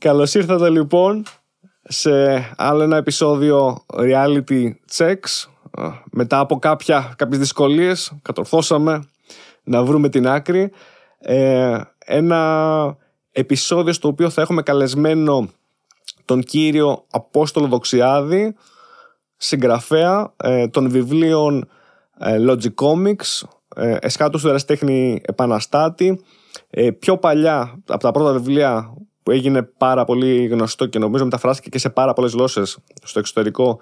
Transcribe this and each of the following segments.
Καλώς ήρθατε λοιπόν σε άλλο ένα επεισόδιο Reality Checks. Μετά από κάποια, κάποιες δυσκολίες κατορθώσαμε να βρούμε την άκρη. Ε, ένα επεισόδιο στο οποίο θα έχουμε καλεσμένο τον κύριο Απόστολο Δοξιάδη, συγγραφέα ε, των βιβλίων ε, Logic Comics, ε, Εσκάτος του Εραστέχνη Επαναστάτη. Ε, πιο παλιά, από τα πρώτα βιβλία που έγινε πάρα πολύ γνωστό και νομίζω μεταφράστηκε και σε πάρα πολλές γλώσσες στο εξωτερικό,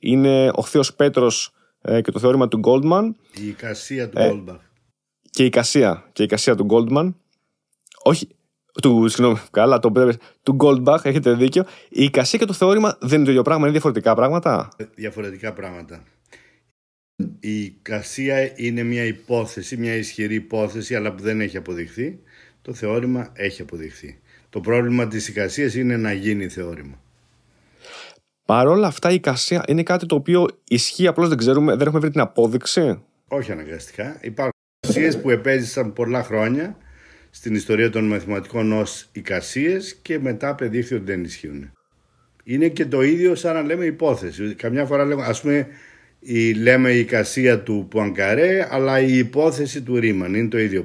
είναι ο Θείος Πέτρος ε, και το θεώρημα του Goldman. Η εικασία του ε, Goldman. Και η εικασία, και η εικασία του Goldman. Όχι, του, συγγνώμη, καλά, το του Goldbach, έχετε δίκιο. Η εικασία και το θεώρημα δεν είναι το ίδιο πράγμα, είναι διαφορετικά πράγματα. Διαφορετικά πράγματα. Η εικασία είναι μια υπόθεση, μια ισχυρή υπόθεση, αλλά που δεν έχει αποδειχθεί. Το θεώρημα έχει αποδειχθεί. Το πρόβλημα της εικασίας είναι να γίνει θεώρημα. Παρ' όλα αυτά η εικασία είναι κάτι το οποίο ισχύει, απλώς δεν ξέρουμε, δεν έχουμε βρει την απόδειξη. Όχι αναγκαστικά. Υπάρχουν εικασίες που επέζησαν πολλά χρόνια στην ιστορία των μαθηματικών ως εικασίες και μετά απεδείχθη ότι δεν ισχύουν. Είναι και το ίδιο σαν να λέμε υπόθεση. Καμιά φορά λέμε, ας πούμε, η, λέμε η εικασία του Πουανκαρέ, αλλά η υπόθεση του Ρίμαν είναι το ίδιο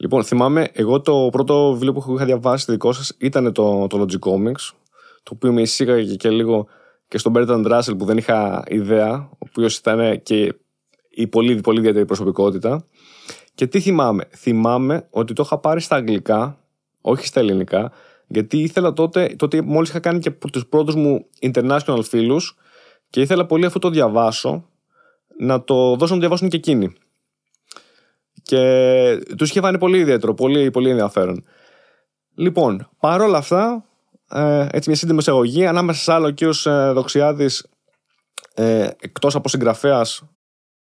Λοιπόν, θυμάμαι, εγώ το πρώτο βιβλίο που είχα διαβάσει το δικό σας ήταν το, το Logic Comics, το οποίο με εισήγαγε και λίγο και στον Bertrand Russell που δεν είχα ιδέα, ο οποίος ήταν και η πολύ, πολύ ιδιαίτερη προσωπικότητα. Και τι θυμάμαι; Θυμάμαι ότι το είχα πάρει στα αγγλικά, όχι στα ελληνικά, γιατί ήθελα τότε, τότε μόλις είχα κάνει και τους πρώτους μου international φίλους και ήθελα πολύ αφού το διαβάσω να το δώσω να το διαβάσουν και εκείνοι. Και τους είχε φάνει πολύ ιδιαίτερο, πολύ, πολύ ενδιαφέρον. Λοιπόν, παρόλα αυτά, ε, έτσι μια σύντομη εισαγωγή, ανάμεσα σε άλλο ο κύριος ε, Δοξιάδης, ε, εκτός από συγγραφέας,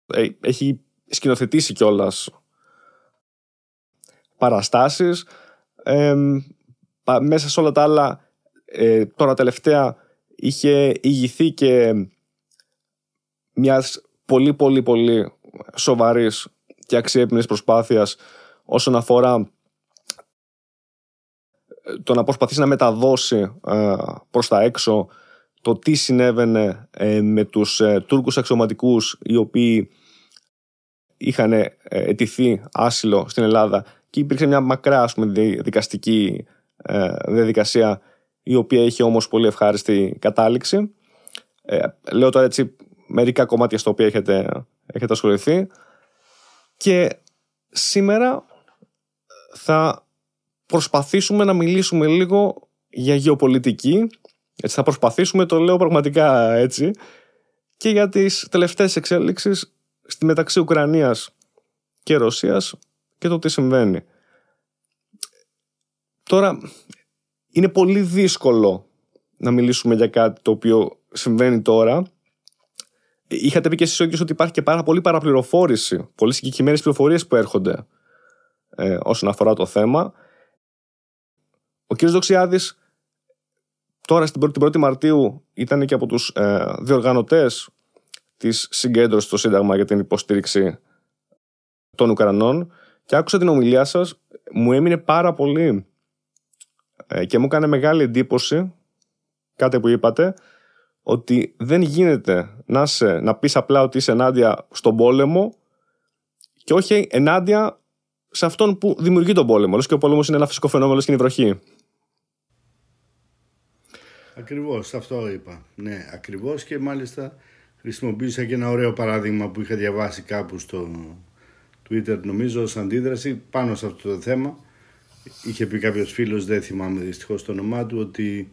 ε, έχει σκηνοθετήσει κιόλας παραστάσεις. Ε, μέσα σε όλα τα άλλα, ε, τώρα τελευταία, είχε ηγηθεί και μιας πολύ πολύ πολύ σοβαρής και αξιέπινης προσπάθειας όσον αφορά ε, το να προσπαθήσει να μεταδώσει ε, προς τα έξω το τι συνέβαινε ε, με τους Τούρκους αξιωματικούς οι οποίοι είχαν ετηθεί άσυλο στην Ελλάδα και υπήρξε μια μακρά ας πούμε, δικαστική διαδικασία η οποία είχε όμως πολύ ευχάριστη κατάληξη. λέω τώρα έτσι μερικά κομμάτια στα οποία έχετε, έχετε ασχοληθεί. Και σήμερα θα προσπαθήσουμε να μιλήσουμε λίγο για γεωπολιτική. Έτσι θα προσπαθήσουμε, το λέω πραγματικά έτσι, και για τις τελευταίες εξέλιξεις στη μεταξύ Ουκρανίας και Ρωσίας και το τι συμβαίνει. Τώρα, είναι πολύ δύσκολο να μιλήσουμε για κάτι το οποίο συμβαίνει τώρα Είχατε πει και εσείς ο ίδιο ότι υπάρχει και πάρα πολύ παραπληροφόρηση, πολύ συγκεκριμένες πληροφορίες που έρχονται ε, όσον αφορά το θέμα. Ο κ. Δοξιάδης, τώρα στην 1η Μαρτίου, ήταν και από τους ε, διοργανωτές της συγκέντρωσης στο Σύνταγμα για την υποστήριξη των Ουκρανών και άκουσα την ομιλία σας. Μου έμεινε πάρα πολύ ε, και μου έκανε μεγάλη εντύπωση κάτι που είπατε ότι δεν γίνεται να, σε, να πεις απλά ότι είσαι ενάντια στον πόλεμο και όχι ενάντια σε αυτόν που δημιουργεί τον πόλεμο. Λες και ο πόλεμος είναι ένα φυσικό φαινόμενο στην βροχή. Ακριβώς, αυτό είπα. Ναι, ακριβώς και μάλιστα χρησιμοποίησα και ένα ωραίο παράδειγμα που είχα διαβάσει κάπου στο Twitter νομίζω ως αντίδραση πάνω σε αυτό το θέμα. Είχε πει κάποιος φίλος, δεν θυμάμαι δυστυχώς το όνομά του, ότι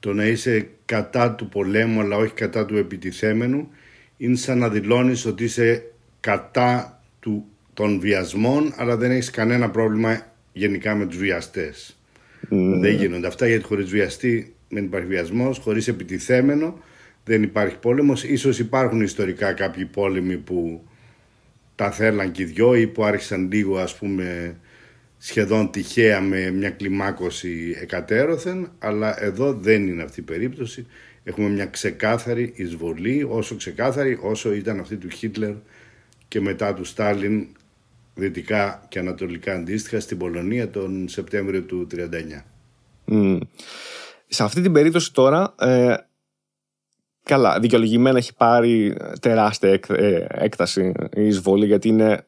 το να είσαι κατά του πολέμου αλλά όχι κατά του επιτιθέμενου είναι σαν να δηλώνεις ότι είσαι κατά του, των βιασμών αλλά δεν έχεις κανένα πρόβλημα γενικά με τους βιαστές. Mm. Δεν γίνονται αυτά γιατί χωρίς βιαστή δεν υπάρχει βιασμός, χωρίς επιτιθέμενο δεν υπάρχει πόλεμος. Ίσως υπάρχουν ιστορικά κάποιοι πόλεμοι που τα θέλαν και οι δυο ή που άρχισαν λίγο ας πούμε σχεδόν τυχαία με μια κλιμάκωση εκατέρωθεν, αλλά εδώ δεν είναι αυτή η περίπτωση. Έχουμε μια ξεκάθαρη εισβολή, όσο ξεκάθαρη όσο ήταν αυτή του Χίτλερ και μετά του Στάλιν δυτικά και ανατολικά αντίστοιχα στην Πολωνία τον Σεπτέμβριο του 1939. Σε αυτή την περίπτωση τώρα, ε, καλά, δικαιολογημένα έχει πάρει τεράστια ε, έκταση η εισβολή γιατί είναι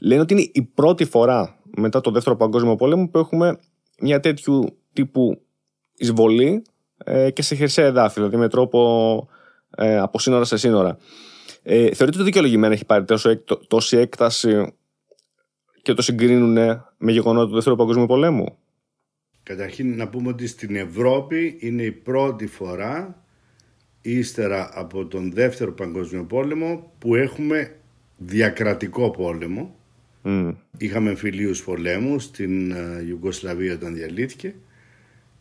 λένε ότι είναι η πρώτη φορά μετά το δεύτερο παγκόσμιο πόλεμο που έχουμε μια τέτοιου τύπου εισβολή ε, και σε χερσαία εδάφη, δηλαδή με τρόπο ε, από σύνορα σε σύνορα. Ε, θεωρείτε ότι δικαιολογημένα έχει πάρει τόσο, τόση έκταση και το συγκρίνουν με γεγονότα του Δεύτερου Παγκόσμιου Πολέμου; Καταρχήν να πούμε ότι στην Ευρώπη είναι η πρώτη φορά ύστερα από τον Δεύτερο Παγκόσμιο Πόλεμο που έχουμε διακρατικό πόλεμο. Είχαμε εμφυλίους πολέμους στην ε, Ιουγκοσλαβία όταν διαλύθηκε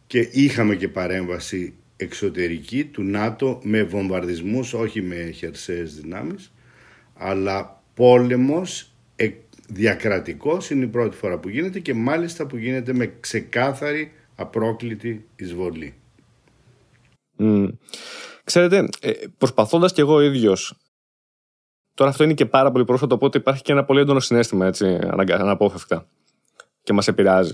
και είχαμε και παρέμβαση εξωτερική του ΝΑΤΟ με βομβαρδισμούς, όχι με χερσαίες δυνάμεις, αλλά πόλεμος διακρατικός είναι η πρώτη φορά που γίνεται και μάλιστα που γίνεται με ξεκάθαρη απρόκλητη εισβολή. Mm. Ξέρετε, ε, προσπαθώντας κι εγώ ίδιος Τώρα αυτό είναι και πάρα πολύ πρόσφατο, οπότε υπάρχει και ένα πολύ έντονο συνέστημα έτσι, αναπόφευκτα και μας επηρεάζει.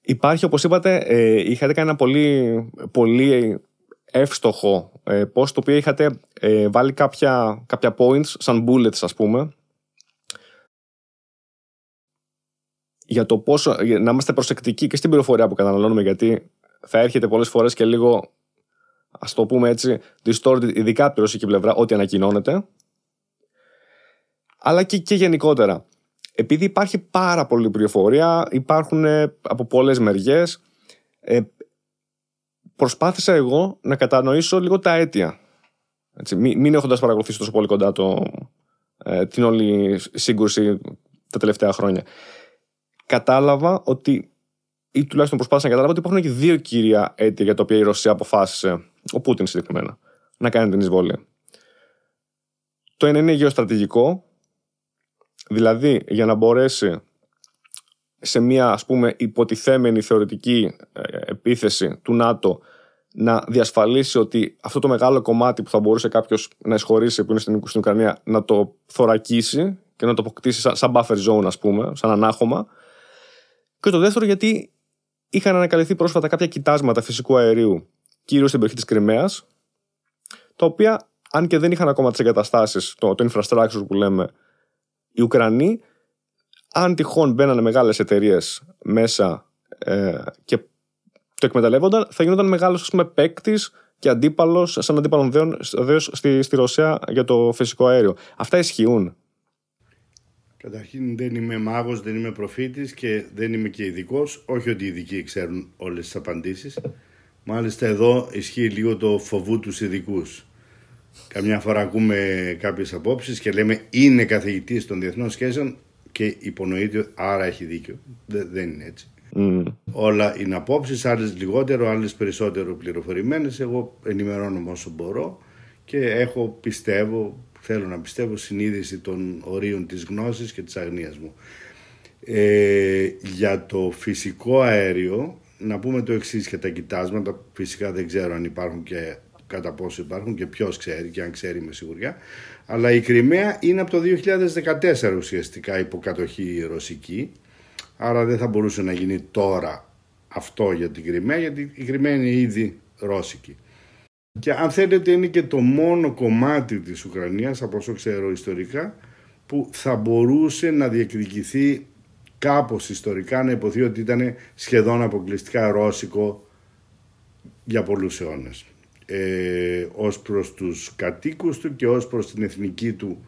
Υπάρχει, όπως είπατε, ε, είχατε κάνει ένα πολύ, πολύ εύστοχο ε, post, το οποίο είχατε ε, βάλει κάποια, κάποια points, σαν bullets ας πούμε, για το πόσο, να είμαστε προσεκτικοί και στην πληροφορία που καταναλώνουμε, γιατί θα έρχεται πολλές φορές και λίγο, ας το πούμε έτσι, distorted, ειδικά από τη ρωσική πλευρά, ό,τι ανακοινώνεται, αλλά και, και γενικότερα επειδή υπάρχει πάρα πολλή πληροφορία, υπάρχουν ε, από πολλές μεριές, ε, προσπάθησα εγώ να κατανοήσω λίγο τα αίτια. Έτσι, μην, μην έχοντας παρακολουθήσει τόσο πολύ κοντά το, ε, την όλη σύγκρουση τα τελευταία χρόνια. Κατάλαβα ότι, ή τουλάχιστον προσπάθησα να καταλάβω ότι υπάρχουν και δύο κύρια αίτια για τα οποία η Ρωσία αποφάσισε, ο Πούτιν συγκεκριμένα, να κάνει την εισβολή. Το ένα είναι γεωστρατηγικό, Δηλαδή, για να μπορέσει σε μια ας πούμε υποτιθέμενη θεωρητική ε, επίθεση του ΝΑΤΟ να διασφαλίσει ότι αυτό το μεγάλο κομμάτι που θα μπορούσε κάποιος να εισχωρήσει που είναι στην, στην Ουκρανία να το θωρακίσει και να το αποκτήσει σαν, σαν buffer zone ας πούμε, σαν ανάχωμα. Και το δεύτερο γιατί είχαν ανακαλυφθεί πρόσφατα κάποια κοιτάσματα φυσικού αερίου κυρίως στην περιοχή της Κρυμαίας τα οποία αν και δεν είχαν ακόμα τις εγκαταστάσεις, το, το infrastructure που λέμε οι Ουκρανοί, αν τυχόν μπαίνανε μεγάλες εταιρείες μέσα ε, και το εκμεταλλεύονταν, θα γινόταν μεγάλος παίκτης και αντίπαλος, σαν αντίπαλο δέος στη, στη Ρωσία για το φυσικό αέριο. Αυτά ισχύουν. Καταρχήν δεν είμαι μάγος, δεν είμαι προφήτης και δεν είμαι και ειδικός. Όχι ότι οι ειδικοί ξέρουν όλες τις απαντήσεις. Μάλιστα εδώ ισχύει λίγο το φοβού τους ειδικούς. Καμιά φορά ακούμε κάποιες απόψεις και λέμε είναι καθηγητής των διεθνών σχέσεων και υπονοείται άρα έχει δίκιο. δεν είναι έτσι. Mm. Όλα είναι απόψεις, άλλες λιγότερο, άλλες περισσότερο πληροφορημένες. Εγώ ενημερώνω όσο μπορώ και έχω πιστεύω, θέλω να πιστεύω συνείδηση των ορίων της γνώσης και της αγνίας μου. Ε, για το φυσικό αέριο να πούμε το εξής και τα κοιτάσματα φυσικά δεν ξέρω αν υπάρχουν και κατά πόσο υπάρχουν και ποιος ξέρει και αν ξέρει με σιγουριά. Αλλά η Κρυμαία είναι από το 2014 ουσιαστικά υποκατοχή ρωσική. Άρα δεν θα μπορούσε να γίνει τώρα αυτό για την Κρυμαία γιατί η Κρυμαία είναι ήδη ρώσικη. Και αν θέλετε είναι και το μόνο κομμάτι της Ουκρανίας από όσο ξέρω ιστορικά που θα μπορούσε να διεκδικηθεί κάπως ιστορικά να υποθεί ότι ήταν σχεδόν αποκλειστικά ρώσικο για πολλούς αιώνες ε, ως προς τους κατοίκους του και ως προς την εθνική του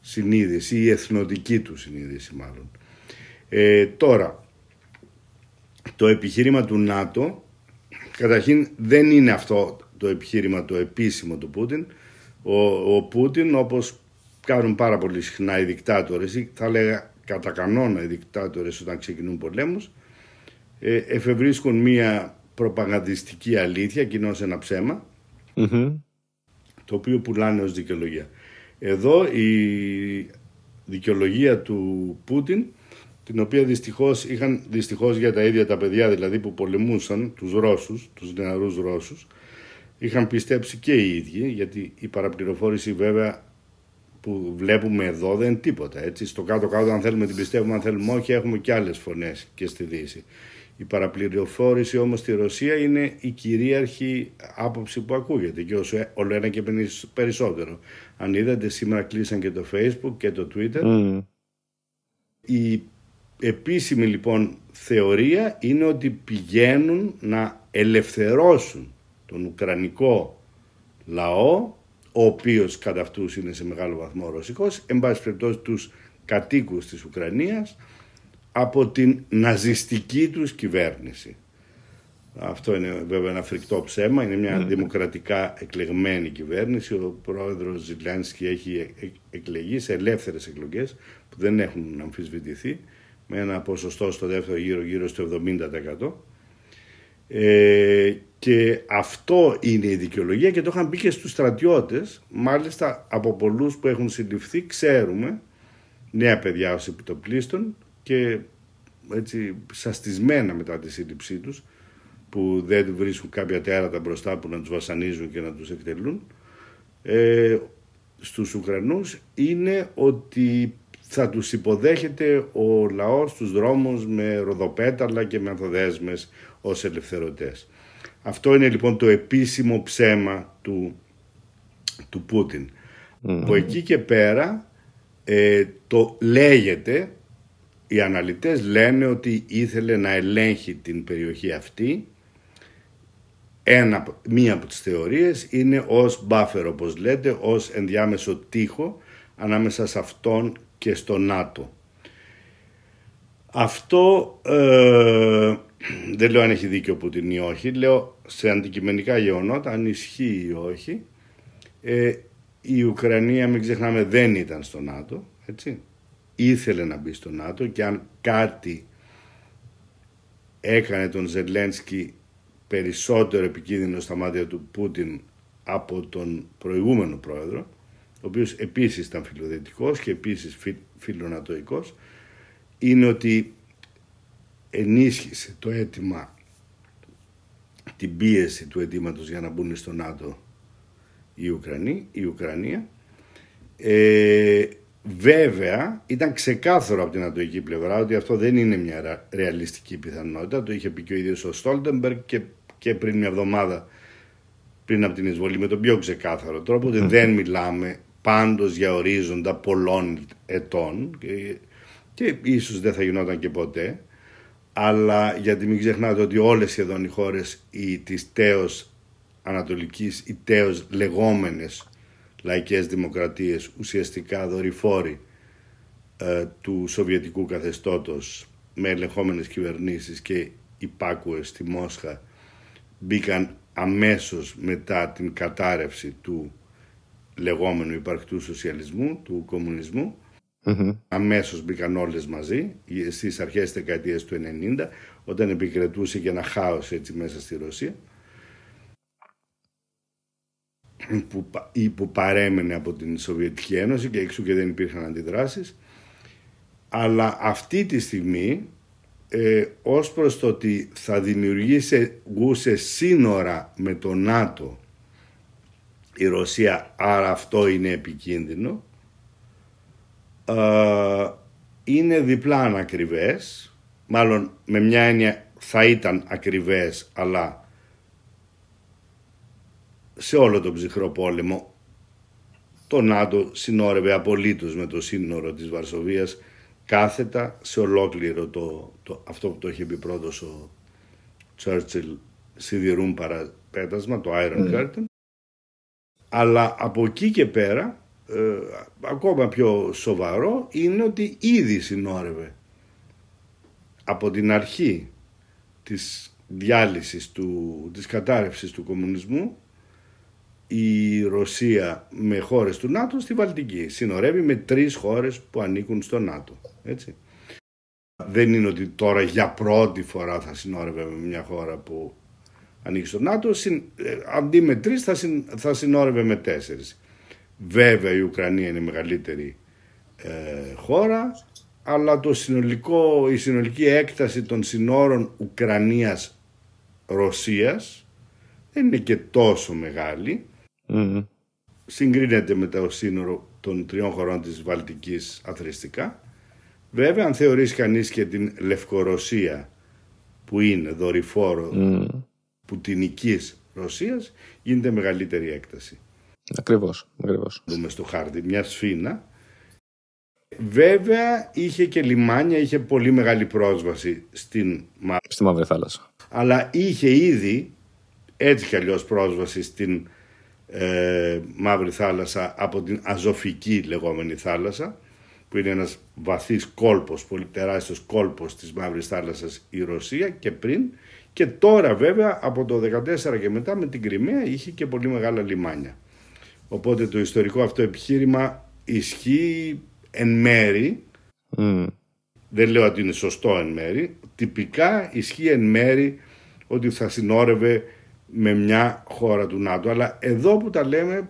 συνείδηση ή εθνοτική του συνείδηση μάλλον. Ε, τώρα, το επιχείρημα του ΝΑΤΟ καταρχήν δεν είναι αυτό το επιχείρημα το επίσημο του Πούτιν. Ο, ο Πούτιν όπως κάνουν πάρα πολύ συχνά οι δικτάτορες ή θα λέγα κατά κανόνα οι δικτάτορες όταν ξεκινούν πολέμους ε, εφευρίσκουν μία προπαγανδιστική αλήθεια, κοινώς ένα ψέμα, το οποίο πουλάνε ως δικαιολογία. Εδώ η δικαιολογία του Πούτιν, την οποία δυστυχώς είχαν δυστυχώς για τα ίδια τα παιδιά δηλαδή που πολεμούσαν τους Ρώσους, τους νεαρούς Ρώσους, είχαν πιστέψει και οι ίδιοι, γιατί η παραπληροφόρηση βέβαια που βλέπουμε εδώ δεν είναι τίποτα. Έτσι. Στο κάτω-κάτω, αν θέλουμε την πιστεύουμε, αν θέλουμε όχι, έχουμε και άλλες φωνές και στη Δύση. Η παραπληροφόρηση όμως στη Ρωσία είναι η κυρίαρχη άποψη που ακούγεται και όσο όλο ένα και περισσότερο. Αν είδατε σήμερα κλείσαν και το Facebook και το Twitter. Mm. Η επίσημη λοιπόν θεωρία είναι ότι πηγαίνουν να ελευθερώσουν τον Ουκρανικό λαό ο οποίος κατά αυτούς είναι σε μεγάλο βαθμό ρωσικός, εν πάση περιπτώσει τους κατοίκους της Ουκρανίας από την ναζιστική τους κυβέρνηση. Αυτό είναι βέβαια ένα φρικτό ψέμα, είναι μια ναι. δημοκρατικά εκλεγμένη κυβέρνηση. Ο πρόεδρος Ζιλάνσκι έχει εκλεγεί σε ελεύθερες εκλογές που δεν έχουν αμφισβητηθεί με ένα ποσοστό στο δεύτερο γύρο γύρω στο 70%. Ε, και αυτό είναι η δικαιολογία και το είχαν πει και στους στρατιώτες. Μάλιστα από πολλούς που έχουν συλληφθεί ξέρουμε νέα παιδιά ως επιτοπλίστων και έτσι σαστισμένα μετά τη σύλληψή τους που δεν βρίσκουν κάποια τέρατα μπροστά που να τους βασανίζουν και να τους εκτελούν ε, στους Ουκρανούς είναι ότι θα τους υποδέχεται ο λαός στους δρόμους με ροδοπέταλα και με ανθοδέσμες ως ελευθερωτές. Αυτό είναι λοιπόν το επίσημο ψέμα του, του Πούτιν. Mm. Από εκεί και πέρα ε, το λέγεται, οι αναλυτές λένε ότι ήθελε να ελέγχει την περιοχή αυτή. Ένα, μία από τις θεωρίες είναι ως buffer όπως λέτε, ως ενδιάμεσο τείχο ανάμεσα σε αυτόν και στο ΝΑΤΟ. Αυτό ε, δεν λέω αν έχει δίκιο ο Πούτιν ή όχι, λέω σε αντικειμενικά γεγονότα αν ισχύει ή όχι. Ε, η Ουκρανία, μην ξεχνάμε, δεν ήταν στο ΝΑΤΟ, έτσι. Ήθελε να μπει στο ΝΑΤΟ και αν κάτι έκανε τον Ζελένσκι περισσότερο επικίνδυνο στα μάτια του Πούτιν από τον προηγούμενο πρόεδρο, ο οποίος επίσης ήταν φιλοδετικός και επίσης φιλονατοικός, είναι ότι ενίσχυσε το αίτημα, την πίεση του αιτήματος για να μπουν στο ΝΑΤΟ η, Ουκρανία, η Ουκρανία. Ε, βέβαια, ήταν ξεκάθαρο από την Ανατολική πλευρά ότι αυτό δεν είναι μια ρεαλιστική πιθανότητα. Το είχε πει και ο ίδιος ο Στόλτεμπεργκ και, και πριν μια εβδομάδα πριν από την εισβολή με τον πιο ξεκάθαρο τρόπο ότι δεν μιλάμε πάντως για ορίζοντα πολλών ετών και, και ίσως δεν θα γινόταν και ποτέ. Αλλά γιατί μην ξεχνάτε ότι όλες σχεδόν οι χώρες οι, της τέος ανατολικής, οι τέος λεγόμενες λαϊκές δημοκρατίες, ουσιαστικά δορυφόροι ε, του σοβιετικού καθεστώτος με ελεγχόμενες κυβερνήσεις και υπάκουες στη Μόσχα μπήκαν αμέσως μετά την κατάρρευση του λεγόμενου υπαρκτού σοσιαλισμού, του κομμουνισμού Mm-hmm. Αμέσως μπήκαν όλες μαζί στις αρχές της δεκαετίας του 90 όταν επικρατούσε και ένα χάος έτσι μέσα στη Ρωσία που, ή που παρέμενε από την Σοβιετική Ένωση και έξω και δεν υπήρχαν αντιδράσεις αλλά αυτή τη στιγμή ε, ως προς το ότι θα δημιουργήσει γούσε σύνορα με το ΝΑΤΟ η Ρωσία άρα αυτό είναι επικίνδυνο. Ε, είναι διπλά ανακριβές, μάλλον με μια έννοια θα ήταν ακριβές, αλλά σε όλο τον ψυχρό πόλεμο το ΝΑΤΟ συνόρευε απολύτως με το σύνορο της Βαρσοβίας κάθετα σε ολόκληρο το, το αυτό που το είχε πει πρώτος ο Τσέρτσιλ σιδηρούν παραπέτασμα, το Iron Curtain. Αλλά από εκεί και πέρα ε, ακόμα πιο σοβαρό είναι ότι ήδη συνόρευε από την αρχή της διάλυσης του, της κατάρρευσης του κομμουνισμού η Ρωσία με χώρες του ΝΑΤΟ στη Βαλτική. Συνορεύει με τρεις χώρες που ανήκουν στο ΝΑΤΟ. Έτσι. Δεν είναι ότι τώρα για πρώτη φορά θα συνόρευε με μια χώρα που ανήκει στο ΝΑΤΟ. Ε, αντί με τρεις θα, θα συνόρευε με τέσσερις. Βέβαια η Ουκρανία είναι η μεγαλύτερη ε, χώρα, αλλά το συνολικό, η συνολική έκταση των συνόρων Ουκρανίας-Ρωσίας δεν είναι και τόσο μεγάλη. Συγκρίνεται με το σύνορο των τριών χωρών της Βαλτικής αθρηστικά. Βέβαια, αν θεωρείς κανείς και την Λευκορωσία που είναι δορυφόρο mm. Πουτινικής Ρωσίας, γίνεται μεγαλύτερη έκταση. Ακριβώς, ακριβώς. Δούμε στο χάρτη μια σφίνα. Βέβαια είχε και λιμάνια, είχε πολύ μεγάλη πρόσβαση στην Στη Μαύρη Θάλασσα. Αλλά είχε ήδη έτσι κι αλλιώς πρόσβαση στην ε, Μαύρη Θάλασσα από την Αζωφική λεγόμενη θάλασσα που είναι ένας βαθύς κόλπος, πολύ τεράστιος κόλπος της Μαύρης Θάλασσας η Ρωσία και πριν και τώρα βέβαια από το 2014 και μετά με την Κρυμαία είχε και πολύ μεγάλα λιμάνια. Οπότε το ιστορικό αυτό επιχείρημα ισχύει εν μέρη, δεν λέω ότι είναι σωστό εν μέρη, τυπικά ισχύει εν μέρη ότι θα συνόρευε με μια χώρα του ΝΑΤΟ. Αλλά εδώ που τα λέμε,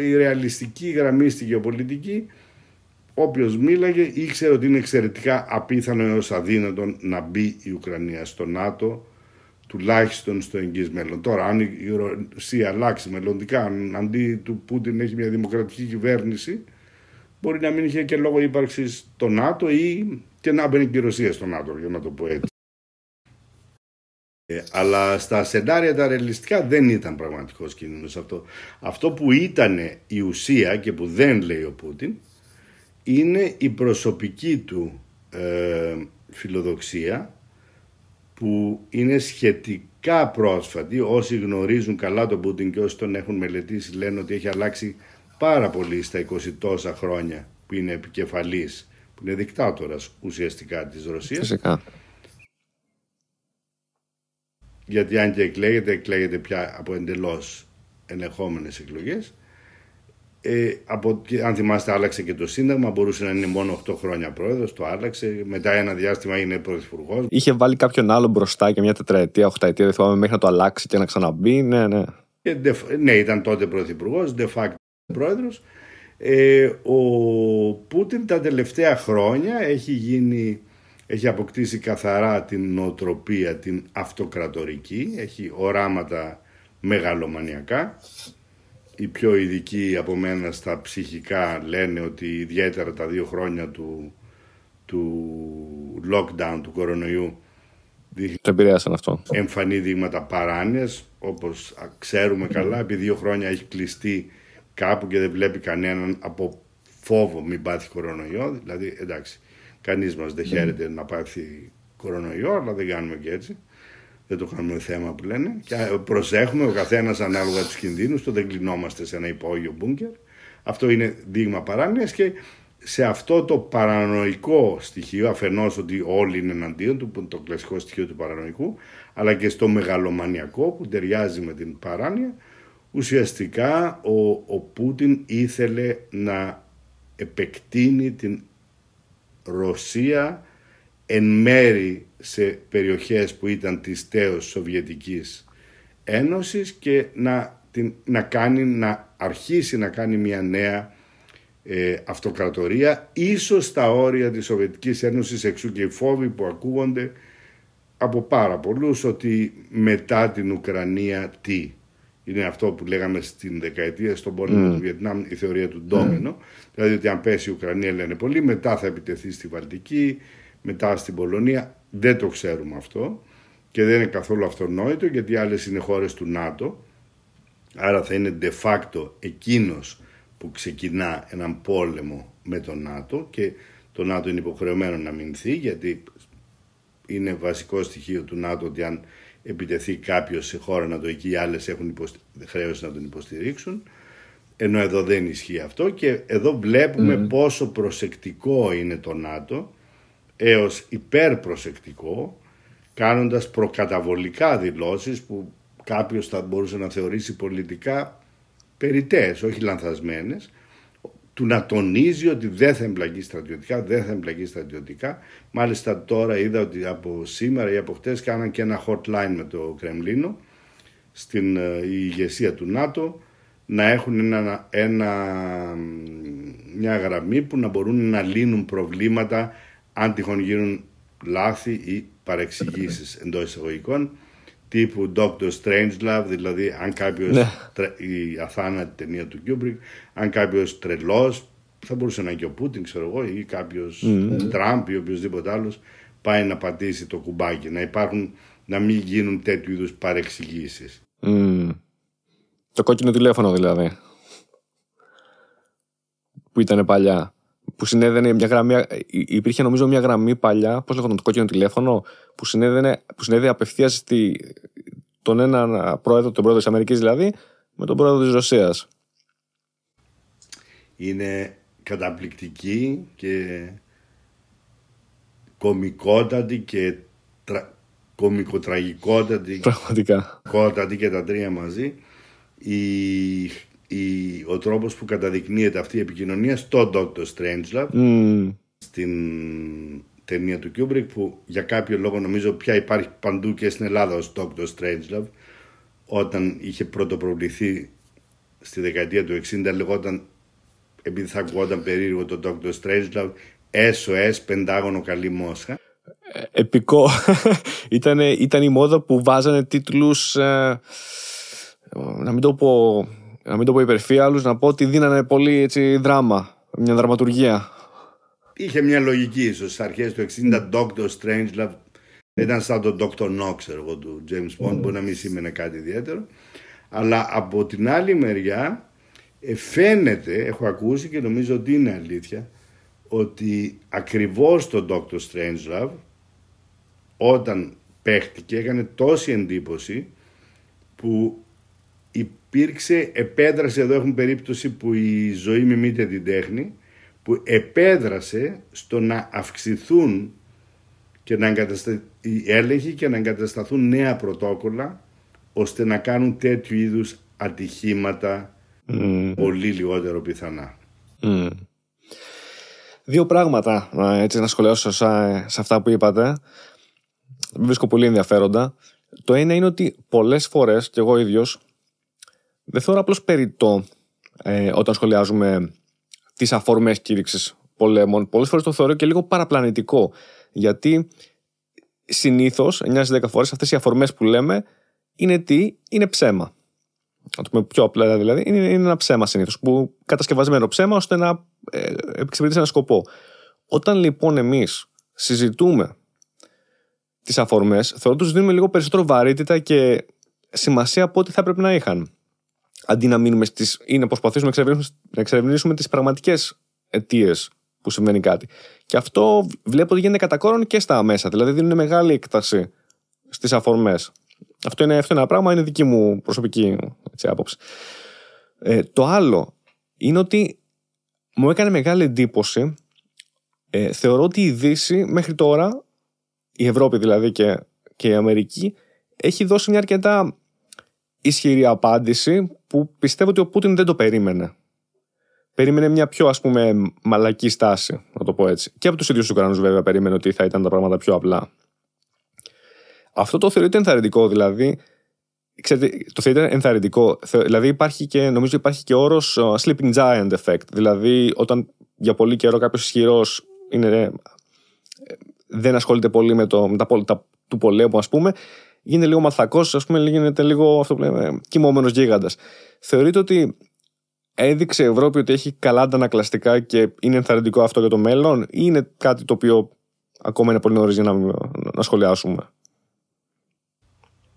η ρεαλιστική γραμμή στη γεωπολιτική, όποιος μίλαγε ήξερε ότι είναι εξαιρετικά απίθανο έως αδύνατο να μπει η Ουκρανία στο ΝΑΤΟ, τουλάχιστον στο εγγύς μέλλον. Τώρα, αν η Ρωσία αλλάξει μελλοντικά, αν αντί του Πούτιν έχει μια δημοκρατική κυβέρνηση, μπορεί να μην είχε και λόγο ύπαρξης στο ΝΑΤΟ ή και να μπαίνει και η Ρωσία στο ΝΑΤΟ, για να το πω έτσι. Ε, αλλά στα σενάρια τα ρεαλιστικά δεν ήταν πραγματικός κίνδυνος αυτό. Αυτό που ήταν η ουσία και που δεν λέει ο Πούτιν είναι η προσωπική του ε, φιλοδοξία που είναι σχετικά πρόσφατη. Όσοι γνωρίζουν καλά τον Πούτιν και όσοι τον έχουν μελετήσει λένε ότι έχει αλλάξει πάρα πολύ στα 20 τόσα χρόνια που είναι επικεφαλής, που είναι δικτάτορας ουσιαστικά της Ρωσίας. Φυσικά γιατί αν και εκλέγεται, εκλέγεται πια από εντελώς ελεγχόμενε εκλογές. Ε, από, αν θυμάστε, άλλαξε και το Σύνταγμα. Μπορούσε να είναι μόνο 8 χρόνια πρόεδρος. Το άλλαξε. Μετά ένα διάστημα είναι πρωθυπουργός. Είχε βάλει κάποιον άλλο μπροστά και μια τετραετία, οχταετία, δεν θυμάμαι, μέχρι να το αλλάξει και να ξαναμπεί. Ναι, ναι. Και, ναι, ήταν τότε πρωθυπουργός, de facto πρόεδρος. Ε, ο Πούτιν τα τελευταία χρόνια έχει γίνει έχει αποκτήσει καθαρά την νοοτροπία, την αυτοκρατορική, έχει οράματα μεγαλομανιακά. Οι πιο ειδικοί από μένα στα ψυχικά λένε ότι ιδιαίτερα τα δύο χρόνια του, του lockdown του κορονοϊού το επηρέασαν αυτό. Εμφανή δείγματα παράνοιας, όπως ξέρουμε καλά, επί δύο χρόνια έχει κλειστεί κάπου και δεν βλέπει κανέναν από φόβο μην πάθει κορονοϊό. Δηλαδή, εντάξει, Κανείς μας δεν ναι. χαίρεται να πάθει κορονοϊό, αλλά δεν κάνουμε και έτσι. Δεν το κάνουμε θέμα που λένε. Και προσέχουμε ο καθένας ανάλογα τους κινδύνους του, δεν κλεινόμαστε σε ένα υπόγειο μπούνκερ. Αυτό είναι δείγμα παράνοιας και σε αυτό το παρανοϊκό στοιχείο, αφενός ότι όλοι είναι εναντίον του, που είναι το κλασικό στοιχείο του παρανοϊκού, αλλά και στο μεγαλομανιακό που ταιριάζει με την παράνοια, ουσιαστικά ο, ο Πούτιν ήθελε να επεκτείνει την Ρωσία εν μέρη σε περιοχές που ήταν της τέως Σοβιετικής Ένωσης και να, την, να, κάνει, να αρχίσει να κάνει μια νέα ε, αυτοκρατορία ίσως στα όρια της Σοβιετικής Ένωσης εξού και οι φόβοι που ακούγονται από πάρα πολλούς ότι μετά την Ουκρανία τι είναι αυτό που λέγαμε στην δεκαετία στον πόλεμο mm. του Βιετνάμ, η θεωρία του ντόμινο. Mm. Δηλαδή ότι αν πέσει η Ουκρανία, λένε πολλοί, μετά θα επιτεθεί στη Βαλτική, μετά στην Πολωνία. Δεν το ξέρουμε αυτό και δεν είναι καθόλου αυτονόητο γιατί άλλες είναι χώρες του ΝΑΤΟ. Άρα θα είναι de facto εκείνος που ξεκινά έναν πόλεμο με το ΝΑΤΟ και το ΝΑΤΟ είναι υποχρεωμένο να μηνθεί γιατί είναι βασικό στοιχείο του ΝΑΤΟ ότι αν επιτεθεί κάποιος σε χώρα να το εκεί, οι άλλες έχουν υποστη... χρέωση να τον υποστηρίξουν. Ενώ εδώ δεν ισχύει αυτό και εδώ βλέπουμε πόσο προσεκτικό είναι το ΝΑΤΟ έως υπερπροσεκτικό κάνοντας προκαταβολικά δηλώσεις που κάποιος θα μπορούσε να θεωρήσει πολιτικά περιττές, όχι λανθασμένες του να τονίζει ότι δεν θα εμπλακεί στρατιωτικά, δεν θα εμπλακεί στρατιωτικά. Μάλιστα τώρα είδα ότι από σήμερα ή από χτες κάναν και ένα hotline με το Κρεμλίνο στην ε, η ηγεσία του ΝΑΤΟ να έχουν ένα, ένα, μια γραμμή που να μπορούν να λύνουν προβλήματα αν τυχόν γίνουν λάθη ή παρεξηγήσεις εντός εισαγωγικών τύπου Doctor Strangelove, δηλαδή αν κάποιος. Ναι. η αθάνατη ταινία του Kubrick, αν κάποιος τρελός θα μπορούσε να είναι και ο Πούτιν, ξέρω εγώ, ή κάποιος mm. Τραμπ ή οποιοδήποτε άλλος, πάει να πατήσει το κουμπάκι. Να υπάρχουν, να μην γίνουν τέτοιου είδους παρεξηγήσεις. Mm. Το κόκκινο τηλέφωνο δηλαδή. Που ήταν παλιά. Που συνέδενε μια γραμμή. Υπήρχε νομίζω μια γραμμή παλιά, πώς λέγονταν το κόκκινο τηλέφωνο, που συνέδενε, που συνέδε απευθείας τον έναν πρόεδρο, τον πρόεδρο της Αμερικής δηλαδή, με τον πρόεδρο της Ρωσίας. Είναι καταπληκτική και κομικότατη και τρα... κομικοτραγικότατη Πραγματικά. κότατη και τα τρία μαζί η, η, ο τρόπος που καταδεικνύεται αυτή η επικοινωνία στο Dr. Strangelove mm. στην ταινία του Kubrick που για κάποιο λόγο νομίζω πια υπάρχει παντού και στην Ελλάδα ως Dr. Strangelove όταν είχε πρωτοπροβληθεί στη δεκαετία του 60 λεγόταν επειδή θα ακούγονταν περίεργο το Dr. Strangelove SOS Πεντάγωνο Καλή Μόσχα ε, επικό ήταν, ήταν η μόδα που βάζανε τίτλους ε, να μην το πω να μην το πω υπερφύαλους να πω ότι δίνανε πολύ έτσι, δράμα μια δραματουργία είχε μια λογική ίσως στις αρχές του 60 Dr. Strangelove ήταν σαν τον Dr. No ξέρω του James Bond μπορεί να μην σήμαινε κάτι ιδιαίτερο αλλά από την άλλη μεριά ε, φαίνεται, έχω ακούσει και νομίζω ότι είναι αλήθεια ότι ακριβώς το Dr. Strangelove όταν παίχτηκε έκανε τόση εντύπωση που υπήρξε, επέδρασε, εδώ έχουν περίπτωση που η ζωή μιμείται την τέχνη, που επέδρασε στο να αυξηθούν και να εγκαταστα... οι έλεγχοι και να εγκατασταθούν νέα πρωτόκολλα ώστε να κάνουν τέτοιου είδους ατυχήματα πολύ λιγότερο πιθανά. Δύο πράγματα έτσι να σχολιάσω σε, αυτά που είπατε. Βρίσκω πολύ ενδιαφέροντα. Το ένα είναι ότι πολλές φορές και εγώ ίδιος δεν θεωρώ απλώς περιττό ε, όταν σχολιάζουμε τις αφορμές κήρυξης πολέμων. Πολλές φορές το θεωρώ και λίγο παραπλανητικό. Γιατί συνήθως, 9 10 φορές, αυτές οι αφορμές που λέμε είναι τι, είναι ψέμα. Να το πούμε πιο απλά δηλαδή, είναι, είναι ένα ψέμα συνήθως. Που κατασκευασμένο ψέμα ώστε να ε, εξυπηρετήσει ένα σκοπό. Όταν λοιπόν εμείς συζητούμε τις αφορμές, θεωρώ ότι τους δίνουμε λίγο περισσότερο βαρύτητα και σημασία από ό,τι θα έπρεπε να είχαν. Αντί να μείνουμε στις, ή να προσπαθήσουμε να εξερευνήσουμε τις πραγματικές αιτίες που συμβαίνει κάτι. Και αυτό βλέπω ότι γίνεται κατά κόρον και στα μέσα. Δηλαδή δίνουν μεγάλη έκταση στις αφορμές. Αυτό είναι, αυτό είναι ένα πράγμα, είναι δική μου προσωπική έτσι, άποψη. Ε, το άλλο είναι ότι μου έκανε μεγάλη εντύπωση. Ε, θεωρώ ότι η Δύση μέχρι τώρα, η Ευρώπη δηλαδή και, και η Αμερική, έχει δώσει μια αρκετά ισχυρή απάντηση που πιστεύω ότι ο Πούτιν δεν το περίμενε. Περίμενε μια πιο ας πούμε μαλακή στάση, να το πω έτσι. Και από τους ίδιους τους Ουκρανούς βέβαια περίμενε ότι θα ήταν τα πράγματα πιο απλά. Αυτό το θεωρείται ενθαρρυντικό, δηλαδή. Ξέρετε, το θεωρείται ενθαρρυντικό. Δηλαδή υπάρχει και, νομίζω υπάρχει και όρος uh, sleeping giant effect. Δηλαδή όταν για πολύ καιρό κάποιος ισχυρός ε, δεν ασχολείται πολύ με, το, με τα, τα του πολέμου, ας πούμε, γίνεται λίγο μαθακός, ας πούμε, γίνεται λίγο αυτό που λέμε κοιμόμενος γίγαντας. Θεωρείτε ότι έδειξε η Ευρώπη ότι έχει καλά αντανακλαστικά και είναι ενθαρρυντικό αυτό για το μέλλον, ή είναι κάτι το οποίο ακόμα είναι πολύ νωρίς για να, να σχολιάσουμε;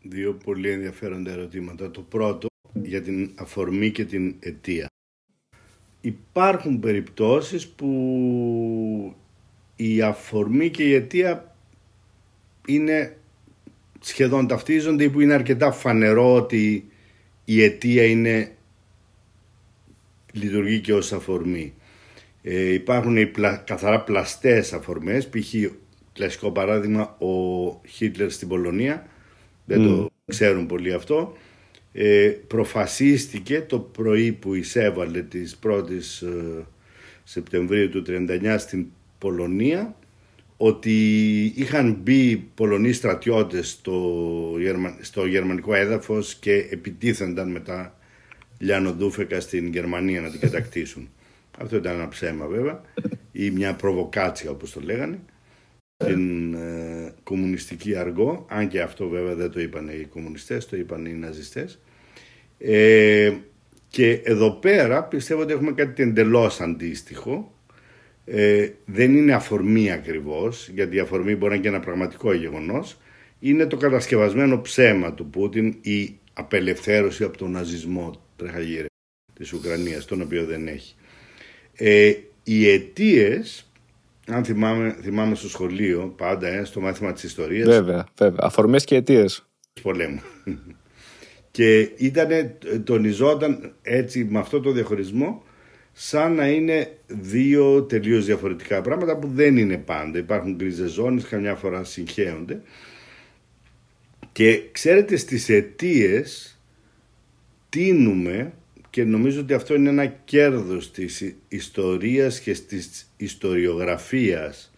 Δύο πολύ ενδιαφέροντα ερωτήματα. Το πρώτο για την αφορμή και την αιτία. Υπάρχουν περιπτώσεις που η αφορμή και η αιτία είναι σχεδόν ταυτίζονται ή που είναι αρκετά φανερό ότι η αιτία είναι λειτουργεί και ως αφορμή. Ε, υπάρχουν οι καθαρά πλαστές αφορμές, π.χ. κλασικό παράδειγμα ο Χίτλερ στην Πολωνία δεν το ξέρουν πολύ αυτό. Ε, προφασίστηκε το πρωί που εισέβαλε της 1ης ε, Σεπτεμβρίου του 1939 στην Πολωνία ότι είχαν μπει Πολωνοί στρατιώτες στο, στο γερμανικό έδαφος και επιτίθενταν μετά λιανοδούφεκα στην Γερμανία να την κατακτήσουν. Αυτό ήταν ένα ψέμα βέβαια ή μια προβοκάτσια όπως το λέγανε την ε, κομμουνιστική αργό, αν και αυτό βέβαια δεν το είπαν οι κομμουνιστές, το είπαν οι ναζιστές. Ε, Και εδώ πέρα πιστεύω ότι έχουμε κάτι εντελώς αντίστοιχο. Ε, δεν είναι αφορμή ακριβώς, γιατί η αφορμή μπορεί να είναι και ένα πραγματικό γεγονός. Είναι το κατασκευασμένο ψέμα του Πούτιν, η απελευθέρωση από τον ναζισμό τρεχαγύρε της Ουκρανίας, τον οποίο δεν έχει. Ε, οι αιτίες, αν θυμάμαι, θυμάμαι στο σχολείο πάντα, ε, στο μάθημα της ιστορίας. Βέβαια, βέβαια. Αφορμές και αιτίες. Πολέμου. και ήταν, τονιζόταν έτσι με αυτό το διαχωρισμό σαν να είναι δύο τελείως διαφορετικά πράγματα που δεν είναι πάντα. Υπάρχουν γκρίζες ζώνες, καμιά φορά συγχέονται. Και ξέρετε στις αιτίες τίνουμε και νομίζω ότι αυτό είναι ένα κέρδος της ιστορίας και της ιστοριογραφίας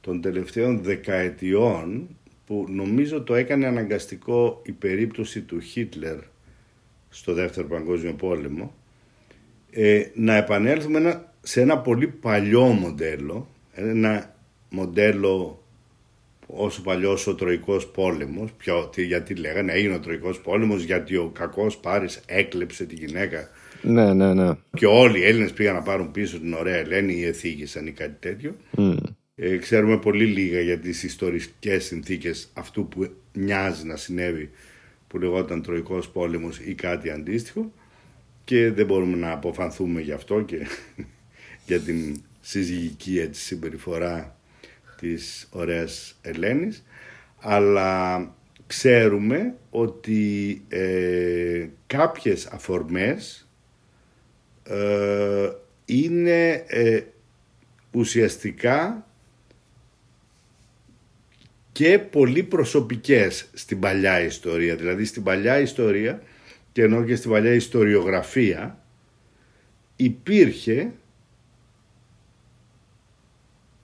των τελευταίων δεκαετιών που νομίζω το έκανε αναγκαστικό η περίπτωση του Χίτλερ στο δεύτερο παγκόσμιο πόλεμο ε, να επανέλθουμε σε ένα πολύ παλιό μοντέλο ένα μοντέλο όσο παλιός ο Τροϊκός πόλεμος ποιο, τι, γιατί λέγανε έγινε ο Τροϊκός πόλεμος γιατί ο κακός Πάρης έκλεψε τη γυναίκα. Ναι, ναι, ναι. και όλοι οι Έλληνες πήγαν να πάρουν πίσω την ωραία Ελένη ή εθίγησαν ή κάτι τέτοιο. Ε, ξέρουμε πολύ λίγα για τις ιστορικές συνθήκες αυτού που μοιάζει να συνέβη που λεγόταν Τροϊκός πόλεμος ή κάτι αντίστοιχο και δεν μπορούμε να αποφανθούμε γι' αυτό και για την συζυγική έτσι, συμπεριφορά της ωραίας Ελένης αλλά ξέρουμε ότι ε, κάποιες αφορμές ε, είναι ε, ουσιαστικά και πολύ προσωπικές στην παλιά ιστορία. Δηλαδή στην παλιά ιστορία και ενώ και στην παλιά ιστοριογραφία υπήρχε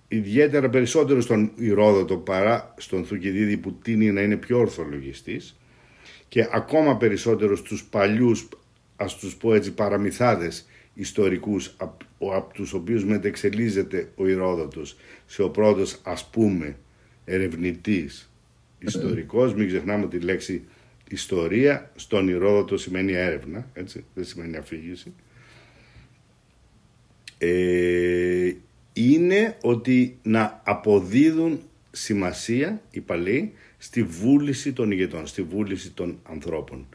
ιδιαίτερα περισσότερο στον Ηρόδοτο παρά στον Θουκυδίδη που τίνει να είναι πιο ορθολογιστής και ακόμα περισσότερο στους παλιούς ας τους πω έτσι παραμυθάδες ιστορικούς από, από τους οποίους μετεξελίζεται ο Ηρόδοτος σε ο πρώτος ας πούμε ερευνητής ιστορικός. Μην ξεχνάμε ότι η λέξη ιστορία στον Ηρόδοτο σημαίνει έρευνα έτσι, δεν σημαίνει αφήγηση ε, είναι ότι να αποδίδουν σημασία οι παλαιοί στη βούληση των ηγετών, στη βούληση των ανθρώπων.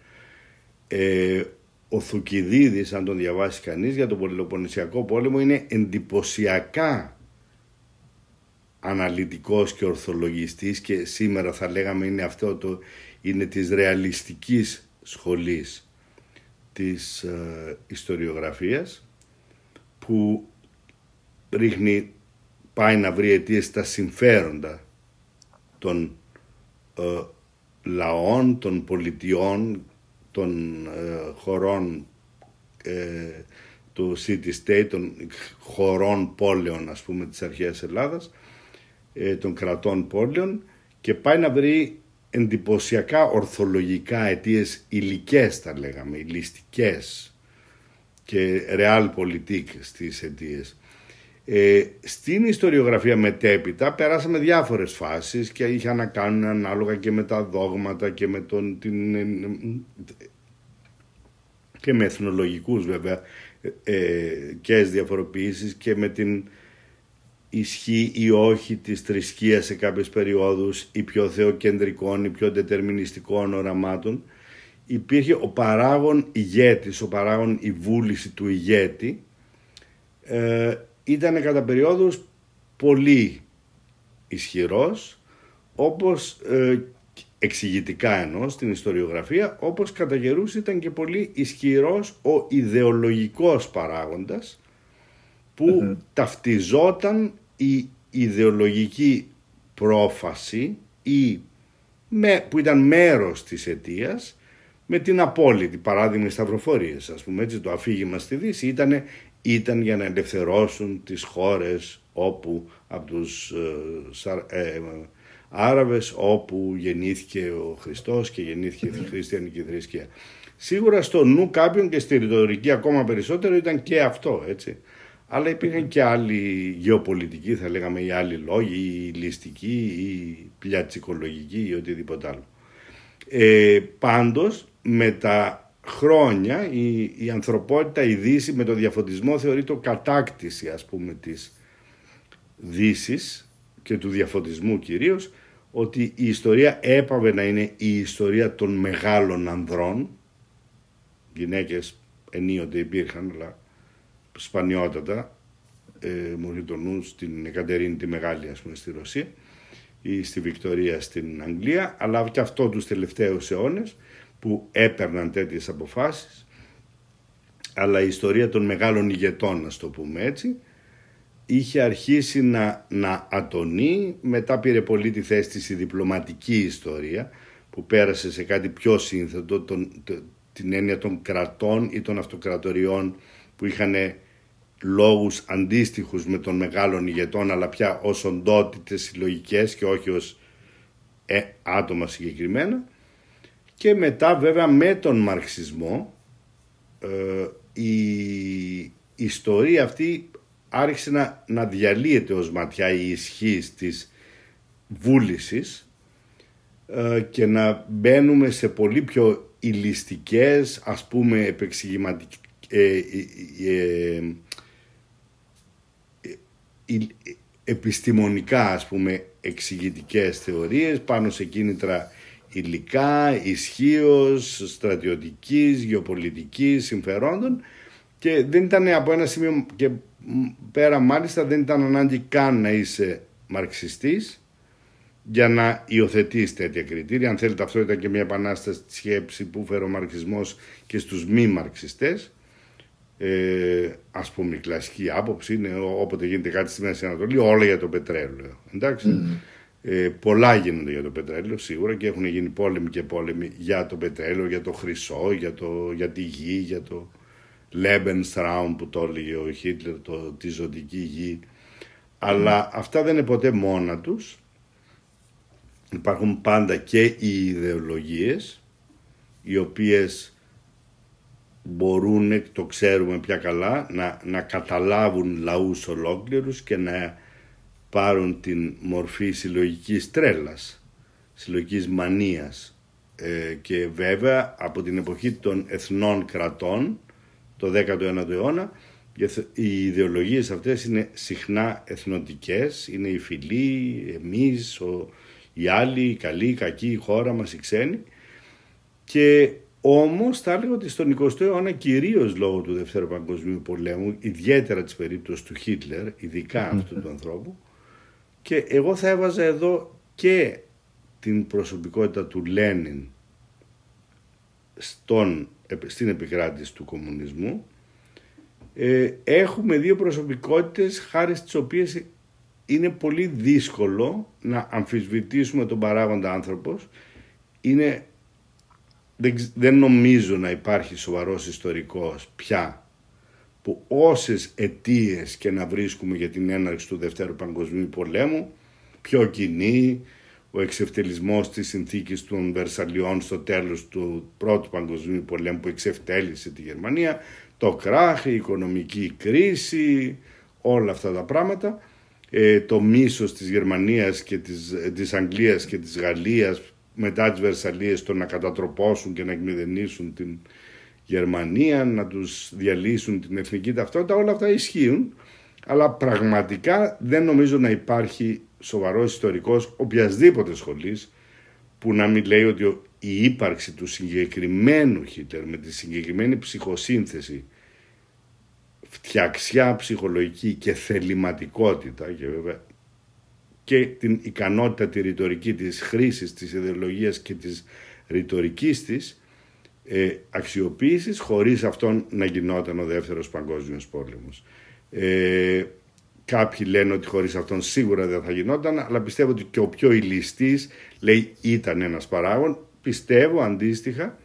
Ε, ο Θουκυδίδης, αν τον διαβάσει κανείς, για τον Πολυποννησιακό πόλεμο είναι εντυπωσιακά αναλυτικός και ορθολογιστής και σήμερα θα λέγαμε είναι αυτό το, είναι της ρεαλιστικής σχολής της ε, ιστοριογραφίας που ρίχνει, πάει να βρει αιτίες στα συμφέροντα των ε, λαών, των πολιτιών, των ε, χωρών ε, του city state, των χωρών πόλεων ας πούμε της αρχαίας Ελλάδας, ε, των κρατών πόλεων και πάει να βρει εντυπωσιακά ορθολογικά αιτίες υλικές θα λέγαμε, υλιστικές και realpolitik στις αιτίες. Ε, στην ιστοριογραφία μετέπειτα περάσαμε διάφορες φάσεις και είχε να κάνουν ανάλογα και με τα δόγματα και με, τον, την, και με εθνολογικούς βέβαια ε, και διαφοροποιήσεις και με την ισχύ ή όχι της θρησκείας σε κάποιες περιόδους ή πιο θεοκεντρικών ή πιο δετερμινιστικών οραμάτων. Υπήρχε ο παράγων ηγέτης, ο παράγων η βούληση του ηγέτη. Ε, ήταν κατά περιόδους πολύ ισχυρός όπως ε, εξηγητικά εννοώ στην ιστοριογραφία όπως κατά καιρούς ήταν και πολύ ισχυρός ο ιδεολογικός παράγοντας που ταυτιζόταν η ιδεολογική πρόφαση ή με, που ήταν μέρος της αιτίας με την απόλυτη παράδειγμα οι σταυροφορίες ας πούμε έτσι το αφήγημα στη Δύση ήταν ήταν για να ελευθερώσουν τις χώρες όπου από τους ε, ε, Άραβες όπου γεννήθηκε ο Χριστός και γεννήθηκε η χριστιανική θρησκεία. Σίγουρα στο νου κάποιον και στη ρητορική ακόμα περισσότερο ήταν και αυτό έτσι. Αλλά υπήρχαν και άλλοι γεωπολιτικοί θα λέγαμε ή άλλοι λόγοι ή ληστικοί ή πλιατσικολογικοί ή οτιδήποτε άλλο. Ε, πάντως με τα χρόνια η, η ανθρωπότητα, η Δύση με το διαφωτισμό θεωρεί το κατάκτηση ας πούμε της Δύσης και του διαφωτισμού κυρίως ότι η ιστορία έπαβε να είναι η ιστορία των μεγάλων ανδρών γυναίκες ενίοτε υπήρχαν αλλά σπανιότατα ε, μου το νους στην Εκατερίνη τη Μεγάλη ας πούμε στη Ρωσία ή στη Βικτωρία στην Αγγλία αλλά και αυτό τους τελευταίους αιώνες που έπαιρναν τέτοιες αποφάσεις. Αλλά η ιστορία των μεγάλων ηγετών, να το πούμε έτσι, είχε αρχίσει να, να ατονεί, μετά πήρε πολύ τη θέση της η διπλωματική ιστορία, που πέρασε σε κάτι πιο σύνθετο, τον, την έννοια των κρατών ή των αυτοκρατοριών που είχαν λόγους αντίστοιχους με των μεγάλων ηγετών, αλλά πια ως οντότητες συλλογικές και όχι ως ε, άτομα συγκεκριμένα. Και μετά βέβαια με τον μαρξισμό ε, η ιστορία αυτή άρχισε να, να διαλύεται ως ματιά η ισχύ της βούλησης ε, και να μπαίνουμε σε πολύ πιο ηλιστικές ας πούμε επεξηγηματικές ε, επιστημονικά ας πούμε εξηγητικές θεωρίες πάνω σε κίνητρα υλικά, ισχύως, στρατιωτικής, γεωπολιτικής, συμφερόντων και δεν ήταν από ένα σημείο και πέρα μάλιστα δεν ήταν ανάγκη καν να είσαι μαρξιστής για να υιοθετείς τέτοια κριτήρια. Αν θέλετε αυτό ήταν και μια επανάσταση στη σκέψη που φέρει ο μαρξισμός και στους μη μαρξιστές. Ε, ας πούμε η κλασική άποψη είναι όποτε γίνεται κάτι στη Μέση Ανατολή όλα για το πετρέλαιο. Εντάξει. Mm. Ε, πολλά γίνονται για το πετρέλαιο σίγουρα και έχουν γίνει πόλεμοι και πόλεμοι για το πετρέλαιο, για το χρυσό, για, το, για τη γη, για το Lebensraum που το έλεγε ο Χίτλερ, το, τη ζωτική γη. Αλλά αυτά δεν είναι ποτέ μόνα τους. Υπάρχουν πάντα και οι ιδεολογίες οι οποίες μπορούν, το ξέρουμε πια καλά, να, να καταλάβουν λαούς ολόκληρους και να πάρουν την μορφή συλλογικής τρέλας, συλλογικής μανίας. Ε, και βέβαια από την εποχή των εθνών κρατών το 19ο αιώνα οι ιδεολογίες αυτές είναι συχνά εθνοτικές, είναι οι φιλοί, εμείς, ο, οι άλλοι, οι καλοί, οι κακοί, η χώρα μας, οι ξένοι. Και όμως θα έλεγα ότι στον 20ο αιώνα κυρίως λόγω του Δευτέρου Παγκοσμίου Πολέμου, ιδιαίτερα της περίπτωσης του Χίτλερ, ειδικά αυτού του ανθρώπου, και εγώ θα έβαζα εδώ και την προσωπικότητα του Λένιν στον, στην επικράτηση του κομμουνισμού. Ε, έχουμε δύο προσωπικότητες χάρη στις οποίες είναι πολύ δύσκολο να αμφισβητήσουμε τον παράγοντα άνθρωπος. Είναι, δεν, δεν νομίζω να υπάρχει σοβαρός ιστορικός πια που όσες αιτίες και να βρίσκουμε για την έναρξη του Δευτέρου Παγκοσμίου Πολέμου, πιο κοινή, ο εξευτελισμός της συνθήκης των Βερσαλιών στο τέλος του Πρώτου Παγκοσμίου Πολέμου που εξευτέλισε τη Γερμανία, το κράχ, η οικονομική κρίση, όλα αυτά τα πράγματα, ε, το μίσος της Γερμανίας και της, της Αγγλίας και της Γαλλίας μετά τις Βερσαλίες το να κατατροπώσουν και να εκμηδενήσουν την Γερμανία, να τους διαλύσουν την εθνική ταυτότητα, όλα αυτά ισχύουν. Αλλά πραγματικά δεν νομίζω να υπάρχει σοβαρός ιστορικός οποιασδήποτε σχολής που να μην λέει ότι η ύπαρξη του συγκεκριμένου Χίτλερ με τη συγκεκριμένη ψυχοσύνθεση φτιαξιά ψυχολογική και θεληματικότητα και βέβαια και την ικανότητα τη ρητορική της χρήσης της ιδεολογίας και της ρητορικής της ε, αξιοποίησης χωρίς αυτόν να γινόταν ο δεύτερος παγκόσμιος πόλεμος. Ε, κάποιοι λένε ότι χωρίς αυτόν σίγουρα δεν θα γινόταν, αλλά πιστεύω ότι και ο πιο ηλιστής λέει ήταν ένας παράγον. Πιστεύω αντίστοιχα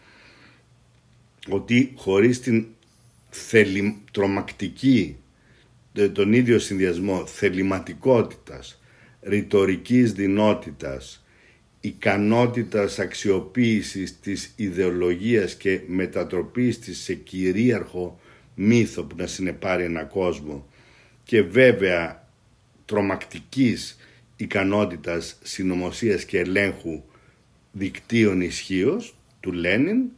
ότι χωρίς την θελη, τρομακτική, ε, τον ίδιο συνδυασμό θεληματικότητας, ρητορικής δυνότητας, ικανότητας αξιοποίησης της ιδεολογίας και μετατροπής της σε κυρίαρχο μύθο που να συνεπάρει ένα κόσμο και βέβαια τρομακτικής ικανότητας συνωμοσίας και ελέγχου δικτύων ισχύως του Λένιν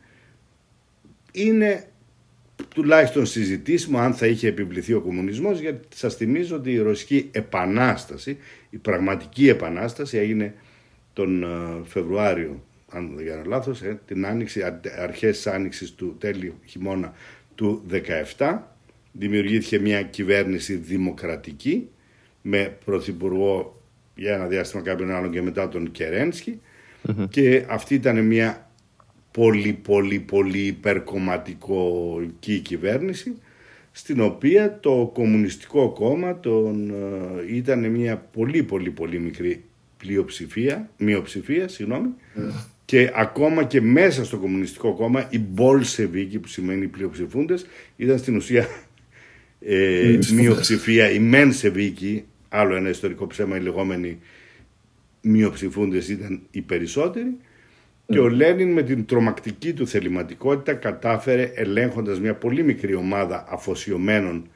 είναι τουλάχιστον συζητήσιμο αν θα είχε επιβληθεί ο κομμουνισμός γιατί σας θυμίζω ότι η Ρωσική Επανάσταση, η πραγματική Επανάσταση έγινε τον ε, Φεβρουάριο αν δεν κάνω λάθος, ε, την άνοιξη, αρχές της άνοιξης του τέλειου χειμώνα του 17 δημιουργήθηκε μια κυβέρνηση δημοκρατική με πρωθυπουργό για ένα διάστημα κάποιον άλλον και μετά τον κερενσκι και αυτή ήταν μια πολύ πολύ πολύ υπερκομματική κυβέρνηση στην οποία το Κομμουνιστικό Κόμμα τον, ε, ήταν μια πολύ πολύ πολύ μικρή πλειοψηφία, μειοψηφία, συγγνώμη, και ακόμα και μέσα στο Κομμουνιστικό Κόμμα οι Μπολσεβίκοι που σημαίνει πλειοψηφούντες ήταν στην ουσία ε, μειοψηφία, οι Μενσεβίκοι, άλλο ένα ιστορικό ψέμα, οι λεγόμενοι μειοψηφούντες ήταν οι περισσότεροι και ο Λένιν με την τρομακτική του θεληματικότητα κατάφερε ελέγχοντας μια πολύ μικρή ομάδα αφοσιωμένων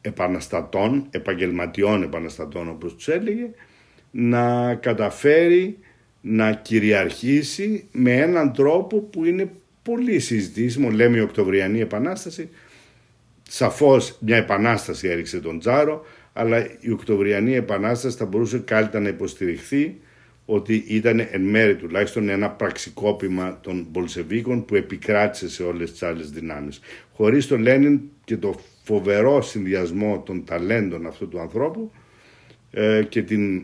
επαναστατών, επαγγελματιών επαναστατών όπως τους έλεγε, να καταφέρει να κυριαρχήσει με έναν τρόπο που είναι πολύ συζητήσιμο, λέμε η Οκτωβριανή Επανάσταση. Σαφώς μια επανάσταση έριξε τον Τζάρο, αλλά η Οκτωβριανή Επανάσταση θα μπορούσε κάλλιτα να υποστηριχθεί ότι ήταν εν μέρη τουλάχιστον ένα πραξικόπημα των Μπολσεβίκων που επικράτησε σε όλες τις άλλες δυνάμεις. Χωρίς τον Λένιν και το φοβερό συνδυασμό των ταλέντων αυτού του ανθρώπου ε, και την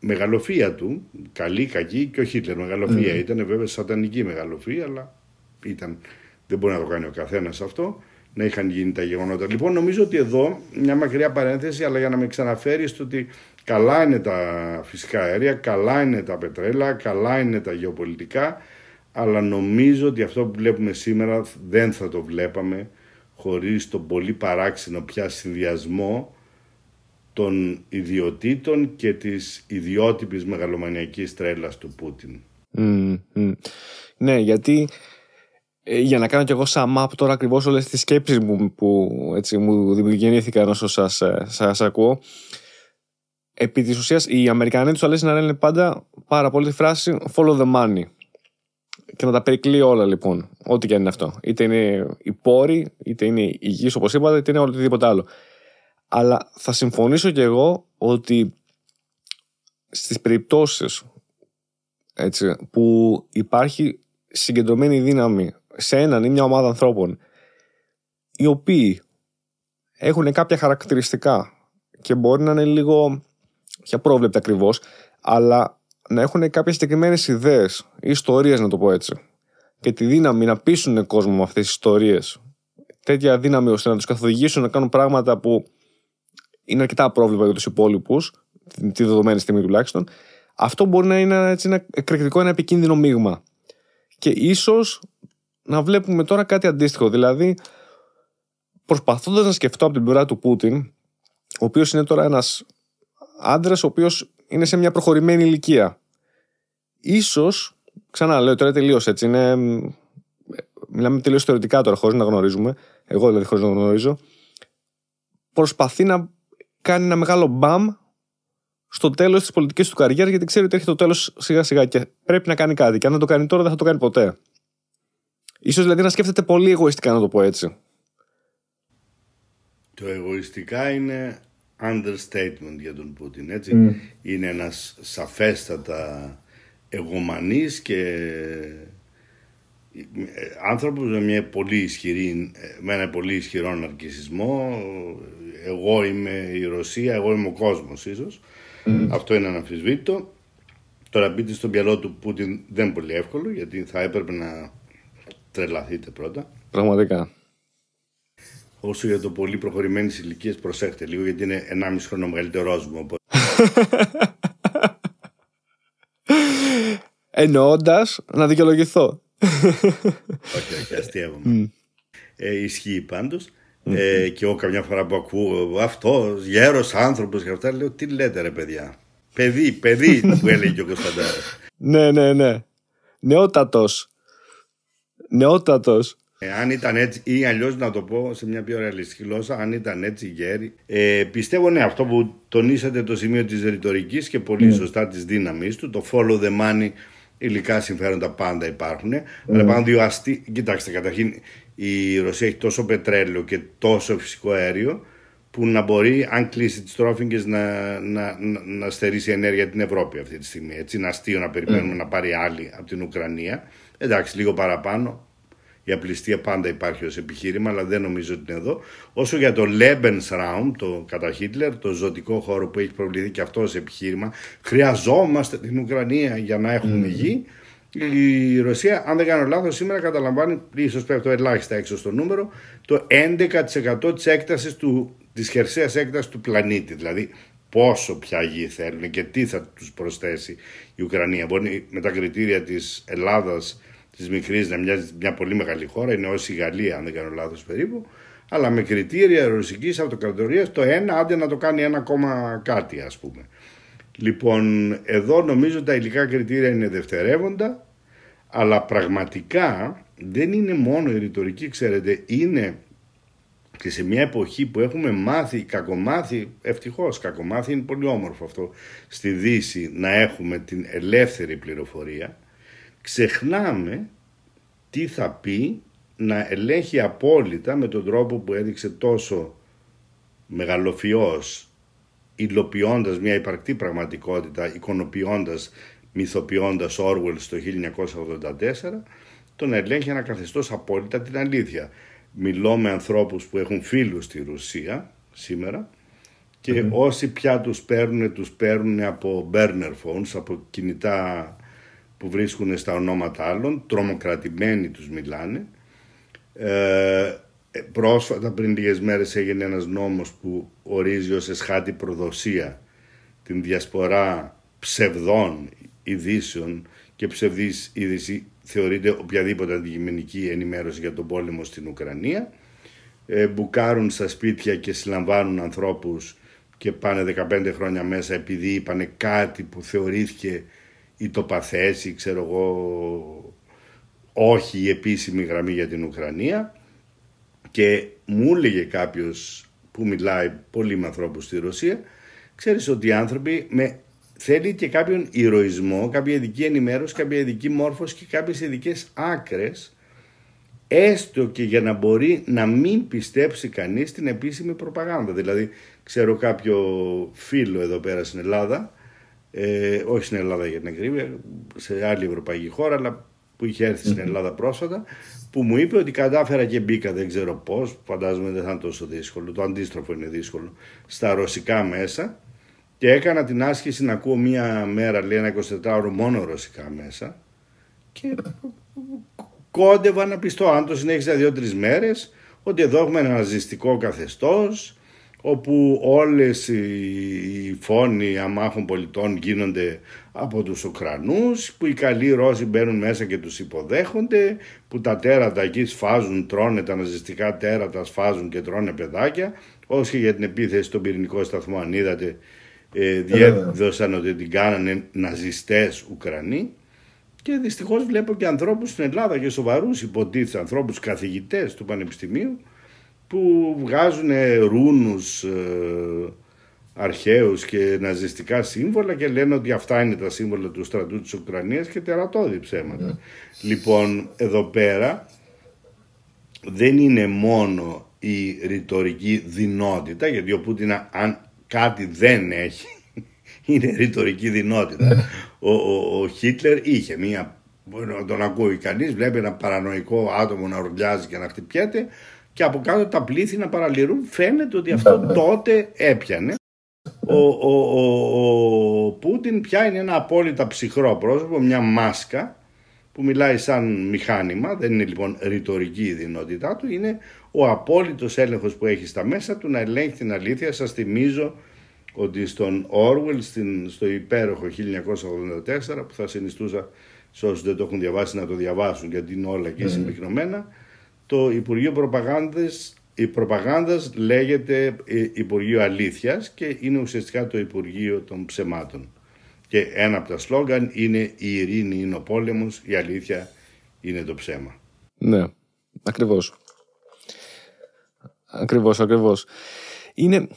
μεγαλοφία του, καλή, κακή και ο Χίτλερ. Μεγαλοφία mm. ήταν βέβαια σατανική μεγαλοφία, αλλά ήταν, δεν μπορεί να το κάνει ο καθένας αυτό, να είχαν γίνει τα γεγονότα. Λοιπόν, νομίζω ότι εδώ μια μακριά παρένθεση, αλλά για να με ξαναφέρεις στο ότι καλά είναι τα φυσικά αέρια, καλά είναι τα πετρέλα, καλά είναι τα γεωπολιτικά, αλλά νομίζω ότι αυτό που βλέπουμε σήμερα δεν θα το βλέπαμε χωρίς τον πολύ παράξενο πια συνδυασμό των ιδιωτήτων και της ιδιότυπης μεγαλομανιακής τρέλας του Πούτιν. Ναι, γιατί ε, για να κάνω κι εγώ σαν map τώρα ακριβώς όλες τις σκέψεις μου που έτσι, μου δημιουργήθηκαν όσο σας, ε, σας ακούω. Επί της ουσίας οι Αμερικανοί τους αρέσει να λένε πάντα πάρα πολύ τη φράση follow the money και να τα περικλεί όλα λοιπόν ό,τι και αν είναι αυτό. Είτε είναι οι πόροι είτε είναι η γης όπως είπατε είτε είναι οτιδήποτε άλλο. Αλλά θα συμφωνήσω και εγώ ότι στις περιπτώσεις έτσι, που υπάρχει συγκεντρωμένη δύναμη σε έναν ή μια ομάδα ανθρώπων οι οποίοι έχουν κάποια χαρακτηριστικά και μπορεί να είναι λίγο για πρόβλεπτα ακριβώς, αλλά να έχουν κάποιες συγκεκριμένες ιδέες ή ιστορίες, να το πω έτσι, και τη δύναμη να πείσουν κόσμο με αυτές τις ιστορίες, τέτοια δύναμη ώστε να τους καθοδηγήσουν να κάνουν πράγματα που είναι αρκετά πρόβλημα για τους υπόλοιπους, τη δεδομένη στιγμή τουλάχιστον, αυτό μπορεί να είναι έτσι, ένα εκρηκτικό, ένα επικίνδυνο μείγμα. Και ίσως να βλέπουμε τώρα κάτι αντίστοιχο. Δηλαδή, προσπαθώντας να σκεφτώ από την πλευρά του Πούτιν, ο οποίος είναι τώρα ένας άντρας ο οποίος είναι σε μια προχωρημένη ηλικία. Ίσως, ξανά τώρα τελείω έτσι, είναι, μιλάμε τελείως θεωρητικά τώρα, χωρίς να γνωρίζουμε, εγώ δηλαδή χωρίς να γνωρίζω, προσπαθεί να κάνει ένα μεγάλο μπαμ στο τέλος της πολιτικής του καριέρας, γιατί ξέρει ότι έχει το τέλος σιγά σιγά και πρέπει να κάνει κάτι. Και αν δεν το κάνει τώρα, δεν θα το κάνει ποτέ. Σω δηλαδή να σκέφτεται πολύ εγωιστικά, να το πω έτσι. Το εγωιστικά είναι understatement για τον Πούτιν, έτσι. Είναι ένας σαφέστατα εγωμανής και ε, άνθρωπος με μια πολύ ισχυρή, με ένα πολύ ισχυρό ναρκισισμό. Εγώ είμαι η Ρωσία, εγώ είμαι ο κόσμος ίσως. Αυτό είναι αναμφισβήτητο. Τώρα μπείτε στο μυαλό του Πούτιν δεν είναι πολύ εύκολο γιατί θα έπρεπε να τρελαθείτε πρώτα. Πραγματικά. Όσο για το πολύ προχωρημένης ηλικίε, προσέχτε λίγο γιατί είναι 1,5 χρόνο μεγαλύτερό μου. Οπότε... Εννοώντας να δικαιολογηθώ. όχι, όχι, αστείευομαι. Ε, ισχύει πάντως. Ε, και εγώ καμιά φορά που ακούω αυτό, γέρος άνθρωπος και αυτά, λέω τι λέτε ρε παιδιά; Παιδί, παιδί που έλεγε και ο Κωνσταντάρα. ναι, ναι, ναι. Νεότατος. Νεότατος. Ε, αν ήταν έτσι, ή αλλιώς να το πω σε μια πιο ρεαλιστική γλώσσα, αν ήταν έτσι γέροι. Ε, πιστεύω ναι, αυτό που τονίσατε το σημείο της ρητορικής και πολύ mm. σωστά της δύναμη του, το follow the money υλικά συμφέροντα πάντα υπάρχουν. Mm. Αλλά πάνω δύο αστεί. Κοιτάξτε, καταρχήν η Ρωσία έχει τόσο πετρέλαιο και τόσο φυσικό αέριο που να μπορεί, αν κλείσει τις τρόφιγγες, να, να, να, να στερήσει ενέργεια την Ευρώπη αυτή τη στιγμή. Έτσι, είναι αστείο να περιμένουμε να πάρει άλλη από την Ουκρανία. Εντάξει, λίγο παραπάνω. Η απληστία πάντα υπάρχει ως επιχείρημα, αλλά δεν νομίζω ότι είναι εδώ. Όσο για το Lebensraum, το κατά Χίτλερ, το ζωτικό χώρο που έχει προβληθεί και αυτό ως επιχείρημα, χρειαζόμαστε την Ουκρανία για να έχουμε γη. Η Ρωσία, αν δεν κάνω λάθος, σήμερα καταλαμβάνει, ίσως πέφτω ελάχιστα έξω στο νούμερο, το 11% της έκτασης του, της χερσαίας έκτασης του πλανήτη. Δηλαδή πόσο πια γη θέλουν και τι θα τους προσθέσει η Ουκρανία. Μπορεί με τα κριτήρια της Ελλάδας της μικρής να μοιάζει μια πολύ μεγάλη χώρα, είναι ως η Γαλλία, αν δεν κάνω λάθος περίπου, αλλά με κριτήρια ρωσικής αυτοκρατορίας το ένα, άντε να το κάνει ένα ακόμα κάτι, ας πούμε. Λοιπόν, εδώ νομίζω τα υλικά κριτήρια είναι δευτερεύοντα, αλλά πραγματικά δεν είναι μόνο η ρητορική, ξέρετε, είναι και σε μια εποχή που έχουμε μάθει, κακομάθει, ευτυχώς κακομάθει είναι πολύ όμορφο αυτό, στη Δύση να έχουμε την ελεύθερη πληροφορία, ξεχνάμε τι θα πει να ελέγχει απόλυτα με τον τρόπο που έδειξε τόσο μεγαλοφιός υλοποιώντας μια υπαρκτή πραγματικότητα, εικονοποιώντας, μυθοποιώντας Orwell στο 1984, το να ελέγχει ένα καθεστώς απόλυτα την αλήθεια. Μιλώ με ανθρώπους που έχουν φίλους στη Ρωσία σήμερα και όσοι πια τους παίρνουν, τους παίρνουν από burner phones, από κινητά που βρίσκουν στα ονόματα άλλων, τρομοκρατημένοι τους μιλάνε. Ε, πρόσφατα πριν λίγες μέρες έγινε ένας νόμος που ορίζει ως εσχάτη προδοσία την διασπορά ψευδών ειδήσεων και ψευδής είδηση θεωρείται οποιαδήποτε αντικειμενική ενημέρωση για τον πόλεμο στην Ουκρανία. Ε, μπουκάρουν στα σπίτια και συλλαμβάνουν ανθρώπους και πάνε 15 χρόνια μέσα επειδή είπανε κάτι που θεωρήθηκε η τοποθέτηση, ξέρω εγώ, όχι η επίσημη γραμμή για την Ουκρανία και μου έλεγε κάποιος που μιλάει πολύ με ανθρώπους στη Ρωσία ξέρεις ότι οι άνθρωποι με, θέλει και κάποιον ηρωισμό, κάποια ειδική ενημέρωση, κάποια ειδική μόρφωση και κάποιες ειδικές άκρες έστω και για να μπορεί να μην πιστέψει κανείς την επίσημη προπαγάνδα. Δηλαδή ξέρω κάποιο φίλο εδώ πέρα στην Ελλάδα ε, όχι στην Ελλάδα για την ακρίβεια, σε άλλη ευρωπαϊκή χώρα, αλλά που είχε έρθει στην Ελλάδα πρόσφατα, που μου είπε ότι κατάφερα και μπήκα, δεν ξέρω πώς, φαντάζομαι δεν θα είναι τόσο δύσκολο, το αντίστροφο είναι δύσκολο, στα ρωσικά μέσα και έκανα την άσκηση να ακούω μία μέρα, λέει ένα 24ωρο μόνο ρωσικά μέσα και κόντευα να πιστώ, αν το συνέχισα δύο-τρεις μέρες, ότι εδώ έχουμε ένα ναζιστικό καθεστώς, όπου όλες οι φόνοι αμάχων πολιτών γίνονται από τους Ουκρανούς, που οι καλοί Ρώσοι μπαίνουν μέσα και τους υποδέχονται, που τα τέρατα εκεί σφάζουν, τρώνε τα ναζιστικά τέρατα, σφάζουν και τρώνε παιδάκια, όσο για την επίθεση στον πυρηνικό σταθμό αν είδατε, ε, διέδωσαν ότι την κάνανε ναζιστές Ουκρανοί και δυστυχώς βλέπω και ανθρώπους στην Ελλάδα και σοβαρούς υποτίθεται ανθρώπους καθηγητές του Πανεπιστημίου που βγάζουν ρούνους ε, αρχαίους και ναζιστικά σύμβολα και λένε ότι αυτά είναι τα σύμβολα του στρατού της Ουκρανίας και τερατώδη ψέματα. Ναι. Λοιπόν, εδώ πέρα δεν είναι μόνο η ρητορική δυνότητα, γιατί ο Πούτιν αν κάτι δεν έχει, είναι ρητορική δυνότητα. Ναι. ο, ο, ο Χίτλερ είχε μία, μπορεί να τον ακούει κανείς, βλέπει ένα παρανοϊκό άτομο να ορλιάζει και να χτυπιέται, και από κάτω τα πλήθη να παραλυρούν φαίνεται ότι αυτό ναι, ναι. τότε έπιανε. Ο, ο, ο, ο Πούτιν πια είναι ένα απόλυτα ψυχρό πρόσωπο, μια μάσκα που μιλάει σαν μηχάνημα, δεν είναι λοιπόν ρητορική η δυνότητά του, είναι ο απόλυτος έλεγχος που έχει στα μέσα του να ελέγχει την αλήθεια. Σας θυμίζω ότι στον Orwell, στην, στο υπέροχο 1984, που θα συνιστούσα σε όσους δεν το έχουν διαβάσει να το διαβάσουν γιατί είναι όλα και συμπυκνωμένα, το Υπουργείο Προπαγάνδας, η προπαγάνδας λέγεται ε, Υπουργείο Αλήθειας και είναι ουσιαστικά το Υπουργείο των Ψεμάτων. Και ένα από τα σλόγκαν είναι η ειρήνη είναι ο πόλεμος, η αλήθεια είναι το ψέμα. Ναι, ακριβώς. Ακριβώς, ακριβώς. Είναι...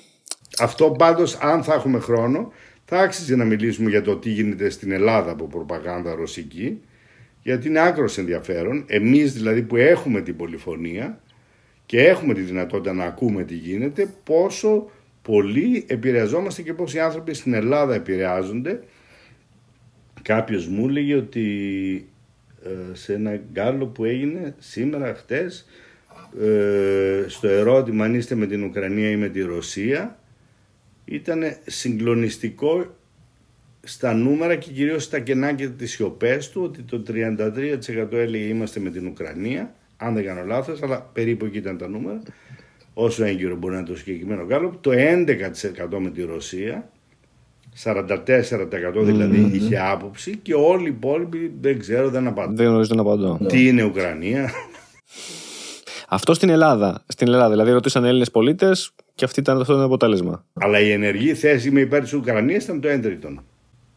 Αυτό πάντως αν θα έχουμε χρόνο θα άξιζε να μιλήσουμε για το τι γίνεται στην Ελλάδα από προπαγάνδα ρωσική, γιατί είναι άκρος ενδιαφέρον. Εμείς δηλαδή που έχουμε την πολυφωνία και έχουμε τη δυνατότητα να ακούμε τι γίνεται, πόσο πολύ επηρεαζόμαστε και πώς οι άνθρωποι στην Ελλάδα επηρεάζονται. Κάποιος μου έλεγε ότι ε, σε ένα γκάλο που έγινε σήμερα, χτες, ε, στο ερώτημα αν είστε με την Ουκρανία ή με τη Ρωσία, ήταν συγκλονιστικό στα νούμερα και κυρίως στα κενά και τις σιωπές του ότι το 33% έλεγε είμαστε με την Ουκρανία, αν δεν κάνω λάθος, αλλά περίπου εκεί ήταν τα νούμερα, όσο έγκυρο μπορεί να είναι το συγκεκριμένο γκάλο, το 11% με τη Ρωσία, 44% δηλαδή είχε άποψη και όλοι οι υπόλοιποι δεν ξέρω, δεν απαντώ. Δεν γνωρίζω να απαντώ. Τι είναι Ουκρανία; Αυτό στην Ελλάδα. Στην Ελλάδα. Δηλαδή, ρωτήσαν Έλληνες πολίτες και αυτή ήταν, αυτό το αποτέλεσμα. Αλλά η ενεργή θέση με υπέρ της Ουκρανίας ήταν το έντριτον.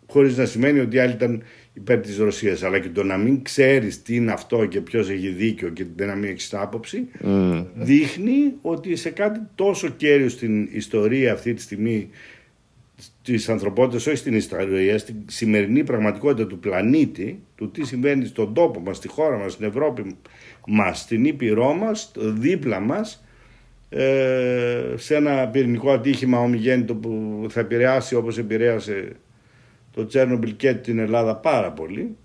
Χωρίς να σημαίνει ότι άλλοι ήταν υπέρ της Ρωσίας. Αλλά και το να μην ξέρεις τι είναι αυτό και ποιος έχει δίκιο και να μην έχεις άποψη, mm. δείχνει ότι σε κάτι τόσο κέριο στην ιστορία αυτή τη στιγμή της ανθρωπότητας, όχι στην ιστορία, στην σημερινή πραγματικότητα του πλανήτη, του τι συμβαίνει στον τόπο μας, στη χώρα μας, στην Ευρώπη μας, στην Ήπειρό μας, δίπλα μας, ε, σε ένα πυρηνικό ατύχημα ομιγέννητο που θα επηρεάσει όπως επηρέασε το Τσέρνομπιλ και την Ελλάδα πάρα πολύ.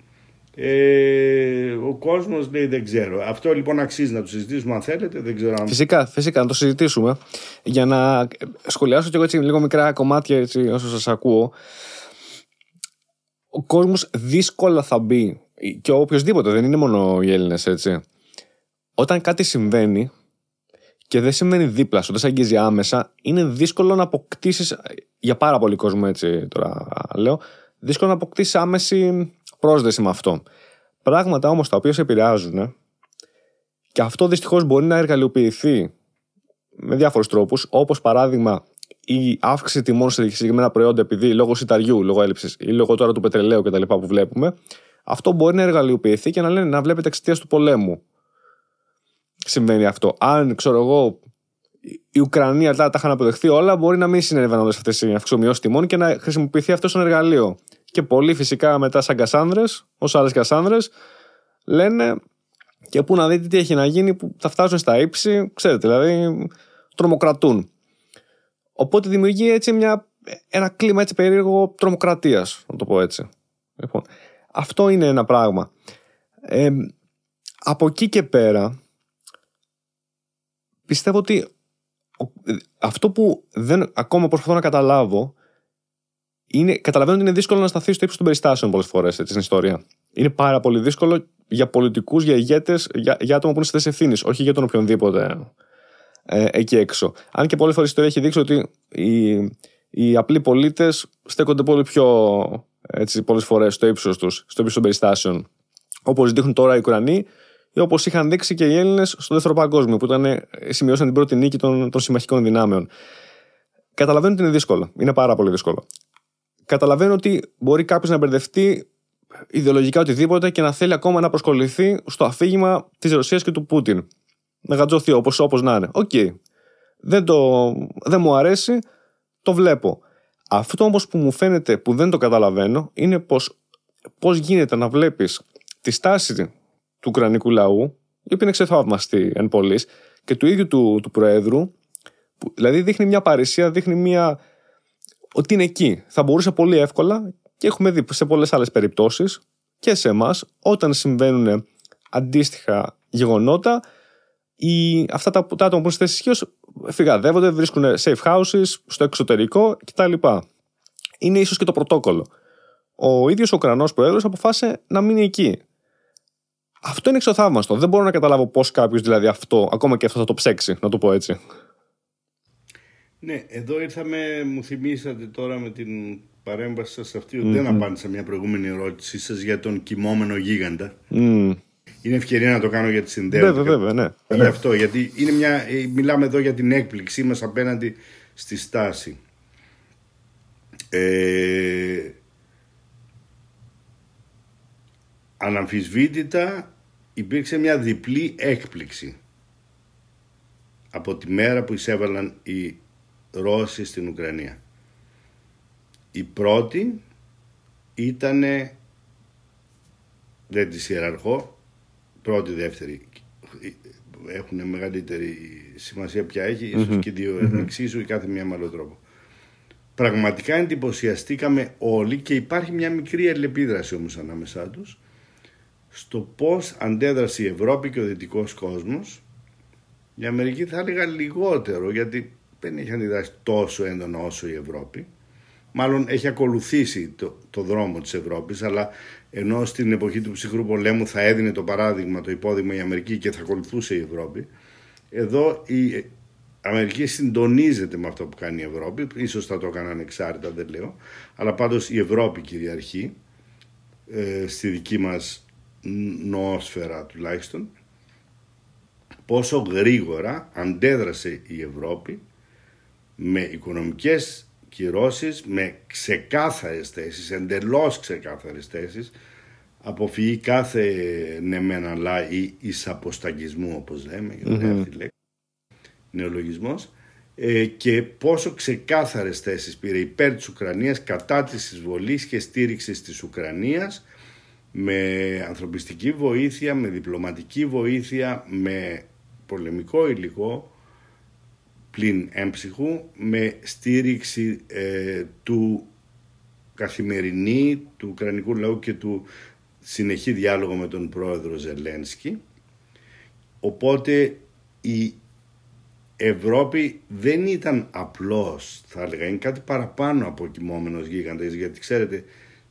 Ε, ο κόσμος λέει δεν ξέρω. Αυτό λοιπόν αξίζει να το συζητήσουμε αν θέλετε. Δεν ξέρω αν... Φυσικά, φυσικά να το συζητήσουμε. Για να σχολιάσω και εγώ έτσι λίγο μικρά κομμάτια έτσι, όσο σας ακούω. Ο κόσμος δύσκολα θα μπει και οποιοδήποτε, δεν είναι μόνο οι Έλληνες έτσι. Όταν κάτι συμβαίνει και δεν συμβαίνει δίπλα σου, δεν σε αγγίζει άμεσα, είναι δύσκολο να αποκτήσεις. Για πάρα πολύ κόσμο έτσι τώρα λέω, δύσκολο να αποκτήσεις άμεση πρόσδεση με αυτό. Πράγματα όμως τα οποία σε επηρεάζουν και αυτό δυστυχώς μπορεί να εργαλειοποιηθεί με διάφορους τρόπους, όπως παράδειγμα η αύξηση τιμών σε συγκεκριμένα προϊόντα επειδή λόγω σιταριού, λόγω έλλειψης ή λόγω τώρα του πετρελαίου κτλ. που βλέπουμε, αυτό μπορεί να εργαλειοποιηθεί και να λένε να βλέπετε εξαιτίας του πολέμου. Συμβαίνει αυτό. Αν ξέρω εγώ, η Ουκρανία τα, τα είχαν αποδεχθεί όλα, μπορεί να μην συνέβαιναν αυτές οι αυξομοιώσεις τιμών και να χρησιμοποιηθεί αυτός σαν εργαλείο. Και πολλοί φυσικά μετά σαν Κασάνδρες, ως άλλες Κασάνδρες, λένε και πού να δείτε τι έχει να γίνει που θα φτάσουν στα ύψη, ξέρετε, δηλαδή τρομοκρατούν. Οπότε δημιουργεί έτσι μια, ένα κλίμα έτσι περίεργο τρομοκρατίας, να το πω έτσι. Λοιπόν, αυτό είναι ένα πράγμα. Ε, από εκεί και πέρα, πιστεύω ότι αυτό που δεν ακόμα προσπαθώ να καταλάβω είναι, καταλαβαίνω ότι είναι δύσκολο να σταθεί στο ύψος των περιστάσεων πολλές φορές στην ιστορία. Είναι πάρα πολύ δύσκολο για πολιτικούς, για ηγέτες, για, για άτομα που είναι σε θέση ευθύνης, όχι για τον οποιονδήποτε ε, εκεί έξω. Αν και πολλές φορές η ιστορία έχει δείξει ότι οι, οι απλοί πολίτες στέκονται πολύ πιο πολλές φορές στο ύψος τους, στο ύψος των περιστάσεων. Όπως δείχνουν τώρα οι Ουκρανοί, ή όπως είχαν δείξει και οι Έλληνες στο δεύτερο παγκόσμιο, που ήταν, σημειώσαν την πρώτη νίκη των, των συμμαχικών δυνάμεων. Καταλαβαίνω ότι είναι δύσκολο. Είναι πάρα πολύ δύσκολο καταλαβαίνω ότι μπορεί κάποιος να μπερδευτεί ιδεολογικά οτιδήποτε και να θέλει ακόμα να προσκοληθεί στο αφήγημα της Ρωσίας και του Πούτιν. Να γαντζωθεί όπως όπως να είναι. Ok. Okay. Δεν, το, δεν μου αρέσει, το βλέπω. Αυτό όμως που μου φαίνεται που δεν το καταλαβαίνω είναι πως πώς γίνεται να βλέπεις τη στάση του Ουκρανικού λαού, η οποία είναι αξιοθαύμαστη εν πολλοίς, και του ίδιου του, του Προέδρου, που, δηλαδή δείχνει μια παρρησία, δείχνει μια ότι είναι εκεί. Θα μπορούσε πολύ εύκολα και έχουμε δει σε πολλές άλλες περιπτώσεις και σε εμάς, όταν συμβαίνουν αντίστοιχα γεγονότα, οι, αυτά τα, τα άτομα που είναι στη θέση ισχύως φυγαδεύονται, βρίσκουν safe houses στο εξωτερικό κτλ. Είναι ίσως και το πρωτόκολλο. Ο ίδιος ο Ουκρανός Πρόεδρο αποφάσισε να μείνει εκεί. Αυτό είναι εξωθαύμαστο. Δεν μπορώ να καταλάβω πώς κάποιος δηλαδή αυτό, ακόμα και αυτό θα το ψέξει, να το πω έτσι. Ναι, εδώ ήρθαμε, μου θυμήσατε τώρα με την παρέμβαση σας αυτή ότι δεν απάντησα μια προηγούμενη ερώτησή σας για τον κοιμόμενο γίγαντα. Mm. Είναι ευκαιρία να το κάνω για τη συνδέοντα. Βέβαια, βέβαια, ναι. Γι' αυτό, γιατί είναι μια, ε, μιλάμε εδώ για την έκπληξή μας απέναντι στη στάση. Ε, αναμφισβήτητα υπήρξε μια διπλή έκπληξη από τη μέρα που εισέβαλαν οι Ρώσοι στην Ουκρανία. η πρώτη ήταν δεν τη ιεραρχώ πρώτη, δεύτερη έχουν μεγαλύτερη σημασία πια έχει ίσως και δύο mm-hmm. εξίσου ή κάθε μία με άλλο τρόπο πραγματικά εντυπωσιαστήκαμε όλοι και υπάρχει μια μικρή αλληλεπίδραση όμως ανάμεσά τους στο πώς αντέδρασε η Ευρώπη και ο δυτικός κόσμος η Αμερική θα έλεγα λιγότερο γιατί δεν έχει αντιδράσει τόσο έντονα όσο η Ευρώπη. Μάλλον έχει ακολουθήσει το, το δρόμο της Ευρώπης αλλά ενώ στην εποχή του ψυχρού πολέμου θα έδινε το παράδειγμα, το υπόδειγμα η Αμερική και θα ακολουθούσε η Ευρώπη εδώ η Αμερική συντονίζεται με αυτό που κάνει η Ευρώπη. Ίσως θα το έκαναν ανεξάρτητα δεν λέω. Αλλά πάντως η Ευρώπη κυριαρχεί ε, στη δική μας νοόσφαιρα τουλάχιστον πόσο γρήγορα αντέδρασε η Ευρώπη με οικονομικές κυρώσεις, με ξεκάθαρες θέσεις, εντελώς ξεκάθαρες θέσεις, αποφυγή κάθε ναι αλλά ή εισαποσταγισμού όπως λέμε, mm-hmm. νεολογισμός, ε, και πόσο ξεκάθαρες θέσεις πήρε υπέρ της Ουκρανίας κατά της εισβολής και στήριξης της Ουκρανίας με ανθρωπιστική βοήθεια, με διπλωματική βοήθεια, με πολεμικό υλικό πλην έμψυχου με στήριξη ε, του καθημερινή του Ουκρανικού λαού και του συνεχή διάλογο με τον πρόεδρο Ζελένσκι. Οπότε η Ευρώπη δεν ήταν απλώς, θα έλεγα, είναι κάτι παραπάνω από ο κοιμόμενος γίγαντας, γιατί ξέρετε,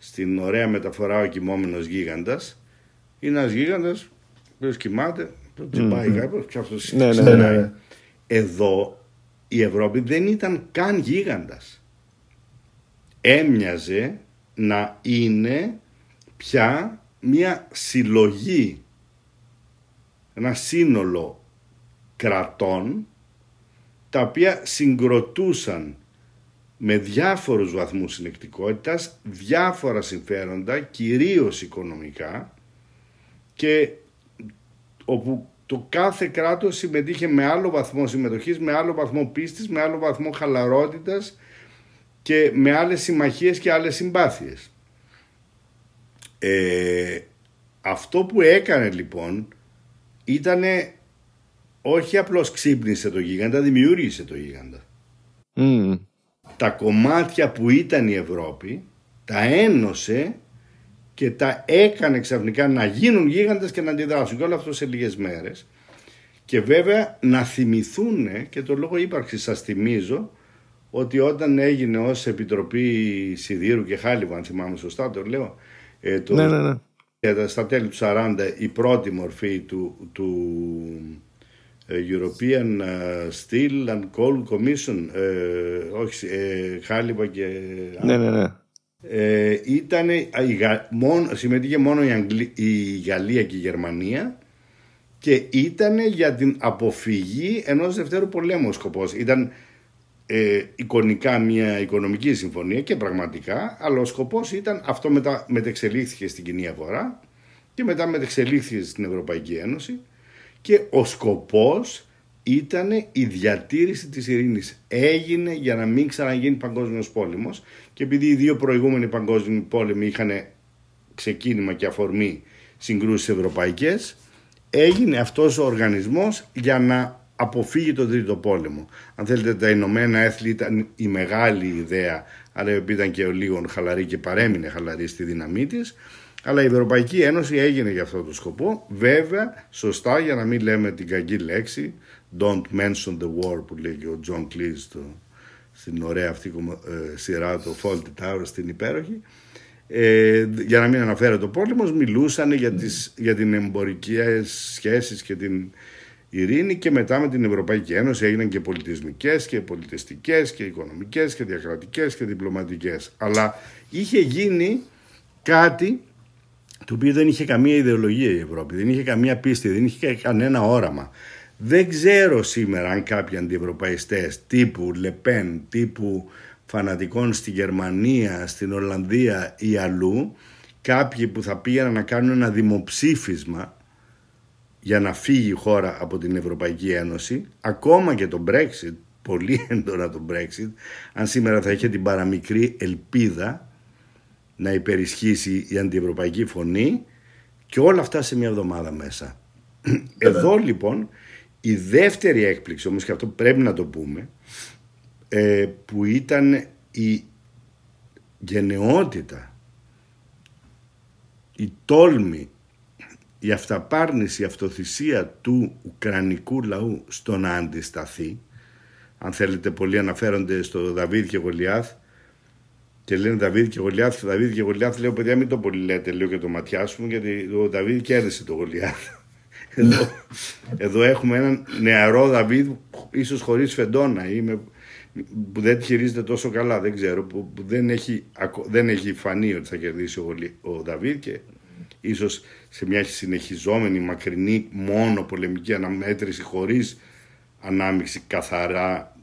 στην ωραία μεταφορά ο κοιμόμενος γίγαντας είναι ένας γίγαντας που κοιμάται, το τσιμπάει mm-hmm. κάποιος και αυτός ναι, ναι, ναι, ναι. Εδώ η Ευρώπη δεν ήταν καν γίγαντας. Έμοιαζε να είναι πια μια συλλογή, ένα σύνολο κρατών τα οποία συγκροτούσαν με διάφορους βαθμούς συνεκτικότητας, διάφορα συμφέροντα, κυρίως οικονομικά και όπου το κάθε κράτος συμμετείχε με άλλο βαθμό συμμετοχής, με άλλο βαθμό πίστης, με άλλο βαθμό χαλαρότητας και με άλλες συμμαχίες και άλλες συμπάθειες. Ε, αυτό που έκανε λοιπόν ήταν όχι απλώς ξύπνησε το γίγαντα, δημιούργησε το γίγαντα. Τα κομμάτια που ήταν η Ευρώπη τα ένωσε και τα έκανε ξαφνικά να γίνουν γίγαντες και να αντιδράσουν και όλο αυτό σε λίγες μέρες και βέβαια να θυμηθούν και το λόγο ύπαρξης σας θυμίζω ότι όταν έγινε ως Επιτροπή Σιδήρου και Χάλιβα αν θυμάμαι σωστά το λέω ε, το, ναι, ναι, ναι. στα τέλη του 40 η πρώτη μορφή του, του ε, European ε, Steel and Coal Commission ε, όχι ε, Χάλιβα και ναι, ναι, ναι. Ε, ήταν, μόνο, συμμετείχε μόνο η, η Γαλλία και η Γερμανία και ήταν για την αποφυγή ενός δευτέρου πολέμου ο σκοπός. Ήταν ε, εικονικά μια οικονομική συμφωνία και πραγματικά, αλλά ο σκοπός ήταν αυτό μετά μετεξελίχθηκε στην κοινή αγορά και μετά μετεξελίχθηκε στην Ευρωπαϊκή Ένωση και ο σκοπός ήταν η διατήρηση της ειρήνης. Έγινε για να μην ξαναγίνει παγκόσμιος πόλεμος και επειδή οι δύο προηγούμενοι παγκόσμιοι πόλεμοι είχαν ξεκίνημα και αφορμή συγκρούσεις ευρωπαϊκές, έγινε αυτός ο οργανισμός για να αποφύγει τον τρίτο πόλεμο. Αν θέλετε τα Ηνωμένα Έθνη ήταν η μεγάλη ιδέα, αλλά ήταν και ο λίγο χαλαρή και παρέμεινε χαλαρή στη δύναμή της, αλλά η Ευρωπαϊκή Ένωση έγινε για αυτό το σκοπό. Βέβαια, σωστά για να μην λέμε την κακή λέξη, Don't mention the war που λέει και ο John Cleese στην ωραία αυτή ε, σειρά το Faulty Tower στην υπέροχη ε, για να μην αναφέρω το πόλεμος μιλούσαν για, τις, για την εμπορική σχέσεις και την ειρήνη και μετά με την Ευρωπαϊκή Ένωση έγιναν και πολιτισμικές και πολιτιστικές και οικονομικές και διακρατικές και διπλωματικές αλλά είχε γίνει κάτι το οποίο δεν είχε καμία ιδεολογία η Ευρώπη, δεν είχε καμία πίστη, δεν είχε κανένα όραμα. Δεν ξέρω σήμερα αν κάποιοι αντιευρωπαϊστές τύπου Λεπέν, τύπου φανατικών στη Γερμανία, στην Ολλανδία ή αλλού, κάποιοι που θα πήγαιναν να κάνουν ένα δημοψήφισμα για να φύγει η χώρα από την Ευρωπαϊκή Ένωση, ακόμα και το Brexit πολύ έντονα το Brexit, αν σήμερα θα είχε την παραμικρή ελπίδα να υπερισχύσει η αντιευρωπαϊκή φωνή και όλα αυτά σε μια εβδομάδα μέσα. Εδώ λοιπόν η δεύτερη έκπληξη, όμως και αυτό πρέπει να το πούμε, ε, που ήταν η γενναιότητα, η τόλμη, η αυταπάρνηση, η αυτοθυσία του Ουκρανικού λαού στο να αντισταθεί. Αν θέλετε πολλοί αναφέρονται στο Δαβίδ και Γολιάθ και λένε Δαβίδ και Γολιάθ και Δαβίδ και Γολιάθ λέω παιδιά μην το πολύ λέτε λέω και το ματιάσουμε γιατί ο Δαβίδ κέρδισε το Γολιάθ. Εδώ, εδώ έχουμε έναν νεαρό Δαβίδ ίσως χωρίς φεντόνα ή με, που δεν χειρίζεται τόσο καλά, δεν ξέρω, που, δεν, έχει, δεν έχει φανεί ότι θα κερδίσει ο, ο Δαβίδ και ίσως σε μια συνεχιζόμενη μακρινή μόνο πολεμική αναμέτρηση χωρίς ανάμειξη καθαρά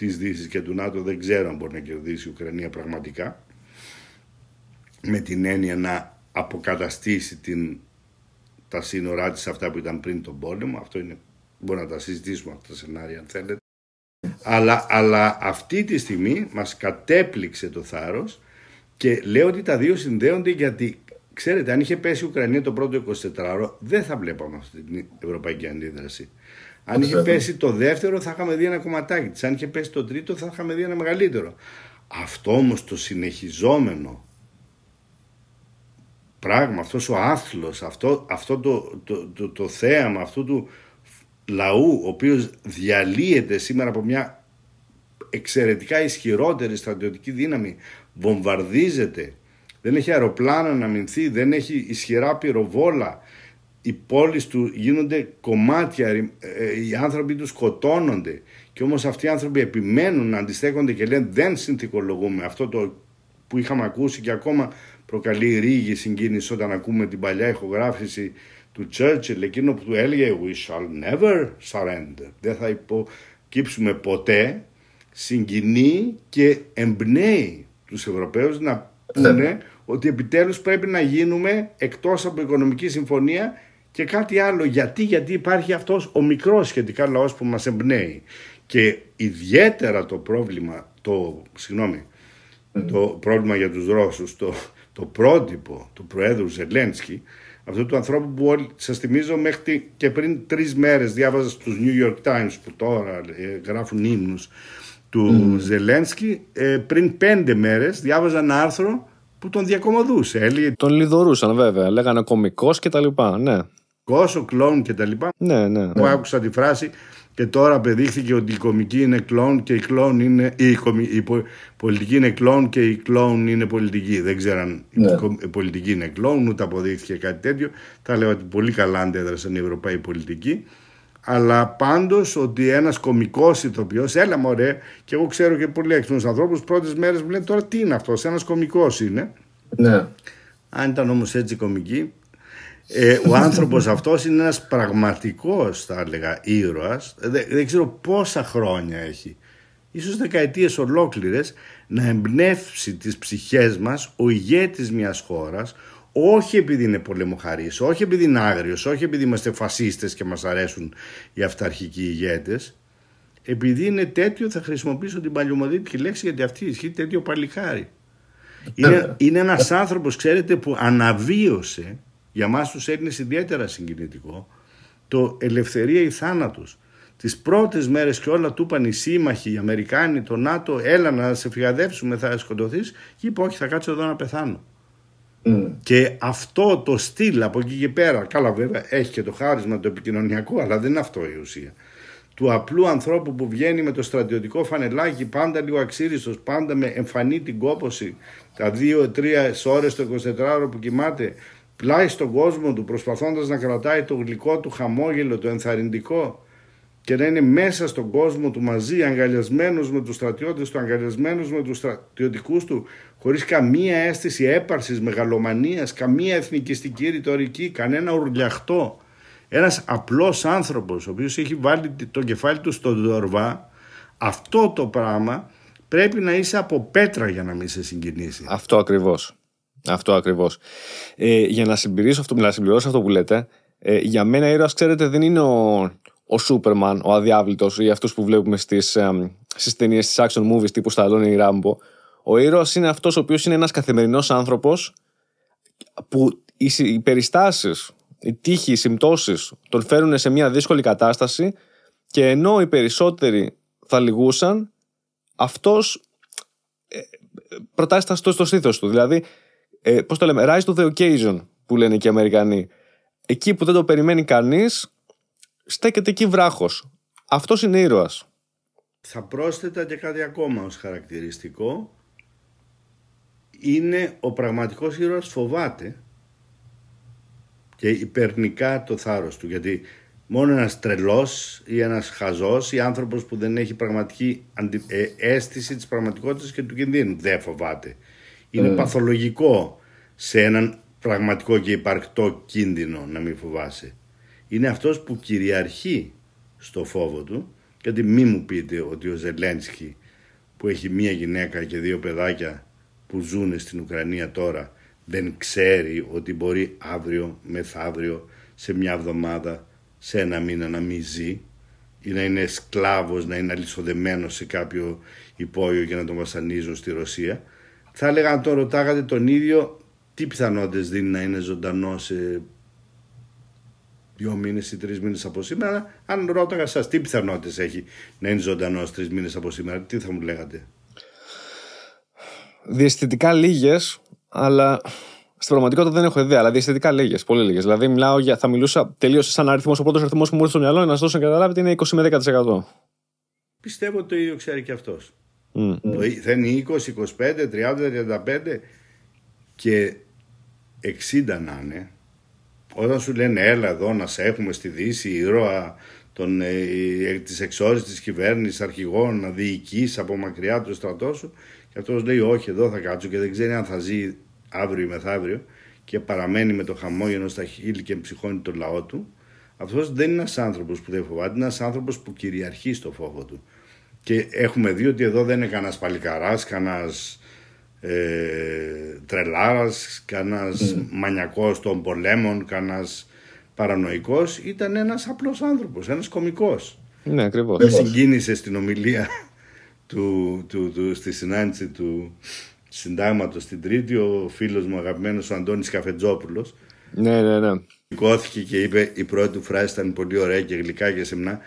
της Δύσης και του ΝΑΤΟ δεν ξέρω αν μπορεί να κερδίσει η Ουκρανία πραγματικά με την έννοια να αποκαταστήσει την, τα σύνορά της αυτά που ήταν πριν τον πόλεμο αυτό είναι, μπορεί να τα συζητήσουμε αυτά τα σενάρια αν θέλετε αλλά, αλλά αυτή τη στιγμή μας κατέπληξε το θάρρος και λέω ότι τα δύο συνδέονται γιατί ξέρετε αν είχε πέσει η Ουκρανία το πρώτο 24ωρο δεν θα βλέπαμε αυτή την ευρωπαϊκή αντίδραση. Αν είχε πέσει το δεύτερο θα είχαμε δει ένα κομματάκι της. Αν είχε πέσει το τρίτο θα είχαμε δει ένα μεγαλύτερο. Αυτό όμως το συνεχιζόμενο πράγμα, αυτός ο άθλος, αυτό, αυτό το, το, το, το θέαμα αυτού του λαού ο οποίος διαλύεται σήμερα από μια εξαιρετικά ισχυρότερη στρατιωτική δύναμη, βομβαρδίζεται, δεν έχει αεροπλάνα να μηνθεί, δεν έχει ισχυρά πυροβόλα, οι πόλεις του γίνονται κομμάτια, ε, οι άνθρωποι τους σκοτώνονται και όμως αυτοί οι άνθρωποι επιμένουν να αντιστέκονται και λένε δεν συνθηκολογούμε αυτό το που είχαμε ακούσει και ακόμα προκαλεί ρίγη συγκίνηση όταν ακούμε την παλιά ηχογράφηση του Churchill, εκείνο που του έλεγε «We shall never surrender». Δεν θα υποκύψουμε ποτέ, συγκινεί και εμπνέει τους Ευρωπαίους να πούνε ναι. ότι επιτέλους πρέπει να γίνουμε εκτός από οικονομική συμφωνία και κάτι άλλο. Γιατί, γιατί υπάρχει αυτός ο μικρός σχετικά λαός που μας εμπνέει. Και ιδιαίτερα το πρόβλημα, το, συγγνώμη, το πρόβλημα για τους Ρώσους, το, το πρότυπο του Προέδρου Ζελένσκι, αυτού του ανθρώπου που όλοι, σας θυμίζω μέχρι και πριν τρεις μέρες διάβαζα στους New York Times που τώρα ε, γράφουν ύμνους του mm. Ζελένσκι ε, πριν πέντε μέρες διάβαζα ένα άρθρο που τον διακομωδούσε. Έλεγε... Τον λιδωρούσαν βέβαια, λέγανε κομικός και τα λοιπά, ναι. Κόσο, κλόν και τα λοιπά. Ναι, ναι. Μου άκουσα τη φράση και τώρα απεδείχθηκε ότι η κομική είναι κλόν και η κλόν είναι. Η, η πολιτική είναι κλόν και η κλόν είναι πολιτική. Δεν ξέρω αν ναι. η πολιτική είναι κλόν, ούτε αποδείχθηκε κάτι τέτοιο. Θα λέω ότι πολύ καλά αντέδρασαν οι Ευρωπαίοι πολιτικοί. Αλλά πάντως ότι ένας κομικός ηθοποιό, έλα μωρέ, και εγώ ξέρω και πολλοί έξυπνους ανθρώπους, πρώτες μέρες μου λένε τώρα τι είναι αυτός, ένας κομικός είναι. Ναι. Αν ήταν όμως έτσι κομική, ε, ο άνθρωπος αυτός είναι ένας πραγματικός θα έλεγα ήρωας. Δεν, δεν ξέρω πόσα χρόνια έχει. Ίσως δεκαετίες ολόκληρες να εμπνεύσει τις ψυχές μας ο ηγέτης μιας χώρας όχι επειδή είναι πολεμοχαρής, όχι επειδή είναι άγριος, όχι επειδή είμαστε φασίστες και μας αρέσουν οι αυταρχικοί ηγέτες. Επειδή είναι τέτοιο θα χρησιμοποιήσω την παλιωμοδίτικη λέξη γιατί αυτή ισχύει τέτοιο παλικάρι. Είναι, είναι ένας άνθρωπος ξέρετε που αναβίωσε για μας τους Έλληνες ιδιαίτερα συγκινητικό, το ελευθερία ή θάνατος. Τις πρώτες μέρες και όλα του είπαν οι σύμμαχοι, οι Αμερικάνοι, το ΝΑΤΟ, έλα να σε φυγαδεύσουμε, θα σκοτωθείς και είπε όχι θα κάτσω εδώ να πεθάνω. Mm. Και αυτό το στυλ από εκεί και πέρα, καλά βέβαια έχει και το χάρισμα το επικοινωνιακό, αλλά δεν είναι αυτό η ουσία. Του απλού ανθρώπου που βγαίνει με το στρατιωτικό φανελάκι, πάντα λίγο αξίριστος, πάντα με εμφανή την κόποση, τα δύο-τρία ώρες το 24ωρο που κοιμάται, πλάι στον κόσμο του προσπαθώντας να κρατάει το γλυκό του χαμόγελο, το ενθαρρυντικό και να είναι μέσα στον κόσμο του μαζί, αγκαλιασμένος με τους στρατιώτες του, αγκαλιασμένος με τους στρατιωτικούς του, χωρίς καμία αίσθηση έπαρσης, μεγαλομανίας, καμία εθνικιστική ρητορική, κανένα ουρλιαχτό. Ένας απλός άνθρωπος, ο οποίος έχει βάλει το κεφάλι του στον δορβά, αυτό το πράγμα πρέπει να είσαι από πέτρα για να μην σε συγκινήσει. Αυτό ακριβώς. Αυτό ακριβώς. Ε, για να συμπληρώσω αυτό, να συμπληρώσω αυτό που λέτε, ε, για μένα ήρωας, ξέρετε, δεν είναι ο, ο Σούπερμαν, ο αδιάβλητος ή αυτού που βλέπουμε στις στις ταινίες της action movies τύπου Σταλόνι ή Ράμπο. Ο ήρωας είναι αυτός ο οποίος είναι ένας καθημερινός άνθρωπος που οι περιστάσεις, οι τύχοι, οι συμπτώσεις τον φέρουν σε μια δύσκολη κατάσταση και ενώ οι περισσότεροι θα λυγούσαν, αυτός ε, προτάσεις στο, στο στήθος του. Δηλαδή, ε, πώς το λέμε, rise to the occasion που λένε και οι Αμερικανοί. Εκεί που δεν το περιμένει κανείς, στέκεται εκεί βράχος. Αυτός είναι ήρωας. Θα πρόσθετα και κάτι ακόμα ως χαρακτηριστικό. Είναι ο πραγματικός ήρωας φοβάται και υπερνικά το θάρρος του. Γιατί μόνο ένας τρελός ή ένας χαζός ή άνθρωπος που δεν έχει πραγματική ε, αίσθηση της πραγματικότητας και του κινδύνου δεν φοβάται. Είναι ε. παθολογικό σε έναν πραγματικό και υπαρκτό κίνδυνο να μην φοβάσαι. Είναι αυτός που κυριαρχεί στο φόβο του γιατί μη μου πείτε ότι ο Ζελένσκι που έχει μία γυναίκα και δύο παιδάκια που ζουν στην Ουκρανία τώρα δεν ξέρει ότι μπορεί αύριο, μεθαύριο, σε μια εβδομάδα, σε ένα μήνα να μην ζει ή να είναι σκλάβος, να είναι αλυσοδεμένος σε κάποιο υπόγειο και να τον βασανίζουν στη Ρωσία. Θα έλεγα αν τον ρωτάγατε τον ίδιο τι πιθανότητες δίνει να είναι ζωντανό σε δύο μήνες ή τρεις μήνες από σήμερα. Αν ρώταγα εσά τι πιθανότητες έχει να είναι ζωντανός τρεις μήνες από σήμερα, τι θα μου λέγατε; Διαισθητικά λίγες, αλλά στην πραγματικότητα δεν έχω ιδέα. Αλλά διαισθητικά λίγες, πολύ λίγες. Δηλαδή, μιλάω για, θα μιλούσα τελείω σαν αριθμός. Ο πρώτος αριθμός που μου ήρθε στο μυαλό να σας δώσω να καταλάβετε είναι 20 με 10%. Πιστεύω ότι το ίδιο ξέρει και αυτός. Mm. Θα είναι 20, 25, 30, 35 και 60 να είναι όταν σου λένε έλα εδώ να σε έχουμε στη Δύση, ήρωα των, ε, ε, της εξόρισης της κυβέρνησης, αρχηγών, να διοικείς από μακριά το στρατό σου και αυτός λέει όχι εδώ θα κάτσω και δεν ξέρει αν θα ζει αύριο ή μεθαύριο και παραμένει με το χαμόγελο στα χείλη και ψυχώνει το λαό του αυτός δεν είναι ένας άνθρωπος που δεν φοβάται, είναι ένας άνθρωπος που κυριαρχεί στο φόβο του. Και έχουμε δει ότι εδώ δεν είναι κανένας παλικαράς, κανένας ε, τρελάρας, κανένας mm. μανιακός των πολέμων, κανένας παρανοϊκός, ήταν ένας απλός άνθρωπος, ένας κομικός. Ναι, ακριβώς. Με συγκίνησε στην ομιλία του, του, του, στη συνάντηση του συντάγματος την Τρίτη ο φίλος μου αγαπημένος ο Αντώνης Καφετζόπουλος ναι, ναι, ναι. Σηκώθηκε και είπε η πρώτη του φράση ήταν πολύ ωραία και γλυκά και σεμνά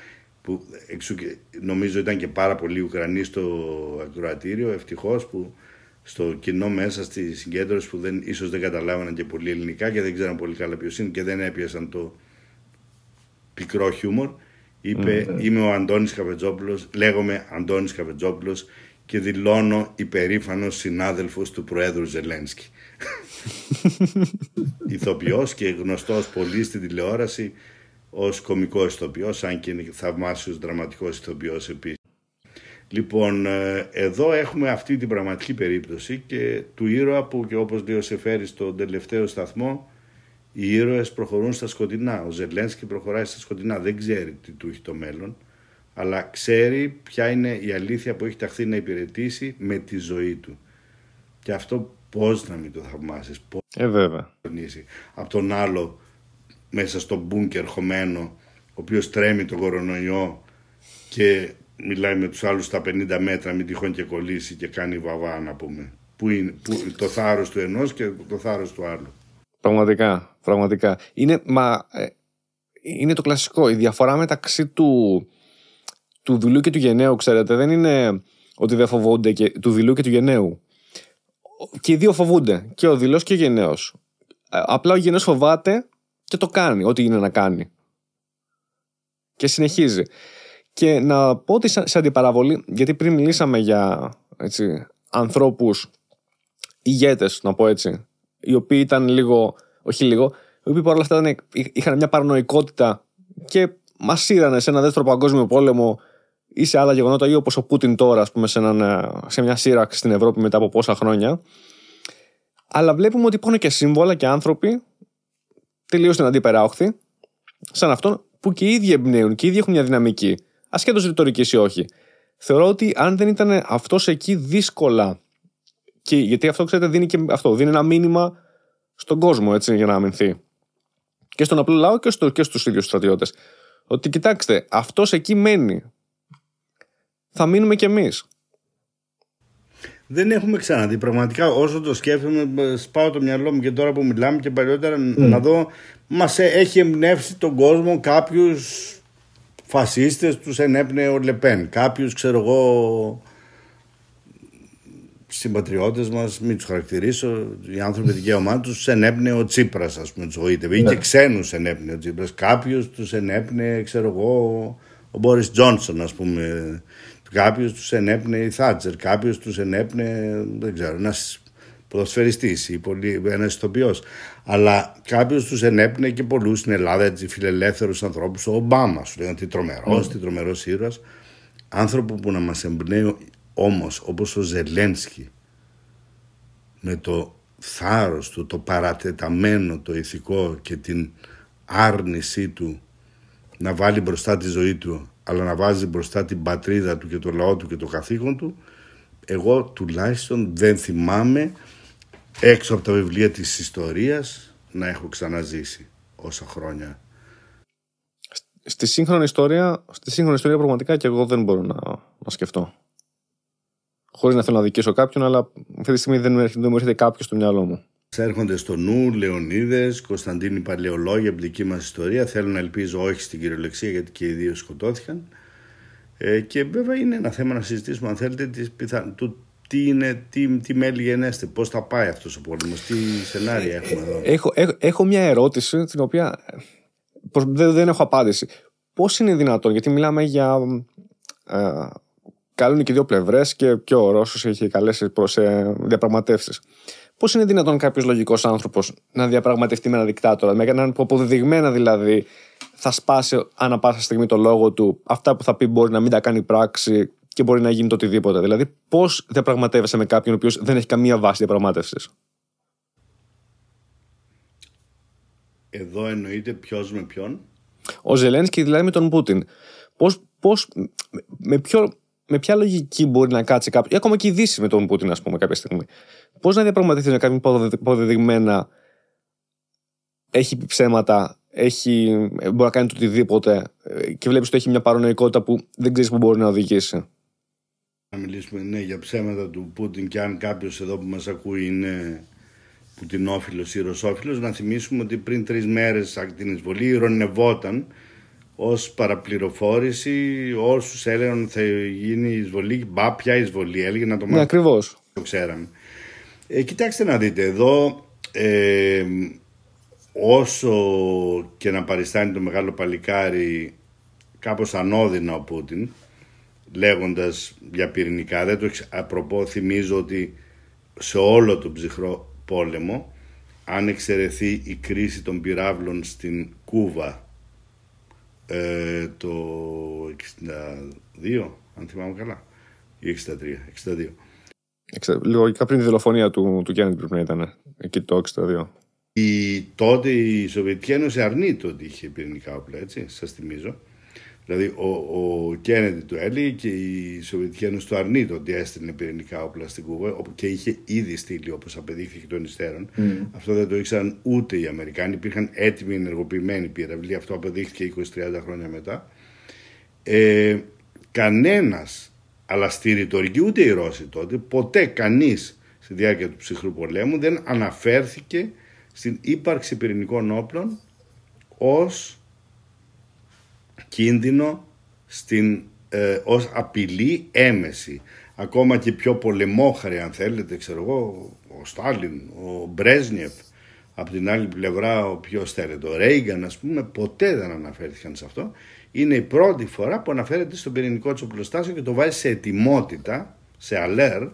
που εξου, νομίζω ήταν και πάρα πολύ Ουκρανοί στο ακροατήριο ευτυχώς που στο κοινό μέσα στη συγκέντρωση που δεν, ίσως δεν καταλάβαιναν και πολύ ελληνικά και δεν ξέραν πολύ καλά ποιος είναι και δεν έπιασαν το πικρό χιούμορ είπε mm-hmm. είμαι ο Αντώνης Καφετζόπουλος λέγομαι Αντώνης Καφετζόπουλος και δηλώνω υπερήφανος συνάδελφος του Προέδρου Ζελένσκι ηθοποιός και γνωστός πολύ στην τηλεόραση ως κομικός ηθοποιός αν και είναι θαυμάσιος δραματικός ηθοποιός επίσης Λοιπόν, ε, εδώ έχουμε αυτή την πραγματική περίπτωση και του ήρωα που και όπως λέει ο Σεφέρης στον τελευταίο σταθμό οι ήρωες προχωρούν στα σκοτεινά. Ο Ζελένσκι προχωράει στα σκοτεινά. Δεν ξέρει τι του έχει το μέλλον, αλλά ξέρει ποια είναι η αλήθεια που έχει ταχθεί να υπηρετήσει με τη ζωή του. Και αυτό πώς να μην το θαυμάσεις, πώς ε, βέβαια. Από τον άλλο μέσα στο μπούνκερ χωμένο, ο οποίος τρέμει τον κορονοϊό και μιλάει με τους άλλους στα 50 μέτρα μην τυχόν και κολλήσει και κάνει βαβά να πούμε. Που είναι που, το θάρρος του ενός και το θάρρος του άλλου. Πραγματικά, πραγματικά. Είναι, μα, ε, είναι το κλασικό. Η διαφορά μεταξύ του, του δουλού και του γενναίου, ξέρετε, δεν είναι ότι δεν φοβούνται και, του δηλού και του γενναίου. Και οι δύο φοβούνται. Και ο δηλός και ο γενναίος. Ε, απλά ο γενναίος φοβάται και το κάνει, ό,τι είναι να κάνει. Και συνεχίζει. Και να πω ότι σε αντιπαραβολή, γιατί πριν μιλήσαμε για έτσι, ανθρώπους ηγέτες, να πω έτσι, οι οποίοι ήταν λίγο, όχι λίγο, οι οποίοι παρόλα αυτά ήταν, είχαν μια παρανοϊκότητα και μας είδανε σε ένα δεύτερο παγκόσμιο πόλεμο ή σε άλλα γεγονότα ή όπως ο Πούτιν τώρα ας πούμε, σε, σε μια σύραξη στην Ευρώπη μετά από πόσα χρόνια. Αλλά βλέπουμε ότι υπάρχουν και σύμβολα και άνθρωποι τελείως στην αντίπερα σαν αυτόν που και οι ίδιοι εμπνέουν και οι ίδιοι έχουν μια δυναμική ασχέτως ρητορικής ή όχι. Θεωρώ ότι αν δεν ήταν αυτός εκεί δύσκολα. Και, γιατί αυτό ξέρετε δίνει και αυτό, δίνει ένα μήνυμα στον κόσμο έτσι, για να αμυνθεί. Και στον απλό λαό και, στο, και στους ίδιους στρατιώτες. Ότι κοιτάξτε, αυτός εκεί μένει. Θα μείνουμε κι εμείς. Δεν έχουμε ξαναδεί. Πραγματικά όσο το σκέφτομαι, σπάω το μυαλό μου και τώρα που μιλάμε και παλιότερα να δω. Μας έχει εμπνεύσει τον κόσμο κάποιους φασίστες, τους ενέπνεε ο Λεπέν. Κάποιους, ξέρω εγώ, συμπατριώτες μας, μην τους χαρακτηρίσω, οι άνθρωποι δικαίωμά τους, τους ενέπνεε ο Τσίπρας, ας πούμε, τους βοήθευε. Ή και ναι. ξένους ενέπνεε ο Τσίπρας. Κάποιους τους ενέπνεε, ξέρω εγώ, ο Μπόρι Τζόνσον, ας πούμε. Κάποιος τους ενέπνεε η Θάτσερ, κάποιος τους ενέπνεε, δεν ξέρω, ένας ποδοσφαιριστής ή ένας ηθοποιός. Αλλά κάποιος τους ενέπνεε και πολλούς στην Ελλάδα, έτσι φιλελεύθερους ανθρώπους. Ο Ομπάμα, σου λέγανε τι τρομερός, mm. τι τρομερός ήρωας. Άνθρωπο που να μας εμπνέει όμως, όπως ο Ζελένσκι, με το θάρρος του, το παρατεταμένο, το ηθικό και την άρνησή του να βάλει μπροστά τη ζωή του αλλά να βάζει μπροστά την πατρίδα του και το λαό του και το καθήκον του εγώ τουλάχιστον δεν θυμάμαι έξω από τα βιβλία της ιστορίας να έχω ξαναζήσει όσα χρόνια. Στη σύγχρονη ιστορία, στη σύγχρονη ιστορία πραγματικά και εγώ δεν μπορώ να, να σκεφτώ. Χωρίς να θέλω να δικήσω κάποιον, αλλά αυτή τη στιγμή δεν, δεν μου έρχεται κάποιος στο μυαλό μου. Έρχονται στο νου Λεωνίδες, Κωνσταντίνη Παλαιολόγια από δική μας ιστορία. Θέλω να ελπίζω όχι στην κυριολεξία γιατί και οι δύο σκοτώθηκαν. Ε, και βέβαια είναι ένα θέμα να συζητήσουμε, αν θέλετε, τις πιθα... του τι, είναι, τι, τι μέλη γενέστε, πώς θα πάει αυτός ο πόλεμος, τι σενάρια έχουμε εδώ. Έχω, έχω, έχω μια ερώτηση την οποία δεν, δεν έχω απάντηση. Πώς είναι δυνατόν, γιατί μιλάμε για. Ε, καλούν και δύο πλευρές και, και ο Ρώσος έχει καλέσει προς ε, διαπραγματεύσεις. Πώς είναι δυνατόν κάποιος λογικός άνθρωπος να διαπραγματευτεί με ένα δικτάτορα, με έναν που αποδεδειγμένα δηλαδή θα σπάσει ανά πάσα στιγμή το λόγο του, αυτά που θα πει μπορεί να μην τα κάνει πράξη και μπορεί να γίνει το οτιδήποτε. Δηλαδή, πώς διαπραγματεύεσαι με κάποιον ο οποίος δεν έχει καμία βάση διαπραγμάτευσης; Εδώ εννοείται ποιος με ποιον. Ο Ζελένσκι δηλαδή με τον Πούτιν. Πώς, πώς, με, ποιο, με ποια λογική μπορεί να κάτσει κάποιο, ή ακόμα και η Δύση με τον Πούτιν, ας πούμε, κάποια στιγμή. Πώς να διαπραγματευτείς με κάποιον υποδεδειγμένα έχει ψέματα, έχει, μπορεί να κάνει το οτιδήποτε ε, και βλέπεις ότι έχει μια παρανοϊκότητα που δεν ξέρεις που μπορεί να οδηγήσει. Να μιλήσουμε ναι, για ψέματα του Πούτιν και αν κάποιος εδώ που μας ακούει είναι Πουτινόφιλο ή Ρωσόφιλος, να θυμίσουμε ότι πριν τρεις μέρες από την εισβολή ηρωνευόταν ως παραπληροφόρηση όσους έλεγαν ότι θα γίνει εισβολή. Μπα, ποια εισβολή, έλεγε να το μάθει. Ναι, ακριβώς. Το ξέραμε. Ε, κοιτάξτε να δείτε, εδώ ε, όσο και να παριστάνει το μεγάλο παλικάρι κάπως ανώδυνα ο Πούτιν λέγοντας για πυρηνικά δεν το απροπώ θυμίζω ότι σε όλο τον ψυχρό πόλεμο αν εξαιρεθεί η κρίση των πυράβλων στην Κούβα ε, το 62 αν θυμάμαι καλά ή 63, 62 Λογικά πριν τη δολοφονία του, του Κέννετ πρέπει να ήταν εκεί το 62. Η, τότε η Σοβιετική Ένωση αρνείται ότι είχε πυρηνικά όπλα, έτσι, σας θυμίζω. Δηλαδή ο, ο Κέννετ του έλεγε και η Σοβιετική Ένωση του αρνείται ότι έστειλε πυρηνικά όπλα στην Κούβα και είχε ήδη στείλει όπως απεδείχθηκε των υστέρων. Mm. Αυτό δεν το ήξεραν ούτε οι Αμερικάνοι. Υπήρχαν έτοιμοι ενεργοποιημένοι πύραυλοι. Αυτό απεδείχθηκε 20-30 χρόνια μετά. Ε, κανένας αλλά στη ρητορική ούτε οι Ρώσοι τότε, ποτέ κανείς στη διάρκεια του ψυχρού πολέμου δεν αναφέρθηκε στην ύπαρξη πυρηνικών όπλων ως κίνδυνο, στην, ε, ως απειλή έμεση. Ακόμα και πιο πολεμόχαρη αν θέλετε, ξέρω εγώ, ο Στάλιν, ο Μπρέσνιεφ, από την άλλη πλευρά ο πιο θέλετε, ο Ρέιγκαν ας πούμε, ποτέ δεν αναφέρθηκαν σε αυτό είναι η πρώτη φορά που αναφέρεται στο πυρηνικό του οπλοστάσιο και το βάζει σε ετοιμότητα, σε alert,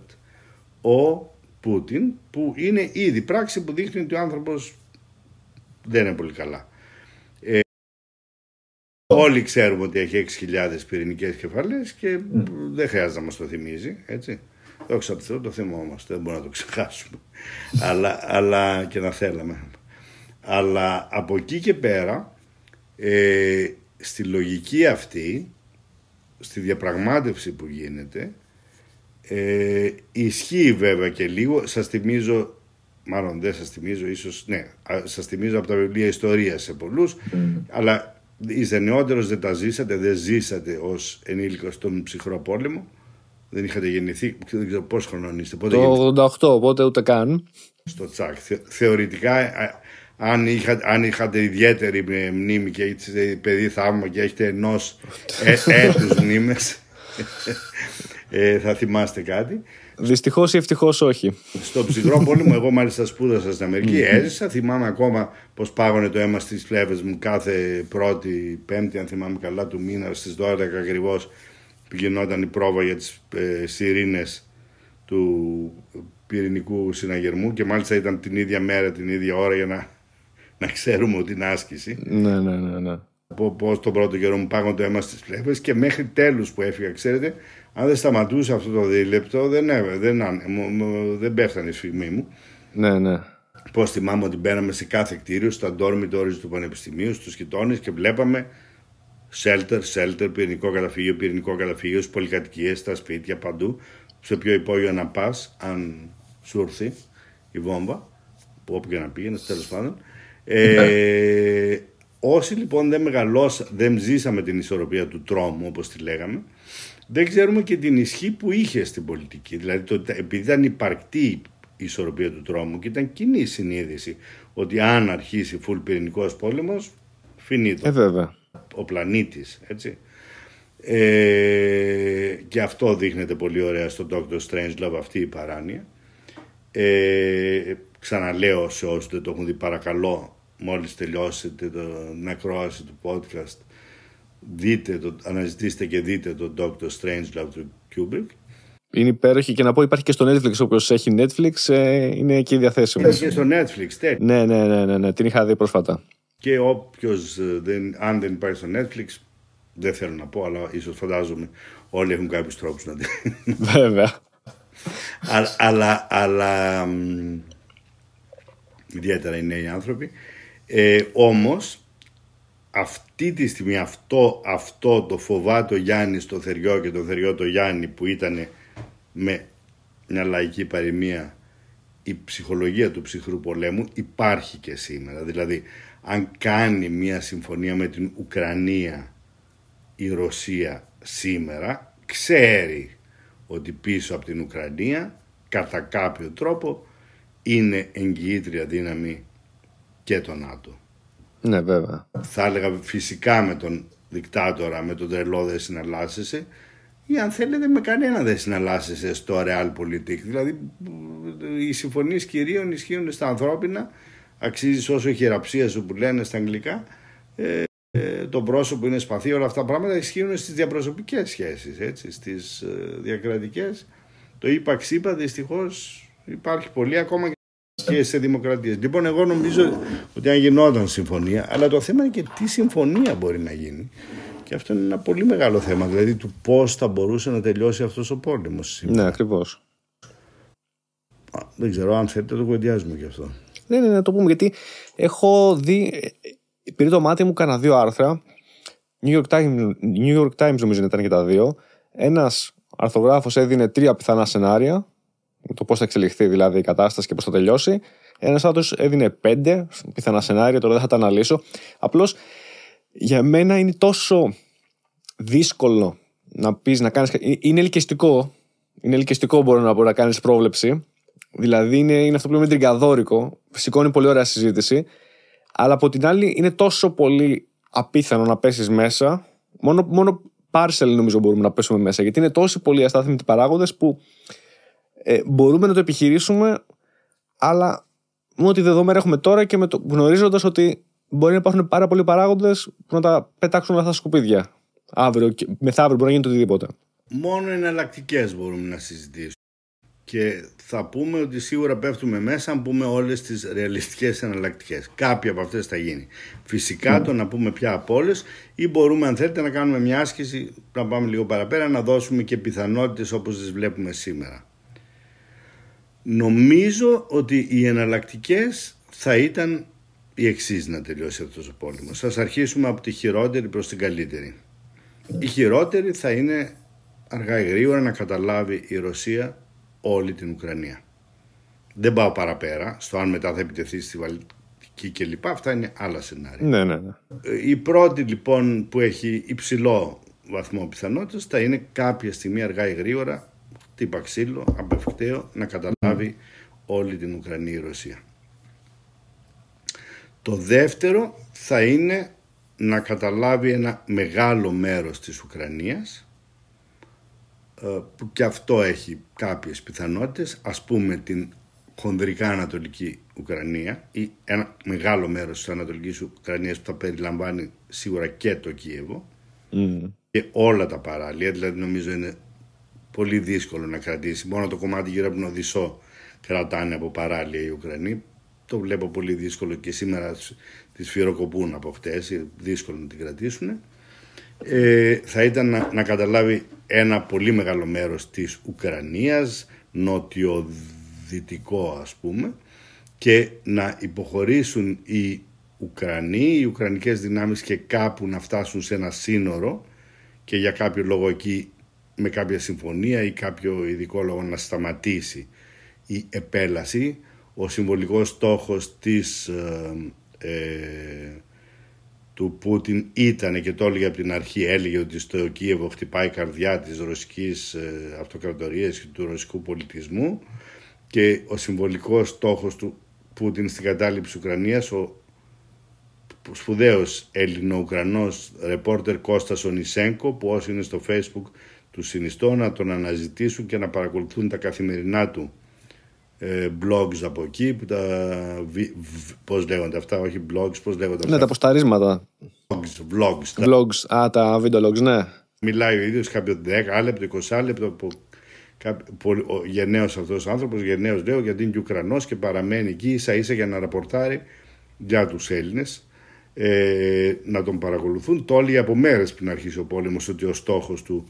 ο Πούτιν, που είναι ήδη πράξη που δείχνει ότι ο άνθρωπος δεν είναι πολύ καλά. Ε, όλοι ξέρουμε ότι έχει 6.000 πυρηνικές κεφαλές και δεν χρειάζεται να μας το θυμίζει, έτσι. Δόξα τω Θεώ το θυμόμαστε, δεν μπορούμε να το ξεχάσουμε. αλλά, αλλά και να θέλαμε. Αλλά από εκεί και πέρα ε, στη λογική αυτή, στη διαπραγμάτευση που γίνεται, ε, ισχύει βέβαια και λίγο, σας θυμίζω, μάλλον δεν σας θυμίζω, ίσως, ναι, σας θυμίζω από τα βιβλία ιστορίας σε πολλούς, αλλά Είστε νεότερος, δεν τα ζήσατε, δεν ζήσατε ως ενήλικος στον ψυχρό πόλεμο. Δεν είχατε γεννηθεί, δεν ξέρω πόσο χρονών είστε. Πότε το 88, οπότε ούτε καν. Στο τσάκ. θεωρητικά, αν, είχα, αν είχατε ιδιαίτερη μνήμη και είστε παιδί θαύμα και έχετε ενός ε, έτους μνήμες, ε, θα θυμάστε κάτι. Δυστυχώς ή ευτυχώς όχι. Στο ψυχρό πόλεμο, εγώ μάλιστα σπούδασα στην Αμερική, έζησα. Θυμάμαι ακόμα πω πάγωνε το αίμα στις φλέβες μου κάθε πρώτη, πέμπτη, αν θυμάμαι καλά, του μήνα στις 12 ακριβώς που γινόταν η πρόβα για τις ε, σιρήνες του πυρηνικού συναγερμού και μάλιστα ήταν την ίδια μέρα, την ίδια ώρα για να, να ξέρουμε ότι είναι άσκηση. Ναι, ναι, ναι. ναι. Πώς τον πρώτο καιρό μου πάγω το αίμα στις φλέβες και μέχρι τέλους που έφυγα, ξέρετε, αν δεν σταματούσε αυτό το δίλεπτο, δεν, δεν, δεν πέφτανε η σφιγμή μου. Ναι, ναι. Πώς θυμάμαι ότι μπαίναμε σε κάθε κτίριο, στα dormitories του Πανεπιστημίου, στους γειτόνες και βλέπαμε shelter, shelter, πυρηνικό καταφύγιο, πυρηνικό καταφύγιο, στις πολυκατοικίες, στα σπίτια, παντού. Σε ποιο υπόγειο να πας, αν σου έρθει η βόμβα, που όπου και να πήγαινε, τέλος πάντων. Ε, όσοι λοιπόν δεν μεγαλώσαν, δεν ζήσαμε την ισορροπία του τρόμου, όπως τη λέγαμε, δεν ξέρουμε και την ισχύ που είχε στην πολιτική. Δηλαδή, το, επειδή ήταν υπαρκτή η ισορροπία του τρόμου και ήταν κοινή συνείδηση ότι αν αρχίσει φουλ πυρηνικός πόλεμος, φινίτο. Ε, βέβαια. Ο πλανήτης, έτσι. Ε, και αυτό δείχνεται πολύ ωραία στο Dr. Strangelove αυτή η παράνοια. Ε, ξαναλέω σε όσους δεν το έχουν δει παρακαλώ μόλις τελειώσετε την ακρόαση του podcast δείτε το, αναζητήστε και δείτε το Doctor Strange Love του Kubrick. Είναι υπέροχη και να πω υπάρχει και στο Netflix όποιος έχει Netflix ε, είναι εκεί διαθέσιμο. Είναι και στο Netflix, τέτοιο. Ναι, ναι, ναι, ναι, ναι, την είχα δει πρόσφατα. Και όποιος ε, δεν, αν δεν υπάρχει στο Netflix δεν θέλω να πω αλλά ίσως φαντάζομαι όλοι έχουν κάποιους τρόπους να δει. Βέβαια. αλλά, αλλά, αλλά ιδιαίτερα οι νέοι άνθρωποι. Ε, όμως αυτή τη στιγμή αυτό, αυτό το φοβάτο Γιάννης στο Θεριό και το Θεριό το Γιάννη που ήταν με μια λαϊκή παροιμία η ψυχολογία του ψυχρού πολέμου υπάρχει και σήμερα. Δηλαδή αν κάνει μια συμφωνία με την Ουκρανία η Ρωσία σήμερα ξέρει ότι πίσω από την Ουκρανία κατά κάποιο τρόπο είναι εγγυήτρια δύναμη και το ΝΑΤΟ. Ναι, βέβαια. Θα έλεγα φυσικά με τον δικτάτορα, με τον τρελό δεν συναλλάσσεσαι ή αν θέλετε με κανένα δεν συναλλάσσεσαι στο Realpolitik. Δηλαδή οι συμφωνίες κυρίων ισχύουν στα ανθρώπινα, αξίζεις όσο η χειραψία σου που λένε στα αγγλικά, ε, ε, το πρόσωπο είναι σπαθί, όλα αυτά τα πράγματα ισχύουν στις διαπροσωπικές σχέσεις, έτσι, στις ε, διακρατικές. Το είπα ξύπα, δυστυχώς υπάρχει πολύ ακόμα και σε δημοκρατίες. Λοιπόν, εγώ νομίζω ότι αν γινόταν συμφωνία, αλλά το θέμα είναι και τι συμφωνία μπορεί να γίνει. Και αυτό είναι ένα πολύ μεγάλο θέμα, δηλαδή του πώς θα μπορούσε να τελειώσει αυτός ο πόλεμος. Ναι, ακριβώς. Δεν ξέρω αν θέλετε το κουβεντιάζουμε γι' αυτό. Ναι, ναι, ναι, το πούμε γιατί έχω δει. Πήρε το μάτι μου κάνα δύο άρθρα. New York Times, New York Times νομίζω ήταν και τα δύο. Ένας αρθρογράφος έδινε τρία πιθανά σενάρια το πώς θα εξελιχθεί δηλαδή η κατάσταση και πώς θα τελειώσει. Ένας άλλο έδινε πέντε πιθανά σενάρια, τώρα δεν θα τα αναλύσω. Απλώς για μένα είναι τόσο δύσκολο να πεις να κάνεις. Είναι ελκυστικό. Είναι ελκυστικό μπορεί να, μπορεί να κάνεις πρόβλεψη. Δηλαδή είναι, είναι αυτό που λέμε τριγκαδόρικο. Σηκώνει πολύ ωραία συζήτηση. Αλλά από την άλλη είναι τόσο πολύ απίθανο να πέσεις μέσα. Μόνο, μόνο parcel νομίζω μπορούμε να πέσουμε μέσα. Γιατί είναι τόσοι πολλοί αστάθμιτοι παράγοντες που ε, μπορούμε να το επιχειρήσουμε, αλλά με ό,τι δεδομένα έχουμε τώρα και με το, γνωρίζοντας ότι μπορεί να υπάρχουν πάρα πολλοί παράγοντες που να τα πετάξουν αυτά στα σκουπίδια. Αύριο, μεθαύριο μπορεί να γίνει το οτιδήποτε. Μόνο εναλλακτικές μπορούμε να συζητήσουμε. Και θα πούμε ότι σίγουρα πέφτουμε μέσα αν πούμε όλες τις ρεαλιστικές εναλλακτικές. Κάποια από αυτές θα γίνει. Φυσικά το να πούμε πια από όλες ή μπορούμε, αν θέλετε, να κάνουμε μια άσκηση, να πάμε λίγο παραπέρα, να δώσουμε και πιθανότητες όπως τις βλέπουμε σήμερα. Νομίζω ότι οι εναλλακτικές θα ήταν η εξής να τελειώσει αυτός ο πόλεμος. Ας αρχίσουμε από τη χειρότερη προς την καλύτερη. Η χειρότερη θα είναι αργά ή γρήγορα να καταλάβει η Ρωσία όλη την Ουκρανία. Δεν πάω παραπέρα στο αν μετά θα επιτεθεί στη Βαλτική εκεί και λοιπά. Αυτά είναι άλλα σενάρια. Ναι, ναι, ναι. Η πρώτη λοιπόν που έχει υψηλό βαθμό πιθανότητας θα είναι κάποια στιγμή αργά ή γρήγορα τύπα ξύλο, απευκταίο, να καταλάβει όλη την Ουκρανία η Ρωσία. Το δεύτερο θα είναι να καταλάβει ένα μεγάλο μέρος της Ουκρανίας ε, που και αυτό έχει κάποιες πιθανότητες, ας πούμε την χονδρικά Ανατολική Ουκρανία ή ένα μεγάλο μέρος της Ανατολικής Ουκρανίας που θα περιλαμβάνει σίγουρα και το Κίεβο και όλα τα παράλια, δηλαδή νομίζω είναι πολύ δύσκολο να κρατήσει. Μόνο το κομμάτι γύρω από τον Οδυσσό κρατάνε από παράλια οι Ουκρανοί. Το βλέπω πολύ δύσκολο και σήμερα τη σφυροκοπούν από χτες, δύσκολο να την κρατήσουν. Ε, θα ήταν να, να καταλάβει ένα πολύ μεγάλο μέρος της Ουκρανίας, νότιο-δυτικό ας πούμε, και να υποχωρήσουν οι Ουκρανοί, οι Ουκρανικές δυνάμεις και κάπου να φτάσουν σε ένα σύνορο και για κάποιο λόγο εκεί με κάποια συμφωνία ή κάποιο ειδικό λόγο να σταματήσει η επέλαση. Ο συμβολικός στόχος της, ε, ε, του Πούτιν ήταν και το έλεγε από την αρχή, έλεγε ότι στο Κίεβο χτυπάει η καρδιά της ρωσικής ε, αυτοκρατορίας και του ρωσικού πολιτισμού και ο συμβολικός στόχος του Πούτιν στην κατάληψη Ουκρανίας, ο σπουδαίος Έλληνο-Ουκρανός ρεπόρτερ Κώστας Ονισέγκο που όσοι είναι στο facebook του συνιστώ να τον αναζητήσουν και να παρακολουθούν τα καθημερινά του ε, blogs από εκεί που τα πώς λέγονται αυτά, όχι blogs, πώς λέγονται ναι, αυτά. Ναι, τα ποσταρίσματα. Vlogs, vlogs. Vlogs, α, τα video logs, ναι. Μιλάει ο ίδιος κάποιο 10 λεπτό, 20 λεπτό που ο γενναίος αυτός ο άνθρωπος, γενναίος λέω γιατί είναι και Ουκρανός και παραμένει εκεί ίσα ίσα για να ραπορτάρει για τους Έλληνες ε, να τον παρακολουθούν. Το έλεγε από μέρες πριν αρχίσει ο πόλεμος ότι ο στόχος του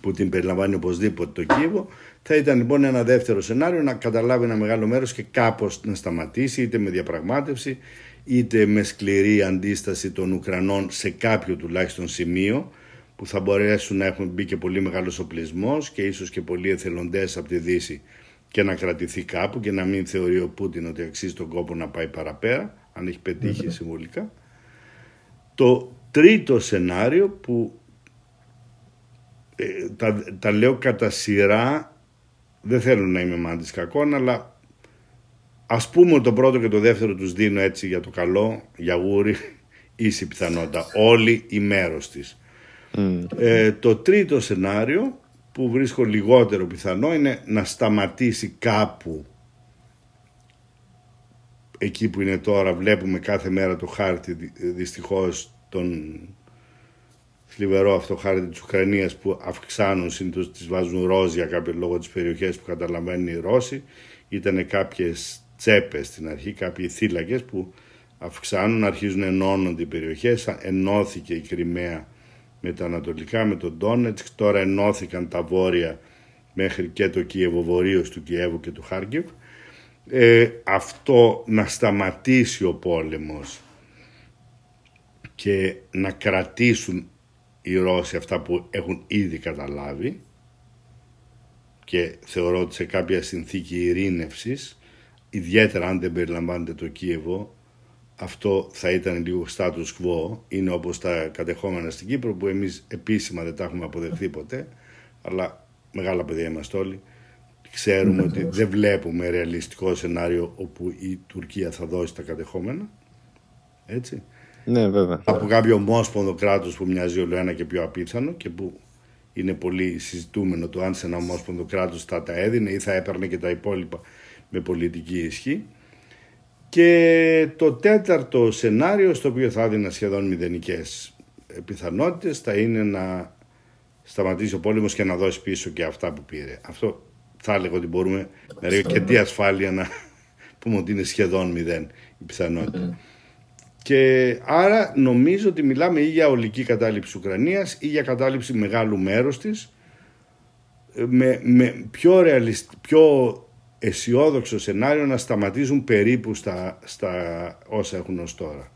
που την περιλαμβάνει οπωσδήποτε το Κίεβο. Θα ήταν λοιπόν ένα δεύτερο σενάριο να καταλάβει ένα μεγάλο μέρος και κάπως να σταματήσει είτε με διαπραγμάτευση είτε με σκληρή αντίσταση των Ουκρανών σε κάποιο τουλάχιστον σημείο που θα μπορέσουν να έχουν μπει και πολύ μεγάλος οπλισμός και ίσως και πολλοί εθελοντές από τη Δύση και να κρατηθεί κάπου και να μην θεωρεί ο Πούτιν ότι αξίζει τον κόπο να πάει παραπέρα αν έχει πετύχει συμβολικά. Το τρίτο σενάριο που ε, τα, τα λέω κατά σειρά, δεν θέλω να είμαι μάντης κακόν, αλλά ας πούμε το πρώτο και το δεύτερο τους δίνω έτσι για το καλό, για γούρι, ίση πιθανότητα. Όλοι η μέρος της. Ε, το τρίτο σενάριο που βρίσκω λιγότερο πιθανό είναι να σταματήσει κάπου εκεί που είναι τώρα βλέπουμε κάθε μέρα το χάρτη δυστυχώς των θλιβερό αυτό χάρτη της Ουκρανίας που αυξάνουν συνήθως τις βάζουν ροζ για κάποιο λόγο τι περιοχέ που καταλαβαίνουν οι Ρώσοι. Ήταν κάποιες τσέπες στην αρχή, κάποιοι θύλακες που αυξάνουν, αρχίζουν να ενώνονται οι περιοχές. Ενώθηκε η Κρυμαία με τα ανατολικά, με τον Ντόνετσκ. Τώρα ενώθηκαν τα βόρεια μέχρι και το Κιέβο, βορείως του Κιέβου και του Χάρκιβ. Ε, αυτό να σταματήσει ο πόλεμος και να κρατήσουν οι Ρώσοι αυτά που έχουν ήδη καταλάβει και θεωρώ ότι σε κάποια συνθήκη ειρήνευσης, ιδιαίτερα αν δεν περιλαμβάνεται το Κίεβο, αυτό θα ήταν λίγο status quo, είναι όπως τα κατεχόμενα στην Κύπρο που εμείς επίσημα δεν τα έχουμε αποδεχθεί ποτέ, αλλά μεγάλα παιδιά είμαστε όλοι, ξέρουμε ότι δεν βλέπουμε ρεαλιστικό σενάριο όπου η Τουρκία θα δώσει τα κατεχόμενα, έτσι. Ναι, βέβαια. Από κάποιο ομόσπονδο κράτος που μοιάζει όλο ένα και πιο απίθανο και που είναι πολύ συζητούμενο το αν σε ένα ομόσπονδο κράτος θα τα έδινε ή θα έπαιρνε και τα υπόλοιπα με πολιτική ισχύ. Και το τέταρτο σενάριο, στο οποίο θα έδινα σχεδόν μηδενικές πιθανότητες, θα είναι να σταματήσει ο πόλεμος και να δώσει πίσω και αυτά που πήρε. Αυτό θα έλεγα ότι μπορούμε με αρκετή ασφάλεια να πούμε ότι είναι σχεδόν μηδέν η πιθανότητα. Και άρα νομίζω ότι μιλάμε ή για ολική κατάληψη Ουκρανίας ή για κατάληψη μεγάλου μέρους της με, με πιο, ρεαλιστ, πιο αισιόδοξο σενάριο να σταματήσουν περίπου στα, στα όσα έχουν ως τώρα.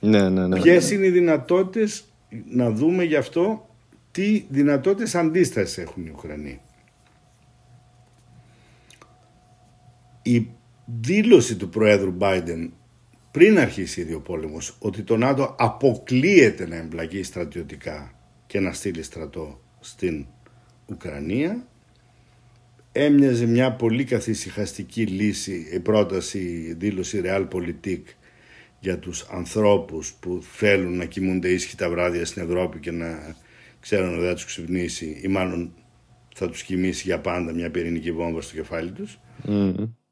Ναι, ναι, ναι. Ποιες είναι οι δυνατότητες να δούμε γι' αυτό τι δυνατότητες αντίστασης έχουν οι Ουκρανοί. Η δήλωση του Προέδρου Biden πριν αρχίσει ήδη ο πόλεμος ότι το ΝΑΤΟ αποκλείεται να εμπλακεί στρατιωτικά και να στείλει στρατό στην Ουκρανία έμοιαζε μια πολύ καθησυχαστική λύση η πρόταση, η δήλωση Realpolitik για τους ανθρώπους που θέλουν να κοιμούνται ήσυχοι τα βράδια στην Ευρώπη και να ξέρουν ότι θα τους ξυπνήσει ή μάλλον θα τους κοιμήσει για πάντα μια πυρηνική βόμβα στο κεφάλι τους.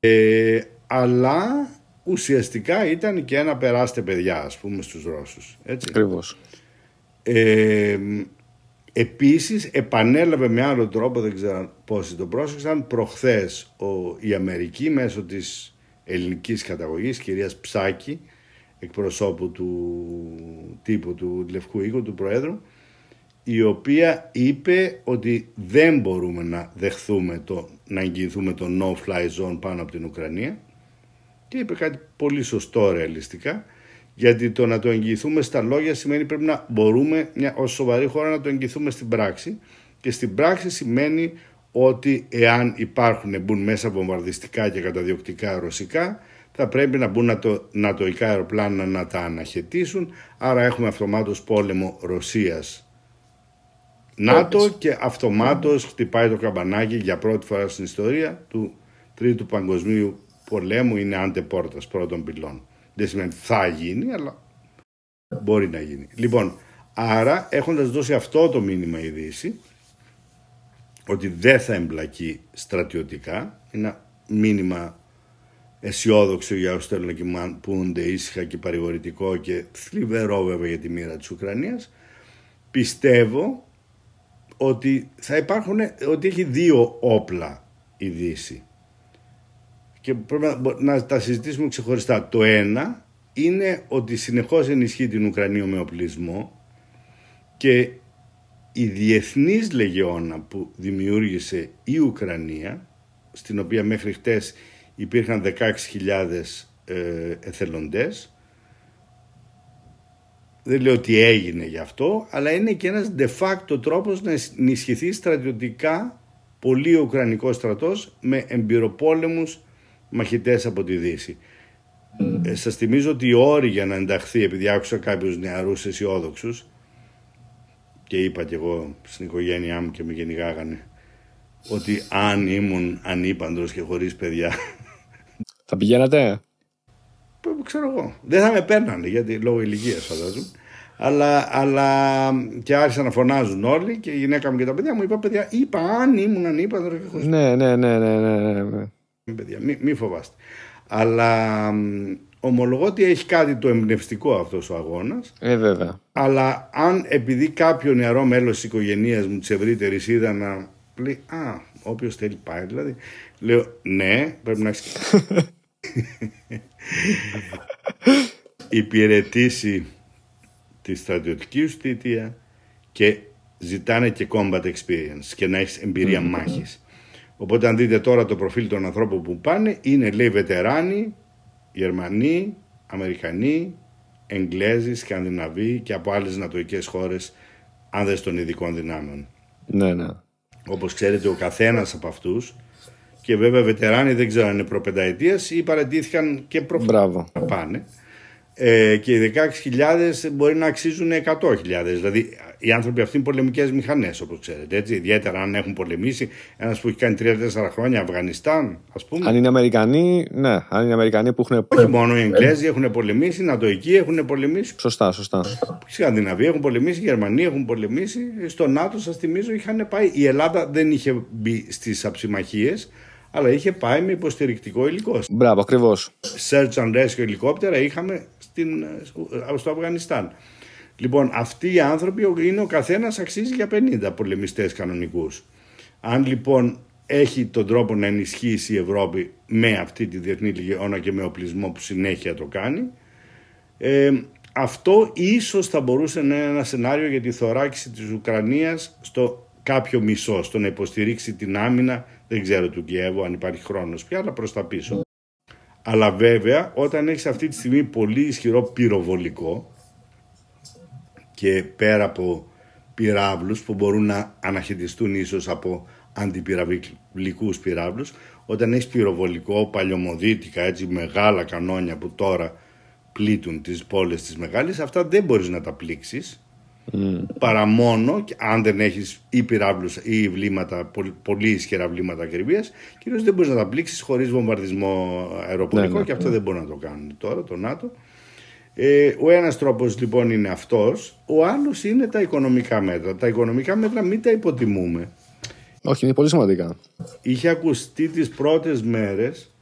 Ε, αλλά ουσιαστικά ήταν και ένα περάστε παιδιά ας πούμε στους Ρώσους. Έτσι. Ακριβώς. Ε, επίσης επανέλαβε με άλλο τρόπο, δεν ξέρω πόσοι το πρόσεξαν, προχθές ο, η Αμερική μέσω της ελληνικής καταγωγής, κυρίας Ψάκη, εκπροσώπου του τύπου του Λευκού Οίκου, του Προέδρου, η οποία είπε ότι δεν μπορούμε να δεχθούμε το, να εγγυηθούμε το no-fly zone πάνω από την Ουκρανία και είπε κάτι πολύ σωστό ρεαλιστικά γιατί το να το εγγυηθούμε στα λόγια σημαίνει πρέπει να μπορούμε μια, ως σοβαρή χώρα να το εγγυηθούμε στην πράξη. Και στην πράξη σημαίνει ότι εάν υπάρχουν μπουν μέσα βομβαρδιστικά και καταδιοκτικά ρωσικά θα πρέπει να μπουν το νατοϊκά αεροπλάνα να τα αναχαιτήσουν. Άρα έχουμε αυτομάτως πόλεμο Ρωσίας. ΝΑΤΟ και αυτομάτως χτυπάει το καμπανάκι για πρώτη φορά στην ιστορία του Τρίτου Παγκοσμίου Πολέμου είναι αντεπόρτας πρώτων πυλών. Δεν σημαίνει θα γίνει, αλλά μπορεί να γίνει. Λοιπόν, άρα έχοντας δώσει αυτό το μήνυμα η Δύση, ότι δεν θα εμπλακεί στρατιωτικά, είναι ένα μήνυμα αισιόδοξο για όσους θέλουν να κοιμούνται ήσυχα και παρηγορητικό και θλιβερό βέβαια για τη μοίρα της Ουκρανίας, πιστεύω ότι θα υπάρχουν, ότι έχει δύο όπλα η Δύση. Και πρέπει να, τα συζητήσουμε ξεχωριστά. Το ένα είναι ότι συνεχώς ενισχύει την Ουκρανία με οπλισμό και η διεθνής λεγεώνα που δημιούργησε η Ουκρανία, στην οποία μέχρι χτες υπήρχαν 16.000 ε, εθελοντές, δεν λέω ότι έγινε γι' αυτό, αλλά είναι και ένας de facto τρόπος να ενισχυθεί στρατιωτικά πολύ Ουκρανικός στρατός με εμπειροπόλεμους μαχητές από τη Δύση. Mm. Ε, σας θυμίζω ότι οι όροι για να ενταχθεί, επειδή άκουσα κάποιους νεαρούς αισιόδοξους και είπα κι εγώ στην οικογένειά μου και με γεννηγάγανε ότι αν ήμουν ανήπαντρος και χωρίς παιδιά θα πηγαίνατε; Ξέρω εγώ. Δεν θα με παίρνανε γιατί λόγω ηλικίας φαντάζομαι. Αλλά, αλλά και άρχισαν να φωνάζουν όλοι και η γυναίκα μου και τα παιδιά μου είπα παιδιά είπα αν ήμουν ανήπαντρος και χωρίς ναι, ναι, ναι, ναι, ναι, ναι. Μην, παιδιά, μη, μη φοβάστε. Αλλά ομολογώ ότι έχει κάτι το εμπνευστικό αυτός ο αγώνας. Ε, βέβαια. Αλλά αν επειδή κάποιο νεαρό μέλος της οικογένειας μου της ευρύτερης είδα να λέει Α, όποιος θέλει πάει δηλαδή. Λέω ναι, πρέπει να έχεις. υπηρετήσει τη στρατιωτική σου θητεία και ζητάνε και combat experience και να έχεις εμπειρία mm. μάχης. Οπότε αν δείτε τώρα το προφίλ των ανθρώπων που πάνε είναι λέει βετεράνοι, Γερμανοί, Αμερικανοί, Εγγλέζοι, Σκανδιναβοί και από άλλες νατοικές χώρες άνδρες των ειδικών δυνάμεων. Ναι, ναι. Όπως ξέρετε ο καθένας από αυτούς και βέβαια βετεράνοι δεν ξέρω αν είναι προπενταετίας ή παρατήθηκαν και προ... Μπράβο. πάνε. Ε, και οι 16.000 μπορεί να αξίζουν 100.000. Δηλαδή οι άνθρωποι αυτοί είναι πολεμικές μηχανές, όπως ξέρετε. Έτσι. Ιδιαίτερα αν έχουν πολεμήσει. Ένας που έχει κάνει 3-4 χρόνια Αφγανιστάν, ας πούμε. Αν είναι Αμερικανοί, ναι. Αν είναι Αμερικανοί που έχουν. Όχι μόνο οι Εγγλέζοι έχουν πολεμήσει, οι Νατοικοί έχουν πολεμήσει. Σωστά, σωστά. Οι Σκανδιναβοί έχουν πολεμήσει, οι Γερμανοί έχουν πολεμήσει. Στο ΝΑΤΟ, σας θυμίζω, είχαν πάει. Η Ελλάδα δεν είχε μπει στις αψημαχίες αλλά είχε πάει με υποστηρικτικό υλικό. Μπράβο, ακριβώς. Search and rescue ελικόπτερα είχαμε στην, ε, στο Αφγανιστάν. Λοιπόν, αυτοί οι άνθρωποι είναι ο καθένας αξίζει για 50 πολεμιστές κανονικούς. Αν λοιπόν έχει τον τρόπο να ενισχύσει η Ευρώπη με αυτή τη διεθνή λιγεώνα και με οπλισμό που συνέχεια το κάνει, ε, αυτό ίσως θα μπορούσε να είναι ένα σενάριο για τη θωράκιση της Ουκρανίας στο κάποιο μισό, στο να υποστηρίξει την άμυνα, δεν ξέρω του Κιέβου αν υπάρχει χρόνος πια, αλλά προς τα πίσω. Αλλά βέβαια όταν έχεις αυτή τη στιγμή πολύ ισχυρό πυροβολικό και πέρα από πυράβλους που μπορούν να αναχαιτιστούν ίσως από αντιπυραυλικούς πυράβλους όταν έχεις πυροβολικό παλιωμοδίτικα έτσι μεγάλα κανόνια που τώρα πλήττουν τις πόλεις τις μεγάλες, αυτά δεν μπορείς να τα πλήξεις Mm. Παρά μόνο αν δεν έχεις ή πυράβλους ή βλήματα, πολύ, πολύ ισχυρά βλήματα ακριβία, κυρίως δεν μπορείς να τα πλήξεις χωρίς βομβαρδισμό αεροπορικό ναι, ναι, και αυτό ναι. δεν μπορεί να το κάνουν τώρα το ΝΑΤΟ. Ε, ο ένας τρόπος λοιπόν είναι αυτός, ο άλλος είναι τα οικονομικά μέτρα. Τα οικονομικά μέτρα μην τα υποτιμούμε. Όχι, είναι πολύ σημαντικά. Είχε ακουστεί τις πρώτες μέρες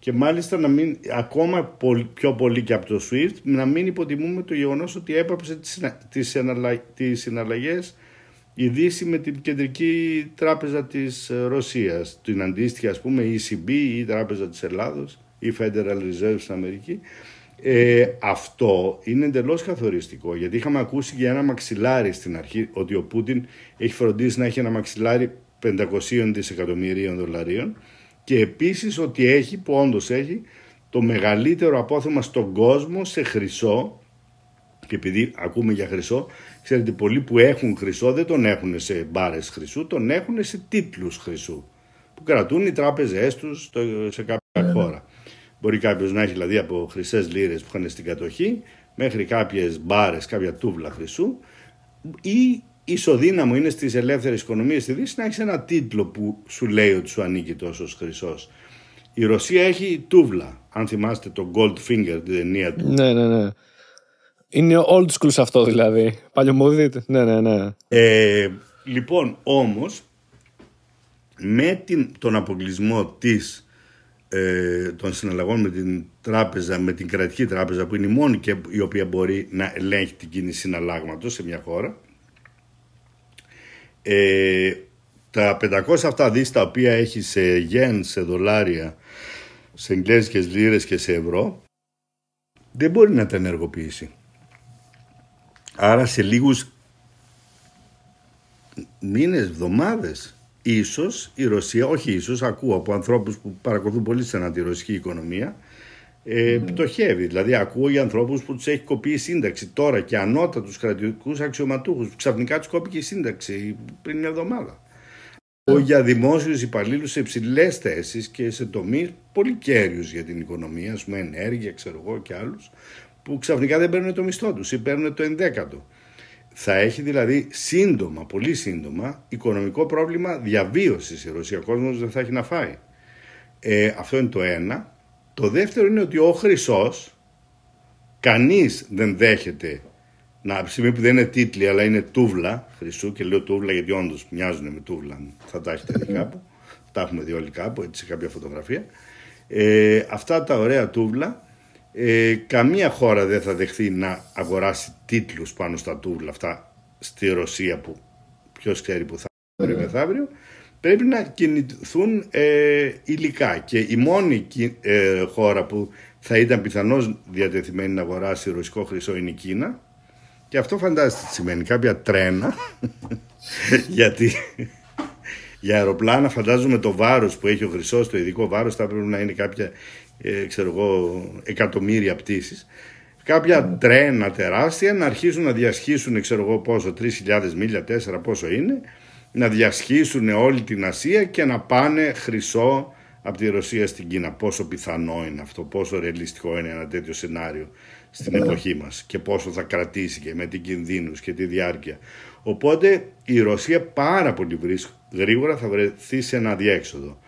και μάλιστα να μην, ακόμα πιο πολύ και από το SWIFT, να μην υποτιμούμε το γεγονός ότι έπαψε τις, τις συναλλαγές η Δύση με την κεντρική τράπεζα της Ρωσίας, την αντίστοιχη ας πούμε ECB ή η τράπεζα της Ελλάδος ή Federal Reserve στην Αμερική. Ε, αυτό είναι εντελώς καθοριστικό γιατί είχαμε ακούσει για ένα μαξιλάρι στην αρχή ότι ο Πούτιν έχει φροντίσει να έχει ένα μαξιλάρι 500 δισεκατομμυρίων δολαρίων και επίσης ότι έχει, που όντως έχει, το μεγαλύτερο απόθεμα στον κόσμο σε χρυσό και επειδή ακούμε για χρυσό, ξέρετε πολλοί που έχουν χρυσό δεν τον έχουν σε μπάρες χρυσού, τον έχουν σε τίτλους χρυσού που κρατούν οι τράπεζές τους σε κάποια χώρα. Μπορεί κάποιος να έχει δηλαδή από χρυσές λίρες που είχαν στην κατοχή μέχρι κάποιες μπάρες, κάποια τούβλα χρυσού ή ισοδύναμο είναι στις ελεύθερες οικονομίες στη Δύση να έχεις ένα τίτλο που σου λέει ότι σου ανήκει τόσο χρυσός. Η Ρωσία έχει τούβλα, αν θυμάστε το Goldfinger, την ταινία του. Ναι, ναι, ναι. Είναι old school σε αυτό δηλαδή. Παλιωμοδίτ. Ναι, ναι, ναι. Ε, λοιπόν, όμως, με την, τον αποκλεισμό της, ε, των συναλλαγών με την τράπεζα, με την κρατική τράπεζα που είναι η μόνη και η οποία μπορεί να ελέγχει την κίνηση συναλλάγματος σε μια χώρα ε, τα 500 αυτά δις τα οποία έχει σε γεν, σε δολάρια, σε εγγλέζικες λίρες και σε ευρώ, δεν μπορεί να τα ενεργοποιήσει. Άρα σε λίγους μήνες, εβδομάδες, ίσως η Ρωσία, όχι ίσως, ακούω από ανθρώπους που παρακολουθούν πολύ στενά τη ρωσική οικονομία, ε, mm. πτωχεύει. Δηλαδή, ακούω για ανθρώπους που τους έχει κοπεί η σύνταξη τώρα και ανώτατους κρατικούς αξιωματούχους. Ξαφνικά τους κόπηκε η σύνταξη πριν μια εβδομάδα. Mm. Για δημόσιους υπαλλήλους σε υψηλές θέσεις και σε τομείς πολύ κέριους για την οικονομία, ας πούμε, ενέργεια, ξέρω εγώ και άλλους, που ξαφνικά δεν παίρνουν το μισθό τους ή παίρνουν το ενδέκατο. Θα έχει δηλαδή σύντομα, πολύ σύντομα, οικονομικό πρόβλημα διαβίωσης η Ρωσία. Ο κόσμος δεν θα έχει να φάει. Ε, αυτό είναι το ένα. Το δεύτερο είναι ότι ο χρυσός κανείς δεν δέχεται να, από στιγμή που δεν είναι τίτλοι αλλά είναι τούβλα χρυσού και λέω τούβλα γιατί όντως μοιάζουν με τούβλα θα τα έχετε δει κάπου τα έχουμε δει όλοι κάπου έτσι σε κάποια φωτογραφία. Ε, αυτά τα ωραία τούβλα ε, καμία χώρα δεν θα δεχθεί να αγοράσει τίτλους πάνω στα τούβλα αυτά στη Ρωσία που ποιος ξέρει που θα βρει μεθαύριο πρέπει να κινηθούν ε, υλικά. Και η μόνη ε, χώρα που θα ήταν πιθανώς διατεθειμένη να αγοράσει ρωσικό χρυσό είναι η Κίνα. Και αυτό φαντάζεστε τι σημαίνει. Κάποια τρένα. Γιατί για αεροπλάνα φαντάζομαι το βάρος που έχει ο χρυσός, το ειδικό βάρος θα πρέπει να είναι κάποια ε, ξέρω εγώ, εκατομμύρια πτήσεις. Κάποια τρένα τεράστια να αρχίσουν να διασχίσουν ξέρω εγώ πόσο, 3.000 μίλια, 4 πόσο είναι να διασχίσουν όλη την Ασία και να πάνε χρυσό από τη Ρωσία στην Κίνα. Πόσο πιθανό είναι αυτό, πόσο ρεαλιστικό είναι ένα τέτοιο σενάριο στην εποχή μας και πόσο θα κρατήσει και με την κινδύνους και τη διάρκεια. Οπότε η Ρωσία πάρα πολύ γρήγορα θα βρεθεί σε ένα διέξοδο.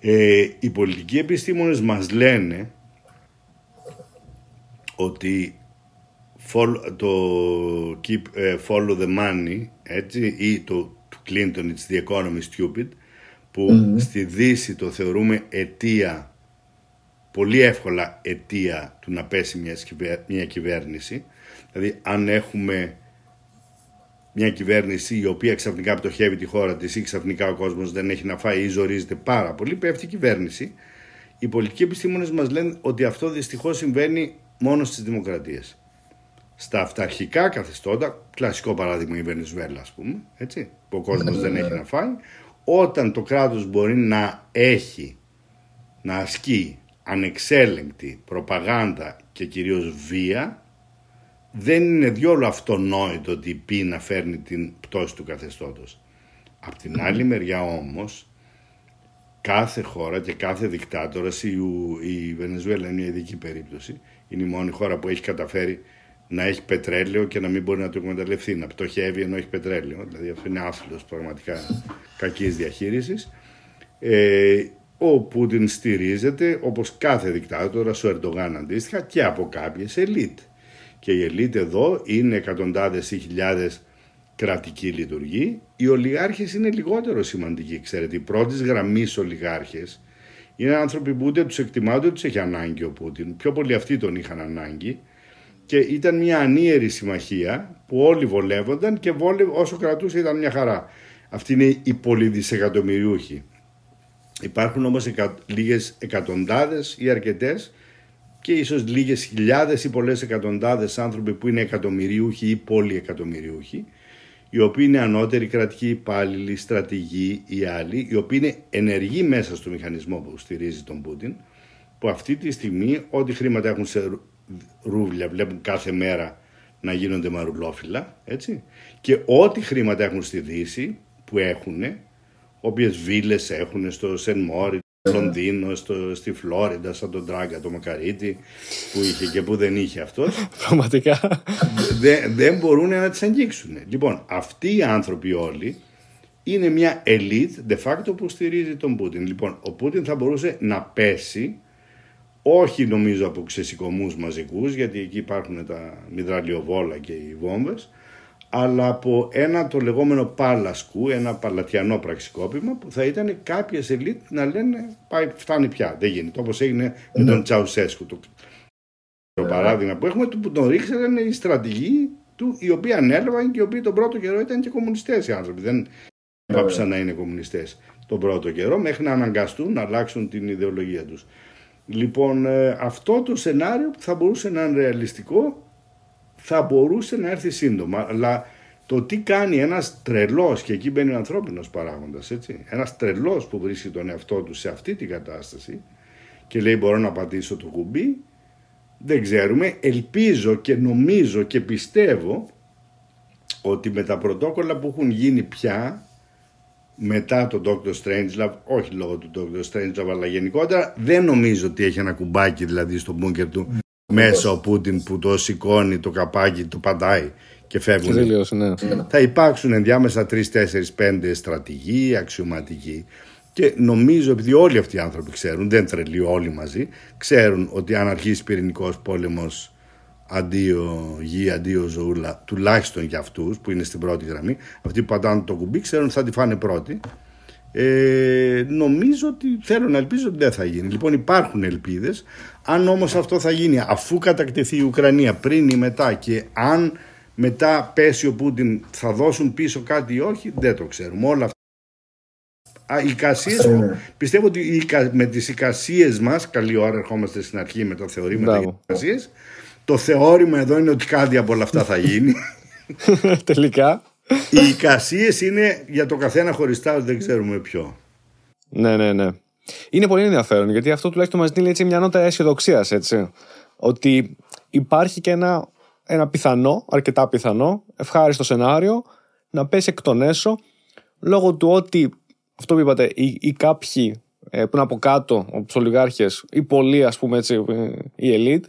Ε, οι πολιτικοί επιστήμονες μας λένε ότι το keep, ε, follow the money έτσι, ή το του Clinton it's the economy stupid που στη Δύση το θεωρούμε αιτία πολύ εύκολα αιτία του να πέσει μια, μια κυβέρνηση. Δηλαδή αν έχουμε μια κυβέρνηση η οποία ξαφνικά πτωχεύει τη χώρα της ή ξαφνικά ο κόσμος δεν έχει να φάει ή ζορίζεται πάρα πολύ πέφτει η κυβέρνηση. Οι πολιτικοί επιστήμονες μας λένε ότι αυτό δυστυχώς συμβαίνει μόνο στις δημοκρατίες στα αυταρχικά καθεστώτα, κλασικό παράδειγμα η Βενεζουέλα ας πούμε, έτσι, που ο κόσμος δεν έχει να φάει, όταν το κράτος μπορεί να έχει, να ασκεί ανεξέλεγκτη προπαγάνδα και κυρίως βία, δεν είναι διόλου αυτονόητο ότι η πείνα φέρνει την πτώση του καθεστώτος. Απ' την άλλη μεριά όμως, κάθε χώρα και κάθε δικτάτορας, η, η Βενεζουέλα είναι μια ειδική περίπτωση, είναι η μόνη χώρα που έχει καταφέρει να έχει πετρέλαιο και να μην μπορεί να το εκμεταλλευτεί, να πτωχεύει ενώ έχει πετρέλαιο. Δηλαδή αυτό είναι άθλος πραγματικά κακής διαχείρισης. Ε, ο Πούτιν στηρίζεται όπως κάθε δικτάτορα, ο Ερντογάν αντίστοιχα και από κάποιες ελίτ. Και η ελίτ εδώ είναι εκατοντάδες ή χιλιάδες κρατική λειτουργή. Οι ολιγάρχες είναι λιγότερο σημαντικοί, ξέρετε. Οι πρώτης γραμμής ολιγάρχες είναι άνθρωποι που ούτε τους εκτιμά ούτε τους έχει ανάγκη ο Πούτιν. Πιο πολύ αυτοί τον είχαν ανάγκη. Και ήταν μια ανίερη συμμαχία που όλοι βολεύονταν και βόλευ, όσο κρατούσε ήταν μια χαρά. Αυτοί είναι οι πολυδισεκατομμυριούχοι. Υπάρχουν όμως εκα, λίγες εκατοντάδες ή αρκετές και ίσως λίγες χιλιάδες ή πολλές εκατοντάδες άνθρωποι που είναι εκατομμυριούχοι ή πολυεκατομμυριούχοι οι οποίοι είναι ανώτεροι κρατικοί υπάλληλοι, στρατηγοί ή άλλοι, οι οποίοι είναι ενεργοί μέσα στο μηχανισμό που στηρίζει τον Πούτιν, που αυτή τη στιγμή ό,τι χρήματα έχουν σε ρούβλια βλέπουν κάθε μέρα να γίνονται μαρουλόφυλλα, έτσι, και ό,τι χρήματα έχουν στη Δύση, που έχουν, όποιες βίλες έχουν στο Σεν Μόρι, Λονδίνο, στο, στη Φλόριντα, σαν τον Τράγκα, το Μακαρίτη που είχε και που δεν είχε αυτός. Πραγματικά. Δεν, δεν μπορούν να τις αγγίξουν. Λοιπόν, αυτοί οι άνθρωποι όλοι είναι μια elite de facto που στηρίζει τον Πούτιν. Λοιπόν, ο Πούτιν θα μπορούσε να πέσει όχι νομίζω από ξεσηκωμούς μαζικούς γιατί εκεί υπάρχουν τα μυδραλιοβόλα και οι βόμβες αλλά από ένα το λεγόμενο πάλασκου, ένα παλατιανό πραξικόπημα που θα ήταν κάποιες ελίτ να λένε πάει, φτάνει πια, δεν γίνεται. Όπως έγινε με τον ναι. Τσαουσέσκου. Το, το παράδειγμα που έχουμε που τον ρίξανε οι στρατηγοί του οι οποίοι ανέλαβαν και οι οποίοι τον πρώτο καιρό ήταν και κομμουνιστές οι άνθρωποι. Δεν έπαψαν να είναι κομμουνιστές τον πρώτο καιρό μέχρι να αναγκαστούν να αλλάξουν την ιδεολογία τους. Λοιπόν, ε, αυτό το σενάριο που θα μπορούσε να είναι ρεαλιστικό θα μπορούσε να έρθει σύντομα. Αλλά το τι κάνει ένας τρελός, και εκεί μπαίνει ο ανθρώπινος παράγοντας, έτσι, ένας τρελός που βρίσκει τον εαυτό του σε αυτή την κατάσταση και λέει μπορώ να πατήσω το κουμπί, δεν ξέρουμε. Ελπίζω και νομίζω και πιστεύω ότι με τα πρωτόκολλα που έχουν γίνει πια μετά τον Dr. Strangelove, όχι λόγω του Dr. Strangelove αλλά γενικότερα, δεν νομίζω ότι έχει ένα κουμπάκι δηλαδή στο μπούνκερ του μέσα ο Πούτιν που το σηκώνει το καπάκι, το παντάει και φεύγουν. ναι. Θα υπάρξουν ενδιάμεσα 3, 4, 5 στρατηγοί, αξιωματικοί. Και νομίζω, επειδή όλοι αυτοί οι άνθρωποι ξέρουν, δεν τρελεί όλοι μαζί, ξέρουν ότι αν αρχίσει πυρηνικός πόλεμος αντίο γη, αντίο ζωούλα, τουλάχιστον για αυτούς που είναι στην πρώτη γραμμή, αυτοί που πατάνε το κουμπί, ξέρουν ότι θα τη φάνε πρώτοι. Ε, νομίζω ότι θέλω να ελπίζω ότι δεν θα γίνει. Λοιπόν, υπάρχουν ελπίδες. Αν όμως αυτό θα γίνει αφού κατακτηθεί η Ουκρανία πριν ή μετά και αν μετά πέσει ο Πούτιν θα δώσουν πίσω κάτι ή όχι, δεν το ξέρουμε. Όλα αυτά. Α, οι εικασίες, πιστεύω ότι με τις εικασίες μας, καλή ώρα ερχόμαστε στην αρχή με τα θεωρήματα για εικασίες, το θεώρημα εδώ είναι ότι κάτι από όλα αυτά θα γίνει. Τελικά. Οι εικασίες είναι για το καθένα χωριστά, δεν ξέρουμε ποιο. Ναι, ναι, ναι. Είναι πολύ ενδιαφέρον γιατί αυτό τουλάχιστον μας δίνει έτσι μια νότα αισιοδοξίας. Ότι υπάρχει και ένα, ένα πιθανό, αρκετά πιθανό, ευχάριστο σενάριο να πέσει εκ των έσω λόγω του ότι αυτό που είπατε, οι, οι κάποιοι ε, που είναι από κάτω, όπω ολιγάρχε, ή πολλοί ας πούμε έτσι, η ελίτ,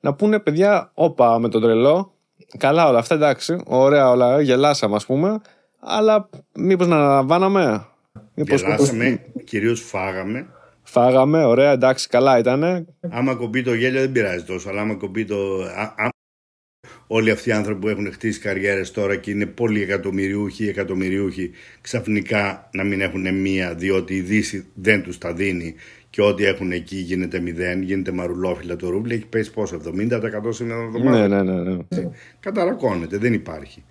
να πούνε παιδιά, όπα με τον τρελό, καλά όλα αυτά εντάξει, ωραία όλα, γελάσαμε ας πούμε, αλλά μήπως να αναλαμβάναμε. Γελάσαμε, κυρίως φάγαμε. Φάγαμε, ωραία, εντάξει, καλά ήταν. Άμα κομπεί το γέλιο δεν πειράζει τόσο, αλλά άμα κομπεί το. Α, όλοι αυτοί οι άνθρωποι που έχουν χτίσει καριέρες τώρα και είναι πολύ εκατομμυριούχοι, εκατομμυριούχοι, ξαφνικά να μην έχουν μία, διότι η Δύση δεν τους τα δίνει και ό,τι έχουν εκεί γίνεται μηδέν, γίνεται μαρουλόφιλα το ρούβλι, έχει πέσει πόσο, 70% σε μια εβδομάδα. Ναι, ναι, ναι, ναι. Καταρακώνεται, δεν υπάρχει.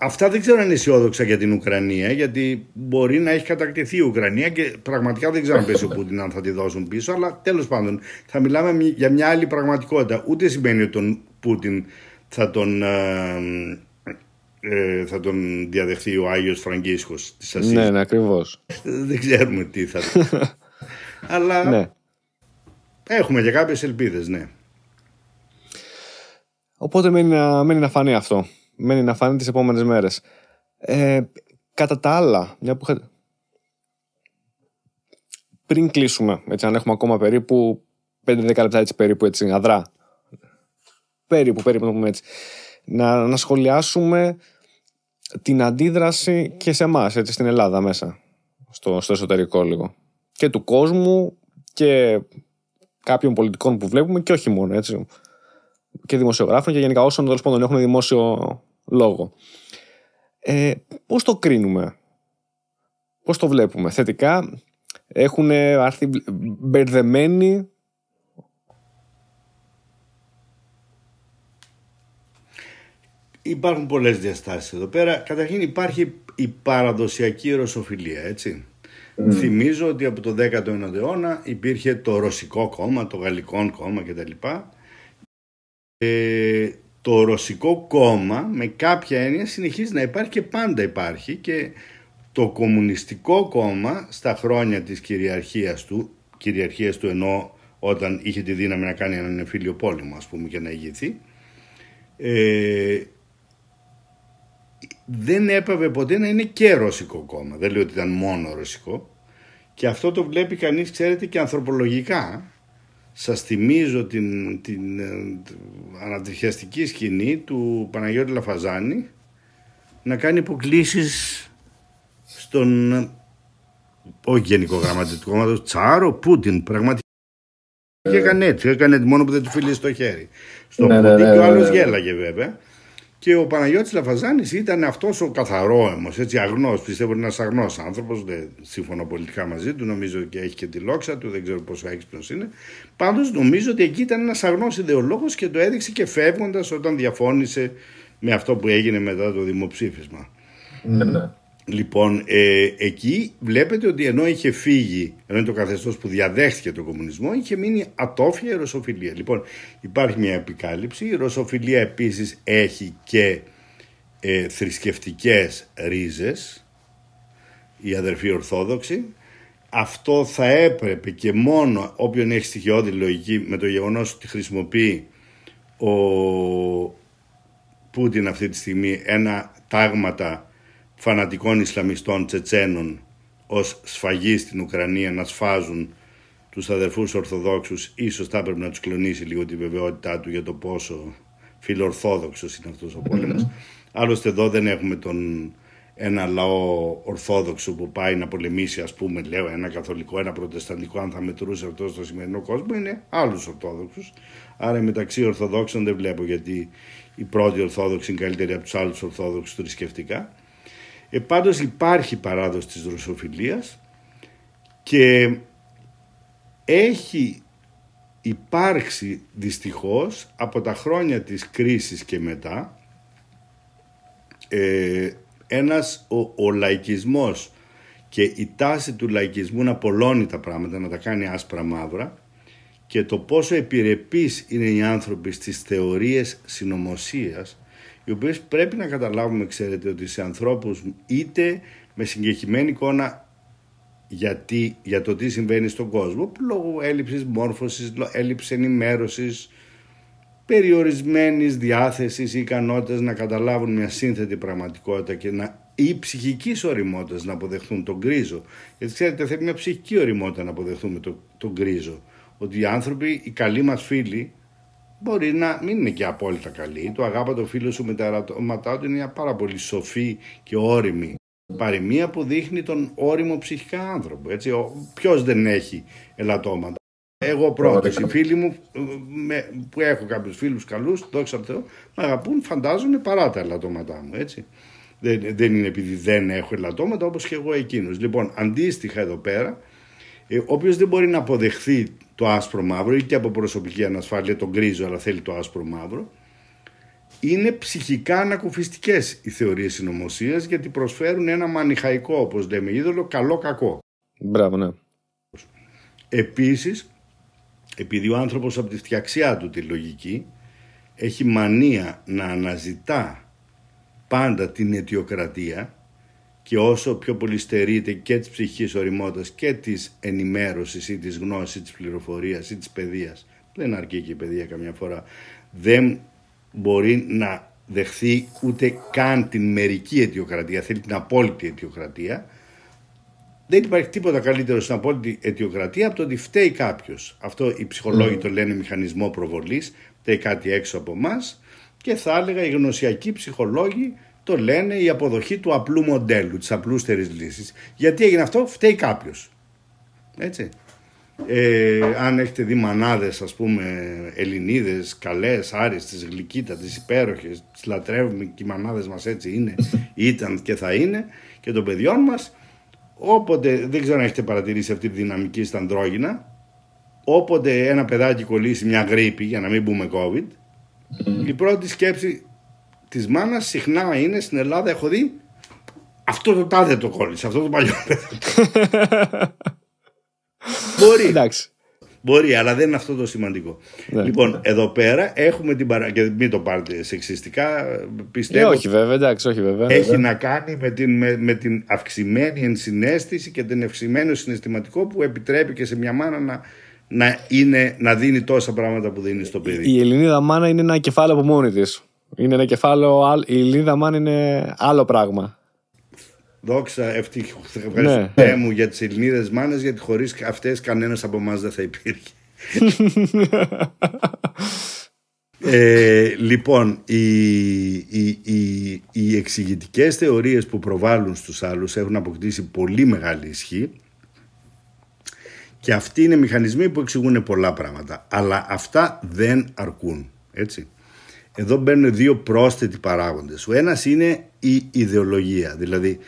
Αυτά δεν ξέρω αν είναι αισιόδοξα για την Ουκρανία, γιατί μπορεί να έχει κατακτηθεί η Ουκρανία και πραγματικά δεν ξέρω αν πέσει ο Πούτιν αν θα τη δώσουν πίσω. Αλλά τέλος πάντων θα μιλάμε για μια άλλη πραγματικότητα. Ούτε σημαίνει ότι τον Πούτιν θα τον, ε, ε, θα τον διαδεχθεί ο Άγιος Φραγκίσκος της Ασίας. Ναι, ναι, ακριβώς. Δεν ξέρουμε τι θα Αλλά ναι. έχουμε και κάποιες ελπίδες, ναι. Οπότε μένει να, μένει να φανεί αυτό μένει να φανεί τις επόμενες μέρες. Ε, κατά τα άλλα, μια που πριν κλείσουμε, έτσι, αν έχουμε ακόμα περίπου 5-10 λεπτά έτσι περίπου έτσι, αδρά. Περίπου, περίπου να πούμε έτσι. Να, να σχολιάσουμε την αντίδραση και σε εμάς, έτσι, στην Ελλάδα μέσα, στο, στο εσωτερικό λίγο. Και του κόσμου και κάποιων πολιτικών που βλέπουμε και όχι μόνο, έτσι. Και δημοσιογράφων και γενικά όσων τέλος πάντων έχουν δημόσιο λόγο. Ε, πώς το κρίνουμε, πώς το βλέπουμε, θετικά έχουν έρθει μπερδεμένοι Υπάρχουν πολλές διαστάσεις εδώ πέρα. Καταρχήν υπάρχει η παραδοσιακή ρωσοφιλία, έτσι. Θυμίζω ότι από το 19ο αιώνα υπήρχε το ρωσικό κόμμα, το γαλλικό κόμμα κτλ. Ε, το ρωσικό κόμμα με κάποια έννοια συνεχίζει να υπάρχει και πάντα υπάρχει και το κομμουνιστικό κόμμα στα χρόνια της κυριαρχίας του, κυριαρχίας του ενώ όταν είχε τη δύναμη να κάνει έναν εμφύλιο πόλεμο ας πούμε και να ηγηθεί, ε, δεν έπαβε ποτέ να είναι και ρωσικό κόμμα. Δεν λέω ότι ήταν μόνο ρωσικό. Και αυτό το βλέπει κανείς, ξέρετε, και ανθρωπολογικά. Σας θυμίζω την, την, την σκηνή του Παναγιώτη Λαφαζάνη να κάνει υποκλήσεις στον όχι γενικό γραμματικό του κόμματος, Τσάρο Πούτιν, πραγματικά. Και έκανε έτσι, έκανε μόνο που δεν του φίλησε το χέρι. Στον ναι, ναι Πούτιν ναι, και ο ναι, άλλος γέλαγε βέβαια. Και ο Παναγιώτης Λαφαζάνης ήταν αυτός ο καθαρόαιμος, έτσι αγνός, πιστεύω είναι ένας αγνός άνθρωπος, δεν σύμφωνα πολιτικά μαζί του, νομίζω και έχει και τη λόξα του, δεν ξέρω πόσο έξυπνος είναι. Πάντως νομίζω ότι εκεί ήταν ένας αγνός ιδεολόγος και το έδειξε και φεύγοντας όταν διαφώνησε με αυτό που έγινε μετά το δημοψήφισμα. Ναι, ναι. Λοιπόν, ε, εκεί βλέπετε ότι ενώ είχε φύγει, ενώ είναι το καθεστώς που διαδέχτηκε τον κομμουνισμό, είχε μείνει ατόφια η ρωσοφιλία. Λοιπόν, υπάρχει μια επικάλυψη. Η ρωσοφιλία επίσης έχει και ε, θρησκευτικές ρίζες, οι αδερφοί Ορθόδοξοι. Αυτό θα έπρεπε και μόνο όποιον έχει στοιχειώδη λογική με το γεγονός ότι χρησιμοποιεί ο Πούτιν αυτή τη στιγμή ένα τάγματα φανατικών Ισλαμιστών Τσετσένων ως σφαγή στην Ουκρανία να σφάζουν τους αδερφούς Ορθοδόξους ίσως θα έπρεπε να τους κλονίσει λίγο τη βεβαιότητά του για το πόσο φιλορθόδοξος είναι αυτός ο πόλεμος. Άλλωστε εδώ δεν έχουμε τον, ένα λαό ορθόδοξο που πάει να πολεμήσει ας πούμε λέω ένα καθολικό, ένα προτεσταντικό αν θα μετρούσε αυτός στο σημερινό κόσμο είναι άλλους ορθόδοξους. Άρα μεταξύ ορθοδόξων δεν βλέπω γιατί οι πρώτοι ορθόδοξοι είναι καλύτεροι από τους άλλους ορθόδοξους θρησκευτικά ε, πάντως υπάρχει παράδοση της δροσοφιλίας και έχει υπάρξει δυστυχώς από τα χρόνια της κρίσης και μετά ε, ένας ο, ο λαϊκισμός και η τάση του λαϊκισμού να πολλώνει τα πράγματα, να τα κάνει άσπρα μαύρα και το πόσο επιρρεπείς είναι οι άνθρωποι στις θεωρίες συνωμοσίας οι οποίες πρέπει να καταλάβουμε, ξέρετε, ότι σε ανθρώπους είτε με συγκεκριμένη εικόνα γιατί, για το τι συμβαίνει στον κόσμο, λόγω έλλειψης μόρφωσης, έλλειψης ενημέρωσης, περιορισμένης διάθεσης ή ικανότητας να καταλάβουν μια σύνθετη πραγματικότητα και να ή ψυχικής οριμότητας να αποδεχθούν τον γκρίζο. Γιατί ξέρετε, θέλει μια ψυχική οριμότητα να αποδεχθούμε τον, τον γκρίζο. Ότι οι άνθρωποι, οι καλοί μας φίλοι, μπορεί να μην είναι και απόλυτα καλή. Το αγάπατο φίλο σου με τα ερωτώματά του είναι μια πάρα πολύ σοφή και όρημη παροιμία που δείχνει τον όριμο ψυχικά άνθρωπο. Έτσι. Ποιος δεν έχει ελαττώματα; Εγώ πρώτο, οι φίλοι μου με, που έχω κάποιους φίλους καλούς, δόξα τω Θεώ, με αγαπούν, φαντάζομαι παρά τα ελαττώματά μου. Έτσι. Δεν, δεν είναι επειδή δεν έχω ελαττώματα όπως και εγώ εκείνου. Λοιπόν, αντίστοιχα εδώ πέρα, ε, όποιος δεν μπορεί να αποδεχθεί το άσπρο μαύρο ή και από προσωπική ανασφάλεια τον γκρίζο αλλά θέλει το άσπρο μαύρο είναι ψυχικά ανακουφιστικές οι θεωρίες συνωμοσίας γιατί προσφέρουν ένα μανιχαϊκό όπως λέμε είδωλο καλό κακό. Μπράβο ναι. Επίσης επειδή ο άνθρωπος από τη φτιαξιά του τη λογική έχει μανία να αναζητά πάντα την αιτιοκρατία και όσο πιο πολύ στερείται και της ψυχικής οριμότητας και της ενημέρωσης ή της γνώσης ή της πληροφορίας ή της παιδείας δεν αρκεί και η παιδεία καμιά φορά δεν μπορεί να δεχθεί ούτε καν την μερική αιτιοκρατία θέλει την απόλυτη αιτιοκρατία δεν υπάρχει τίποτα καλύτερο στην απόλυτη αιτιοκρατία από το ότι φταίει κάποιος. Αυτό οι ψυχολόγοι το λένε μηχανισμό προβολής, φταίει κάτι έξω από εμάς. Και θα έλεγα οι γνωσιακοί ψυχολόγοι το λένε η αποδοχή του απλού μοντέλου, της απλούστερης λύσης. Γιατί έγινε αυτό, φταίει κάποιος. Έτσι. Ε, αν έχετε δει μανάδες ας πούμε Ελληνίδες καλές, άριστες, γλυκύτατες, υπέροχες τις λατρεύουμε και οι μανάδες μας έτσι είναι, ήταν και θα είναι και των παιδιών μας όποτε, δεν ξέρω αν έχετε παρατηρήσει αυτή τη δυναμική στα ανδρόγυνα όποτε ένα παιδάκι κολλήσει μια γρήπη για να μην πούμε COVID η πρώτη σκέψη της μάνας συχνά είναι στην Ελλάδα έχω δει αυτό το τάδε το κόλλησε, αυτό το παλιό Μπορεί. Εντάξει. Μπορεί, αλλά δεν είναι αυτό το σημαντικό. Ναι. Λοιπόν, εδώ πέρα έχουμε την παρα... και μην το πάρετε σεξιστικά, Ε, πιστεύω όχι βέβαια, εντάξει, όχι βέβαια. έχει να κάνει με την, με, με την αυξημένη ενσυναίσθηση και την αυξημένο συναισθηματικό που επιτρέπει και σε μια μάνα να, να, είναι, να δίνει τόσα πράγματα που δίνει στο παιδί. Η Ελληνίδα μάνα είναι ένα κεφάλαιο από μόνη της. Είναι ένα κεφάλαιο. άλλ- Η Ελληνίδα μάνα είναι άλλο πράγμα. Δόξα, ευτυχώ Ναι. ναι. μου για τις Ελληνίδες μάνες γιατί χωρίς αυτές κανένας από εμάς δεν θα υπήρχε. Ε, λοιπόν, οι, οι, οι, οι εξηγητικές θεωρίες που προβάλλουν στους άλλους έχουν αποκτήσει πολύ μεγάλη ισχύ και αυτοί είναι μηχανισμοί που εξηγούν πολλά πράγματα. Αλλά αυτά δεν αρκούν. Έτσι. Εδώ μπαίνουν δύο πρόσθετοι παράγοντες. Ο ένας είναι η ιδεολογία. Δηλαδή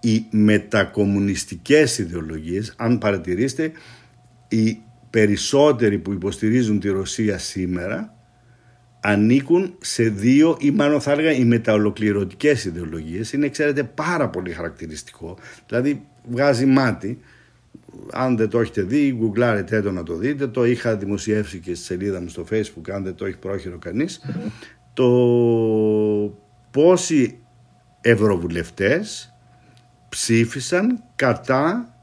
οι μετακομμουνιστικές ιδεολογίες, αν παρατηρήσετε, οι περισσότεροι που υποστηρίζουν τη Ρωσία σήμερα ανήκουν σε δύο ή μάλλον θα έλεγα οι μεταολοκληρωτικές ιδεολογίες. Είναι, ξέρετε, πάρα πολύ χαρακτηριστικό. Δηλαδή βγάζει μάτι. Αν δεν το έχετε δει, γκουγκλάρετε το να το δείτε. Το είχα δημοσιεύσει και στη σελίδα μου στο facebook, αν δεν το έχει πρόχειρο κανείς. Το πόσοι ευρωβουλευτές ψήφισαν κατά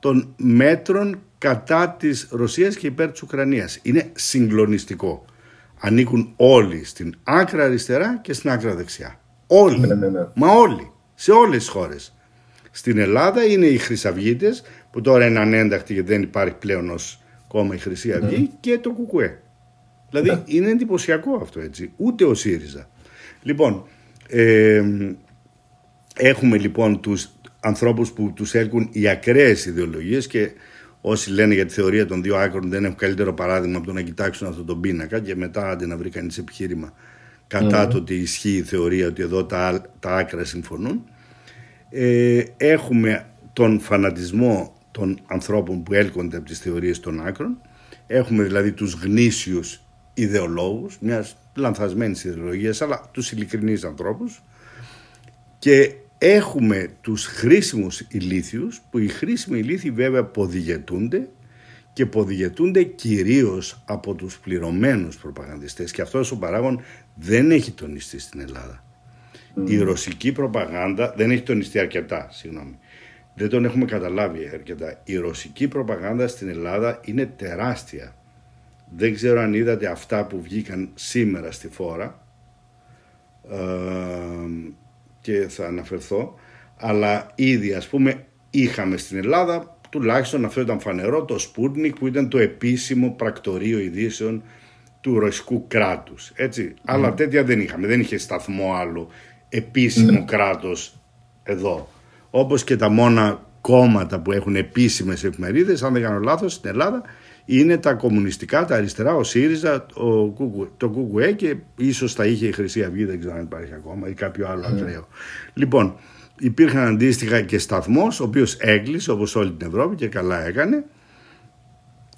των μέτρων κατά της Ρωσίας και υπέρ της Ουκρανίας. Είναι συγκλονιστικό. Ανήκουν όλοι στην άκρα αριστερά και στην άκρα δεξιά. Όλοι. Ναι, ναι, ναι. Μα όλοι. Σε όλες τις χώρες. Στην Ελλάδα είναι οι Χρυσαυγίτες που τώρα είναι ανέντακτοι γιατί δεν υπάρχει πλέον ως κόμμα η Χρυσή Αυγή και το Κουκουέ. Δηλαδή είναι εντυπωσιακό αυτό έτσι. Ούτε ο ΣΥΡΙΖΑ. Λοιπόν, ε, έχουμε λοιπόν τους ανθρώπους που τους έλκουν οι ακραίες ιδεολογίες και όσοι λένε για τη θεωρία των δύο άκρων δεν έχουν καλύτερο παράδειγμα από το να κοιτάξουν αυτόν τον πίνακα και μετά άντε να βρει κανείς επιχείρημα κατά το ότι ισχύει η θεωρία ότι εδώ τα, τα άκρα συμφωνούν. Ε, έχουμε τον φανατισμό των ανθρώπων που έλκονται από τις θεωρίες των άκρων. Έχουμε δηλαδή τους γνήσιους ιδεολόγους μιας λανθασμένης ιδεολογίας αλλά τους ειλικρινείς ανθρώπους και έχουμε τους χρήσιμους ηλίθιους που οι χρήσιμοι ηλίθιοι βέβαια ποδηγετούνται και ποδηγετούνται κυρίως από τους πληρωμένους προπαγανδιστές και αυτός ο παράγον δεν έχει τονιστεί στην Ελλάδα. Η ρωσική προπαγάνδα δεν έχει τονιστεί αρκετά, συγγνώμη. Δεν τον έχουμε καταλάβει αρκετά. Η ρωσική προπαγάνδα στην Ελλάδα είναι τεράστια. Δεν ξέρω αν είδατε αυτά που βγήκαν σήμερα στη φόρα ε, και θα αναφερθώ αλλά ήδη ας πούμε είχαμε στην Ελλάδα τουλάχιστον αυτό ήταν φανερό το Sputnik που ήταν το επίσημο πρακτορείο ειδήσεων του ρωσικού κράτους έτσι. Αλλά τέτοια δεν είχαμε. Δεν είχε σταθμό άλλο επίσημο κράτος εδώ. Όπως και τα μόνα κόμματα που έχουν επίσημες εφημερίδες αν δεν κάνω λάθος στην Ελλάδα είναι τα κομμουνιστικά, τα αριστερά, ο ΣΥΡΙΖΑ, ο Κουκου, το ΚΚΕ και ίσως τα είχε η Χρυσή Αυγή, δεν ξέρω αν υπάρχει ακόμα ή κάποιο άλλο ακραίο. Λοιπόν, υπήρχαν αντίστοιχα και σταθμός, ο οποίος έκλεισε όπως όλη την Ευρώπη και καλά έκανε.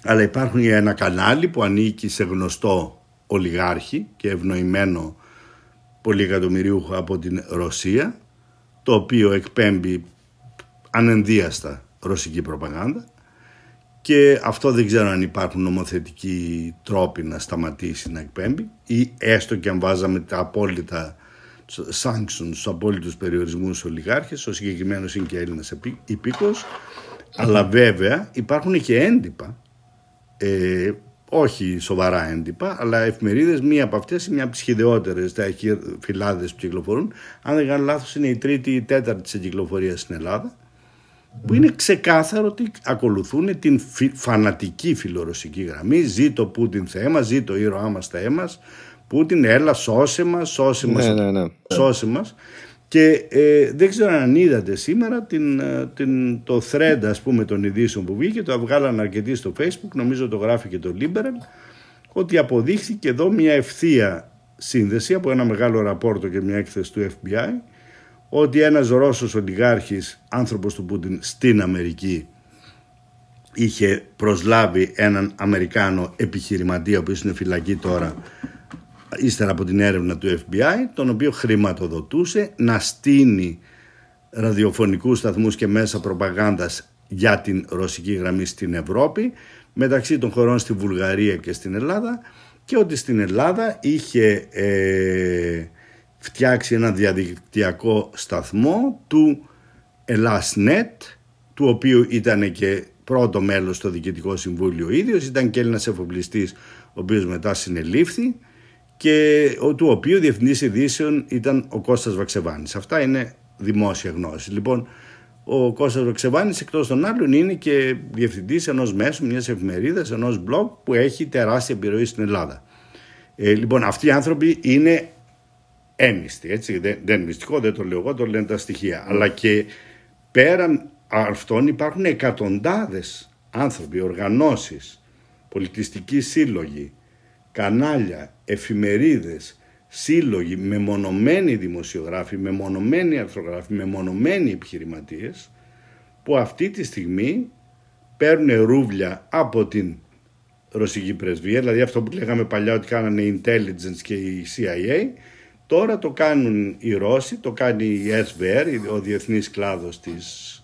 Αλλά υπάρχουν ένα κανάλι που ανήκει σε γνωστό ολιγάρχη και ευνοημένο πολυεκατομμυρίουχο από την Ρωσία, το οποίο εκπέμπει ανενδίαστα ρωσική προπαγάνδα και αυτό δεν ξέρω αν υπάρχουν νομοθετικοί τρόποι να σταματήσει να εκπέμπει ή έστω και αν βάζαμε τα απόλυτα sanctions, στους απόλυτους περιορισμούς στους ολιγάρχες, ο συγκεκριμένος είναι και Έλληνας υπήκος, αλλά βέβαια υπάρχουν και έντυπα, ε, όχι σοβαρά έντυπα, αλλά εφημερίδες, μία από αυτές είναι μια από τις χειδεότερες, τα φυλάδες που κυκλοφορούν, αν δεν κάνω λάθος είναι η τρίτη ή η τέταρτη της κυκλοφορίας στην Ελλάδα, που είναι ξεκάθαρο ότι ακολουθούν την φανατική φιλορωσική γραμμή. Ζήτω Πούτιν Θεέ μας, ζήτω ήρωά μας Θεέ μας Πούτιν έλα σώσε μας, σώσε μας, ναι, ναι, ναι. σώσε μας. Και ε, δεν ξέρω αν είδατε σήμερα την, ε, την, το thread ας πούμε των ειδήσεων που βγήκε, το βγάλαν αρκετοί στο facebook, νομίζω το γράφει και το Liberal, ότι αποδείχθηκε εδώ μια ευθεία σύνδεση από ένα μεγάλο ραπόρτο και μια έκθεση του FBI ότι ένας Ρώσος ολιγάρχης, άνθρωπος του Πούτιν στην Αμερική είχε προσλάβει έναν Αμερικάνο επιχειρηματία ο οποίος είναι φυλακή τώρα ύστερα από την έρευνα του FBI τον οποίο χρηματοδοτούσε να στείνει ραδιοφωνικούς σταθμούς και μέσα προπαγάνδας για την ρωσική γραμμή στην Ευρώπη μεταξύ των χωρών στη Βουλγαρία και στην Ελλάδα και ότι στην Ελλάδα είχε ε, φτιάξει ένα διαδικτυακό σταθμό του Ελλάσνετ του οποίου ήταν και πρώτο μέλος στο Διοικητικό Συμβούλιο ο ίδιος, ήταν και Έλληνας εφοπλιστής ο οποίος μετά συνελήφθη και του οποίου διευθυντής ειδήσεων ήταν ο Κώστας Βαξεβάνης. Αυτά είναι δημόσια γνώση. Λοιπόν, ο Κώστας Βαξεβάνης εκτός των άλλων είναι και διευθυντής ενός μέσου, μιας εφημερίδας, ενός blog που έχει τεράστια επιρροή στην Ελλάδα. Ε, λοιπόν, αυτοί οι άνθρωποι είναι έμιστοι, έτσι, δεν, δεν είναι μυστικό, δεν το λέω εγώ, το λένε τα στοιχεία. Αλλά και πέραν αυτών υπάρχουν εκατοντάδες άνθρωποι, οργανώσεις, πολιτιστικοί σύλλογοι, κανάλια, εφημερίδες, σύλλογοι, μεμονωμένοι δημοσιογράφοι, μεμονωμένοι αρθρογράφοι, μεμονωμένοι επιχειρηματίες που αυτή τη στιγμή παίρνουν ρούβλια από την ρωσική πρεσβεία, δηλαδή αυτό που λέγαμε παλιά ότι κάνανε η intelligence και η CIA, τώρα το κάνουν οι Ρώσοι, το κάνει η SVR, ο διεθνής κλάδος της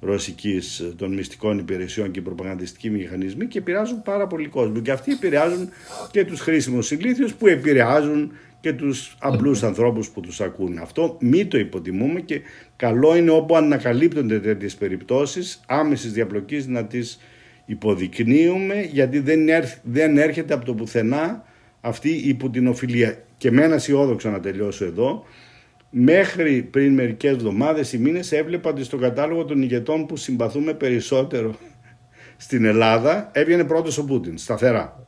ρωσικής των μυστικών υπηρεσιών και προπαγανδιστικοί μηχανισμοί και επηρεάζουν πάρα πολύ κόσμο. Και αυτοί επηρεάζουν και τους χρήσιμους ηλίθιους που επηρεάζουν και τους απλούς ανθρώπους που τους ακούν. Αυτό μη το υποτιμούμε και καλό είναι όπου ανακαλύπτονται τέτοιες περιπτώσεις άμεσης διαπλοκής να τις υποδεικνύουμε γιατί δεν, δεν έρχεται από το πουθενά αυτή η πουτινοφιλία. Και με ένα αισιόδοξο να τελειώσω εδώ, Μέχρι πριν μερικές εβδομάδες ή μήνες έβλεπα ότι στο κατάλογο των ηγετών που συμπαθούμε περισσότερο στην Ελλάδα έβγαινε πρώτος ο Πούτιν, σταθερά.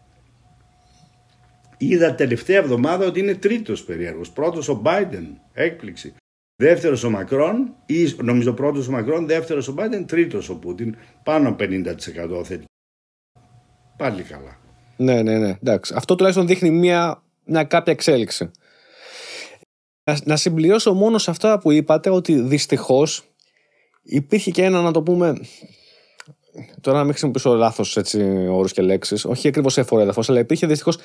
Είδα τελευταία εβδομάδα ότι είναι τρίτος περίεργος. Πρώτος ο Biden, έκπληξη. Δεύτερος ο Μακρόν, ή νομίζω πρώτος ο Μακρόν, δεύτερος ο Biden, τρίτος ο Πούτιν, πάνω 50% θετικό. Πάλι καλά. Ναι, ναι, ναι. Εντάξει. Αυτό τουλάχιστον δείχνει μια, μια κάποια εξέλιξη. Να, να συμπληρώσω μόνο σε αυτά που είπατε ότι δυστυχώς υπήρχε και ένα να το πούμε. Τώρα να μην χρησιμοποιήσω λάθος όρους και λέξεις, όχι ακριβώς έδαφος, αλλά υπήρχε δυστυχώς.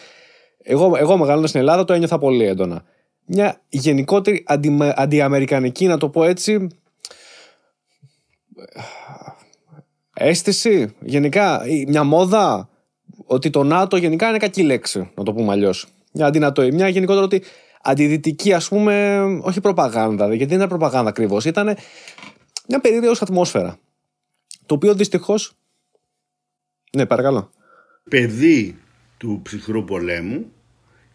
Εγώ, εγώ μεγαλώντα στην Ελλάδα το ένιωθα πολύ έντονα. Μια γενικότερη αντι, αντιαμερικανική, να το πω έτσι. Αίσθηση, γενικά, μια μόδα ότι το ΝΑΤΟ γενικά είναι κακή λέξη, να το πούμε αλλιώς. Μια αντινατοή, μια γενικότερα ότι αντιδυτική, ας πούμε, όχι προπαγάνδα, γιατί δεν ήταν προπαγάνδα ακριβώς, ήταν μια περίεργη ατμόσφαιρα. Το οποίο δυστυχώ. Ναι, παρακαλώ. Παιδί του ψυχρού πολέμου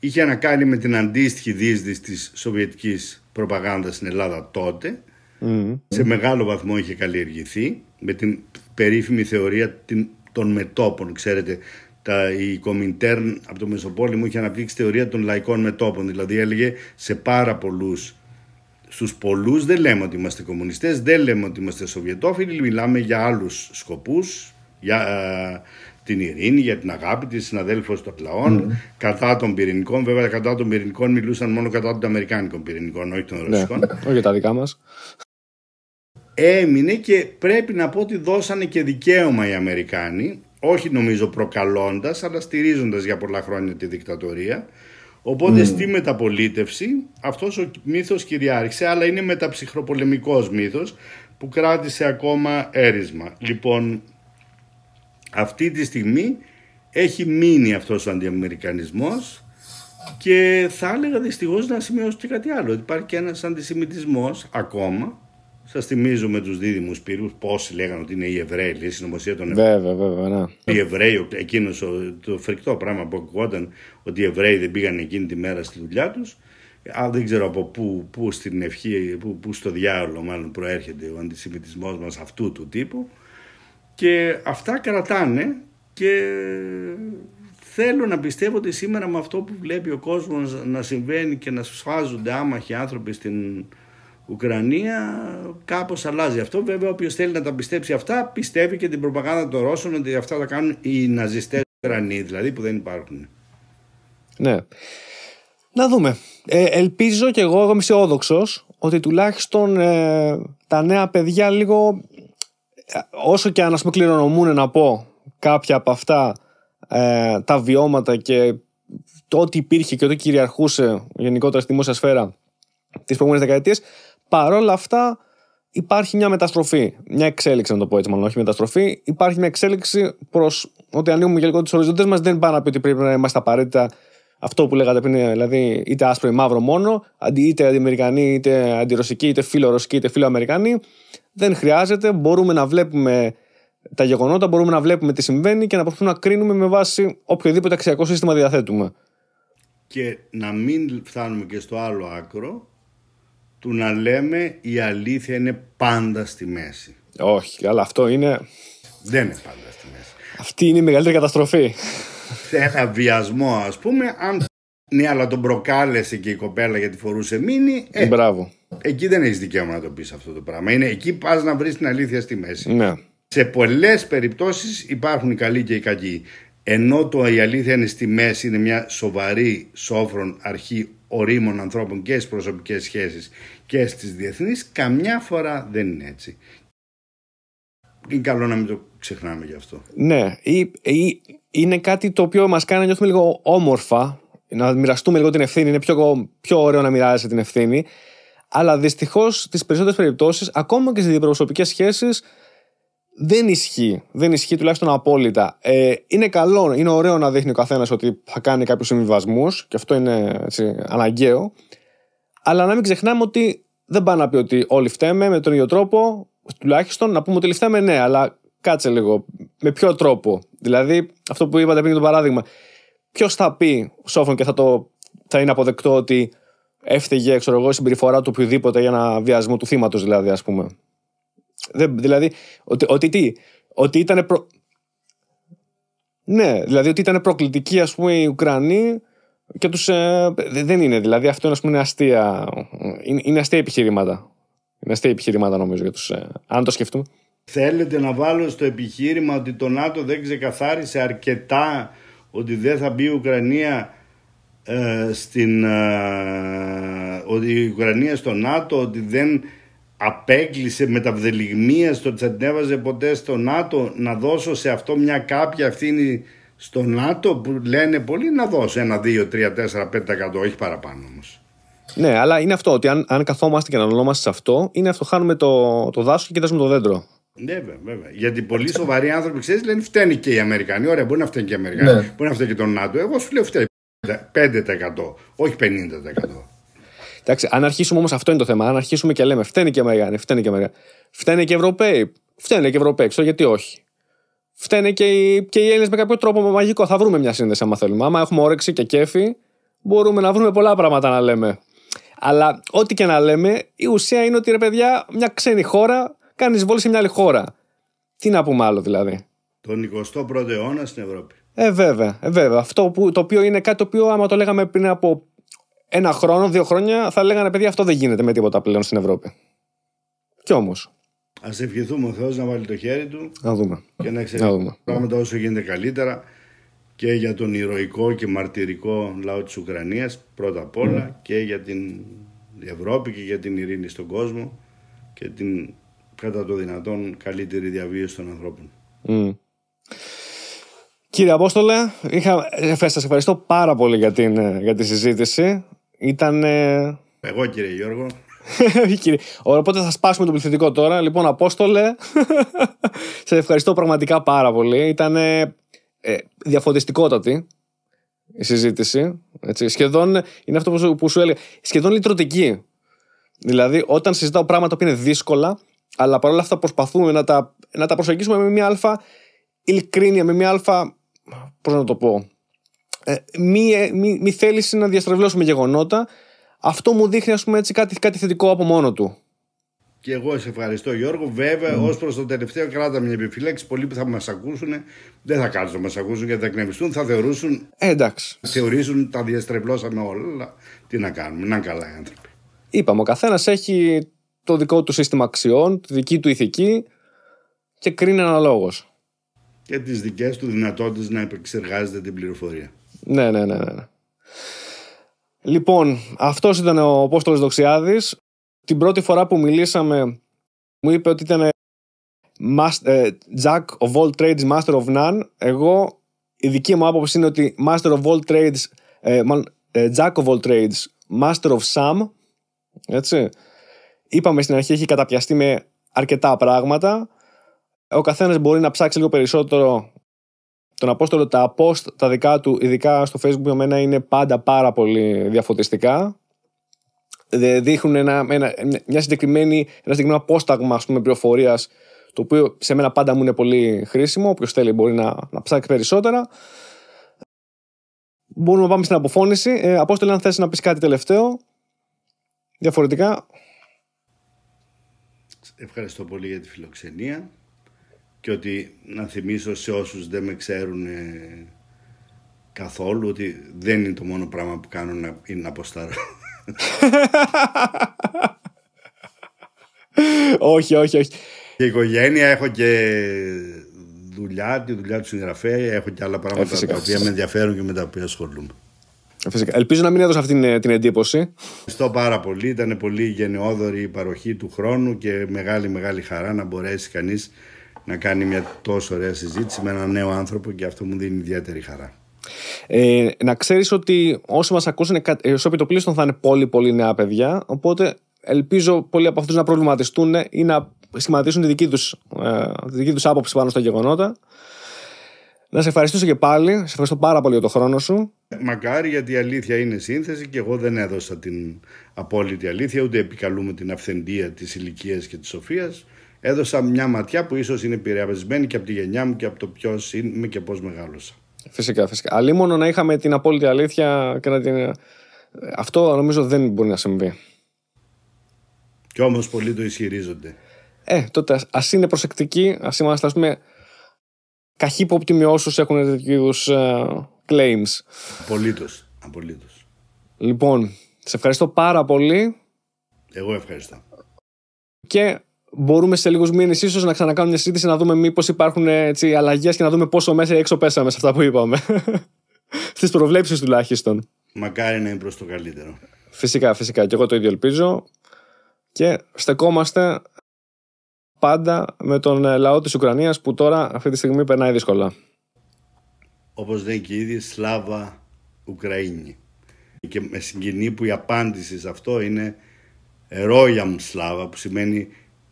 είχε να κάνει με την αντίστοιχη διείσδυση της σοβιετικής προπαγάνδας στην Ελλάδα τότε. Σε μεγάλο βαθμό είχε καλλιεργηθεί με την περίφημη θεωρία των μετόπων. Ξέρετε, τα, η Κομιντέρν από το Μεσοπόλεμο είχε αναπτύξει θεωρία των λαϊκών μετόπων. Δηλαδή έλεγε σε πάρα πολλούς. Στους πολλούς δεν λέμε ότι είμαστε κομμουνιστές, δεν λέμε ότι είμαστε Σοβιετόφιλοι, μιλάμε για άλλους σκοπούς, για την ειρήνη, για την αγάπη της συναδέλφους των λαών, κατά των πυρηνικών. Βέβαια, κατά των πυρηνικών μιλούσαν μόνο κατά των Αμερικάνικων πυρηνικών, όχι των ναι, Ρωσικών. Ναι, όχι για τα δικά μας. Έμεινε και πρέπει να πω ότι δώσανε και δικαίωμα οι Αμερικάνοι όχι νομίζω προκαλώντας αλλά στηρίζοντας για πολλά χρόνια τη δικτατορία. Οπότε στη μεταπολίτευση αυτός ο μύθος κυριάρχησε αλλά είναι μεταψυχροπολεμικός μύθος που κράτησε ακόμα έρισμα. Λοιπόν αυτή τη στιγμή έχει μείνει αυτός ο αντιαμερικανισμός και θα έλεγα δυστυχώς να σημειώσω και κάτι άλλο υπάρχει και ένας αντισημιτισμός ακόμα Σας θυμίζω με τους δίδυμους πύρου πόσοι λέγανε ότι είναι οι Εβραίοι, η συνωμοσία των Εβραίων. Βέβαια, βέβαια, ναι. Οι Εβραίοι, εκείνος το φρικτό πράγμα που ακουγόταν ότι οι Εβραίοι δεν πήγαν εκείνη τη μέρα στη δουλειά τους. Α, δεν ξέρω από πού, πού στην ευχή, πού, πού στο διάολο μάλλον προέρχεται ο αντισημιτισμός μας αυτού του τύπου και αυτά κρατάνε και θέλω να πιστεύω ότι σήμερα με αυτό που βλέπει ο κόσμος να συμβαίνει και να σφάζονται άμαχοι άνθρωποι στην Ουκρανία κάπως αλλάζει αυτό. Βέβαια όποιος θέλει να τα πιστέψει αυτά πιστεύει και την προπαγάνδα των Ρώσων ότι αυτά τα κάνουν οι ναζιστές Ουκρανοί δηλαδή που δεν υπάρχουν. Ναι. Να δούμε. Ε, ελπίζω και εγώ, εγώ είμαι αισιόδοξος ότι τουλάχιστον ε, τα νέα παιδιά λίγο ε, όσο και αν ας πούμε κληρονομούν να πω κάποια από αυτά ε, τα βιώματα και το ότι υπήρχε και ότι κυριαρχούσε γενικότερα στη δημόσια σφαίρα τις προηγούμενες δεκαετίες παρόλα αυτά υπάρχει μια μεταστροφή, μια εξέλιξη να το πω έτσι μάλλον, όχι μεταστροφή υπάρχει μια εξέλιξη προς ότι ανοίγουμε και λίγο τις οριζόντες μας δεν πάνε να πει ότι πρέπει να είμαστε απαραίτητα αυτό που λέγατε πριν, δηλαδή είτε άσπρο ή μαύρο μόνο, είτε αντιαμερικανοί, είτε αντιρωσικοί, είτε φιλορωσικοί, είτε φιλοαμερικανοί. Δεν χρειάζεται. Μπορούμε να βλέπουμε τα γεγονότα, μπορούμε να βλέπουμε τι συμβαίνει και να προσπαθούμε να κρίνουμε με βάση οποιοδήποτε αξιακό σύστημα διαθέτουμε. Και να μην φτάνουμε και στο άλλο άκρο του να λέμε η αλήθεια είναι πάντα στη μέση. Όχι, αλλά αυτό είναι. Δεν είναι πάντα στη μέση. Αυτή είναι η μεγαλύτερη καταστροφή ένα βιασμό ας πούμε αν ναι αλλά τον προκάλεσε και η κοπέλα γιατί φορούσε μήνυ ε, Μπράβο. εκεί δεν έχεις δικαίωμα να το πεις αυτό το πράγμα είναι εκεί πας να βρεις την αλήθεια στη μέση ναι. σε πολλές περιπτώσεις υπάρχουν οι καλοί και οι κακοί ενώ το η αλήθεια είναι στη μέση είναι μια σοβαρή σόφρον αρχή ορίμων ανθρώπων και στις προσωπικές σχέσεις και στις διεθνείς καμιά φορά δεν είναι έτσι είναι καλό να μην το ξεχνάμε γι' αυτό. Ναι, ή, ή, είναι κάτι το οποίο μας κάνει να νιώθουμε λίγο όμορφα, να μοιραστούμε λίγο την ευθύνη. Είναι πιο, πιο ωραίο να μοιράζεσαι την ευθύνη. Αλλά δυστυχώς στις περισσότερες περιπτώσεις, ακόμα και στις διαπροσωπικές σχέσεις, δεν ισχύει. Δεν ισχύει τουλάχιστον απόλυτα. Ε, είναι καλό, είναι ωραίο να δείχνει ο καθένας ότι θα κάνει κάποιους συμβιβασμούς, και αυτό είναι έτσι, αναγκαίο. Αλλά να μην ξεχνάμε ότι δεν πάει να πει ότι όλοι φταίμε με τον ίδιο τρόπο. Τουλάχιστον να πούμε ότι όλοι φταίμε, ναι, αλλά κάτσε λίγο. Με ποιο τρόπο; Δηλαδή, αυτό που είπατε πριν το παράδειγμα. Ποιος θα πει σόφρον και θα, το, θα είναι αποδεκτό ότι έφταιγε ξέρω εγώ, η συμπεριφορά του οποιοδήποτε για ένα βιασμό του θύματος, δηλαδή, ας πούμε. Δεν, δηλαδή, ότι, ότι τι, ότι ήταν. Προ... Ναι, δηλαδή ότι ήταν προκλητικοί ας πούμε οι Ουκρανοί και τους, ε, δεν είναι δηλαδή αυτό ας πούμε, είναι αστεία είναι, είναι αστεία επιχειρήματα είναι αστεία επιχειρήματα νομίζω για τους, ε, αν το σκεφτούμε Θέλετε να βάλω στο επιχείρημα ότι το ΝΑΤΟ δεν ξεκαθάρισε αρκετά ότι δεν θα μπει η Ουκρανία ε, στην, ε, ότι η Ουκρανία στο ΝΑΤΟ ότι δεν απέκλεισε με τα βδελιγμία στο ότι θα ποτέ στο ΝΑΤΟ να δώσω σε αυτό μια κάποια ευθύνη στο ΝΑΤΟ που λένε πολλοί να δώσω ένα, δύο, τρία, τέσσερα, πέντε όχι παραπάνω όμως. Ναι, αλλά είναι αυτό ότι αν, αν καθόμαστε και αναλωνόμαστε σε αυτό, είναι αυτό. Χάνουμε το, το δάσος και κοιτάζουμε το δέντρο. Ναι, βέβαια. Γιατί πολλοί σοβαροί άνθρωποι ξέρεις λένε φταίνει και οι Αμερικανοί. Ωραία, μπορεί να φταίνει και οι Αμερικανοί. Ναι. Μπορεί να φταίνει και τον ΝΑΤΟ. Εγώ σου λέω φταίνει 5%, όχι 50%. Εντάξει, αν αρχίσουμε όμως αυτό είναι το θέμα. Αν αρχίσουμε και λέμε φταίνει και οι Αμερικανοί, φταίνει και οι Αμερικανοί. Φταίνει και οι Ευρωπαίοι. Φταίνει και οι Ευρωπαίοι, ξέρω γιατί όχι. Φταίνε και οι, και οι Έλληνες με κάποιο τρόπο μαγικό. Θα βρούμε μια σύνδεση άμα θέλουμε. Άμα έχουμε όρεξη και κέφι, μπορούμε να βρούμε πολλά πράγματα να λέμε. Αλλά ό,τι και να λέμε, η ουσία είναι ότι ρε παιδιά, μια ξένη χώρα κάνει βόλη σε μια άλλη χώρα. Τι να πούμε άλλο δηλαδή; Τον 21ο αιώνα στην Ευρώπη. Ε, βέβαια. Ε, βέβαια. Αυτό που, το οποίο είναι κάτι το οποίο, άμα το λέγαμε πριν από ένα χρόνο, δύο χρόνια, θα λέγανε παιδιά αυτό δεν γίνεται με τίποτα πλέον στην Ευρώπη. Κι όμως. Α ευχηθούμε ο Θεός να βάλει το χέρι του. Να δούμε. Και να εξελιχθεί πράγματα όσο γίνεται καλύτερα και για τον ηρωικό και μαρτυρικό λαό της Ουκρανίας πρώτα απ' όλα και για την Ευρώπη και για την ειρήνη στον κόσμο και την κατά το δυνατόν καλύτερη διαβίωση των ανθρώπων. Mm. Κύριε Απόστολε, είχα... σας ευχαριστώ πάρα πολύ για, την, για τη συζήτηση. Ήταν... Εγώ κύριε Γιώργο. Οπότε θα σπάσουμε το πληθυντικό τώρα. Λοιπόν, Απόστολε, σε ευχαριστώ πραγματικά πάρα πολύ. Ήταν ε, διαφωτιστικότατη η συζήτηση. Έτσι. Σχεδόν, είναι αυτό που σου, που σου έλεγα, σχεδόν λυτρωτική. Δηλαδή, όταν συζητάω πράγματα που είναι δύσκολα, αλλά παρόλα αυτά προσπαθούμε να τα, να τα προσεγγίσουμε με μια αλφα ειλικρίνεια, με μια αλφα. Πώς να το πω; Ε, μη, μη, μη θέληση να διαστρεβλώσουμε γεγονότα, αυτό μου δείχνει ας πούμε έτσι κάτι, κάτι θετικό από μόνο του. Και εγώ σε ευχαριστώ Γιώργο. Βέβαια, mm. ως προς το τελευταίο, κράτα μια επιφύλαξη. Πολλοί που θα μας ακούσουν δεν θα κάτσουν να μας ακούσουν γιατί θα εκνευριστούν. Θα θεωρούσουν. Ε, εντάξει. Θεωρήσουν τα διαστρεβλώσαμε όλα. Τι να κάνουμε, να καλά οι άνθρωποι. Είπαμε, ο καθένας έχει το δικό του σύστημα αξιών, τη δική του ηθική και κρίνει αναλόγως. Και τις δικές του δυνατότητες να επεξεργάζεται την πληροφορία. Ναι, ναι, ναι. ναι. Λοιπόν, αυτός ήταν ο Απόστολος Δοξιάδης. Την πρώτη φορά που μιλήσαμε, μου είπε ότι ήταν ε, Jack of all trades, master of none. Εγώ, η δική μου άποψη είναι ότι master of all trades, ε, ε, Jack of all trades, master of some. Έτσι. Είπαμε στην αρχή έχει καταπιαστεί με αρκετά πράγματα. Ο καθένας μπορεί να ψάξει λίγο περισσότερο τον Απόστολο, τα post τα δικά του, ειδικά στο facebook για μένα είναι πάντα πάρα πολύ διαφωτιστικά. Δείχνουν ένα, ένα, μια συγκεκριμένη, ένα συγκεκριμένο απόσταγμα ας πούμε, πληροφορίας το οποίο σε μένα πάντα μου είναι πολύ χρήσιμο. Όποιος θέλει μπορεί να, να ψάξει περισσότερα. Μπορούμε να πάμε στην αποφώνηση. Ε, Απόστολε, αν θες να πεις κάτι τελευταίο, διαφορετικά. Ευχαριστώ πολύ για τη φιλοξενία και ότι να θυμίσω σε όσους δεν με ξέρουν ε, καθόλου ότι δεν είναι το μόνο πράγμα που κάνω να, είναι να ποστάρω. όχι, όχι, όχι. Και οικογένεια, έχω και δουλειά, τη δουλειά του συγγραφέα, έχω και άλλα πράγματα ε, τα οποία με ενδιαφέρουν και με τα οποία ασχολούμαι. Ε, φυσικά. Ελπίζω να μην έδωσα αυτή την, ε, την εντύπωση. Ευχαριστώ πάρα πολύ. Ήταν πολύ γενναιόδορη η παροχή του χρόνου και μεγάλη μεγάλη χαρά να μπορέσει κανείς να κάνει μια τόσο ωραία συζήτηση με έναν νέο άνθρωπο και αυτό μου δίνει ιδιαίτερη χαρά. Ε, να ξέρεις ότι όσοι μας ακούσουν στο επιτοπλίστων θα είναι πολύ πολύ νέα παιδιά οπότε ελπίζω πολλοί από αυτούς να προβληματιστούν ή να σχηματίσουν τη δική τους, ε, τη δική τους άποψη πάνω στα γεγονότα. Να σε ευχαριστήσω και πάλι. Σε ευχαριστώ πάρα πολύ για τον χρόνο σου. Μακάρι γιατί η αλήθεια είναι σύνθεση και εγώ δεν έδωσα την απόλυτη αλήθεια, ούτε επικαλούμε την αυθεντία της ηλικίας και της σοφίας. Έδωσα μια ματιά που ίσως είναι επηρεασμένη και από τη γενιά μου και από το ποιος είμαι και πώς μεγάλωσα. Φυσικά, φυσικά. Αλλή μόνο να είχαμε την απόλυτη αλήθεια και να την. Αυτό νομίζω δεν μπορεί να συμβεί. Κι όμως πολλοί το ισχυρίζονται. Ε, τότε α είναι προσεκτικοί, ας είμαστε ας πούμε καχύποπτοι με όσους έχουν τέτοιου είδους uh, claims. Απολύτως. Απολύτως. Λοιπόν, σε ευχαριστώ πάρα πολύ. Εγώ ευχαριστώ. Και μπορούμε σε λίγους μήνες ίσως να ξανακάνουμε μια συζήτηση να δούμε μήπως υπάρχουν αλλαγές και να δούμε πόσο μέσα ή έξω πέσαμε σε αυτά που είπαμε. Στις προβλέψεις τουλάχιστον. Μακάρι να είναι προς το καλύτερο. Φυσικά, φυσικά. Και εγώ το ίδιο ελπίζω. Και στεκόμαστε πάντα με τον ε, λαό της Ουκρανίας που τώρα αυτή τη στιγμή περνάει δύσκολα. Όπως λέει και ήδη Σλάβα Ουκραΐνη. Και με συγκινεί που η απάντηση σε αυτό είναι Ερόγιαμ Σλάβα που σημαίνει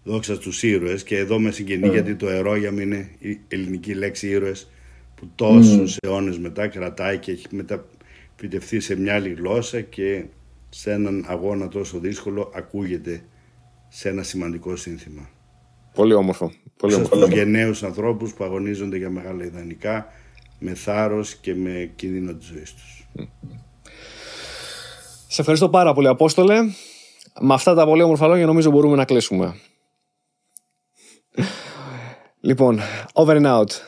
δόξα στους ήρωες και εδώ με συγκινεί mm. γιατί το Ερόγιαμ είναι η ελληνική λέξη ήρωες που τόσους mm. αιώνες μετά κρατάει και έχει μεταφυτευτεί σε μια άλλη γλώσσα και σε έναν αγώνα τόσο δύσκολο ακούγεται σε ένα σημαντικό σύνθημα. Πολύ όμορφο. Πολύ όμορφο. Στους γενναίους ανθρώπους που αγωνίζονται για μεγάλα ιδανικά με θάρρος και με κίνδυνο της ζωής τους. Σε ευχαριστώ πάρα πολύ Απόστολε. Με αυτά τα πολύ όμορφα λόγια νομίζω μπορούμε να κλείσουμε. λοιπόν, over and out.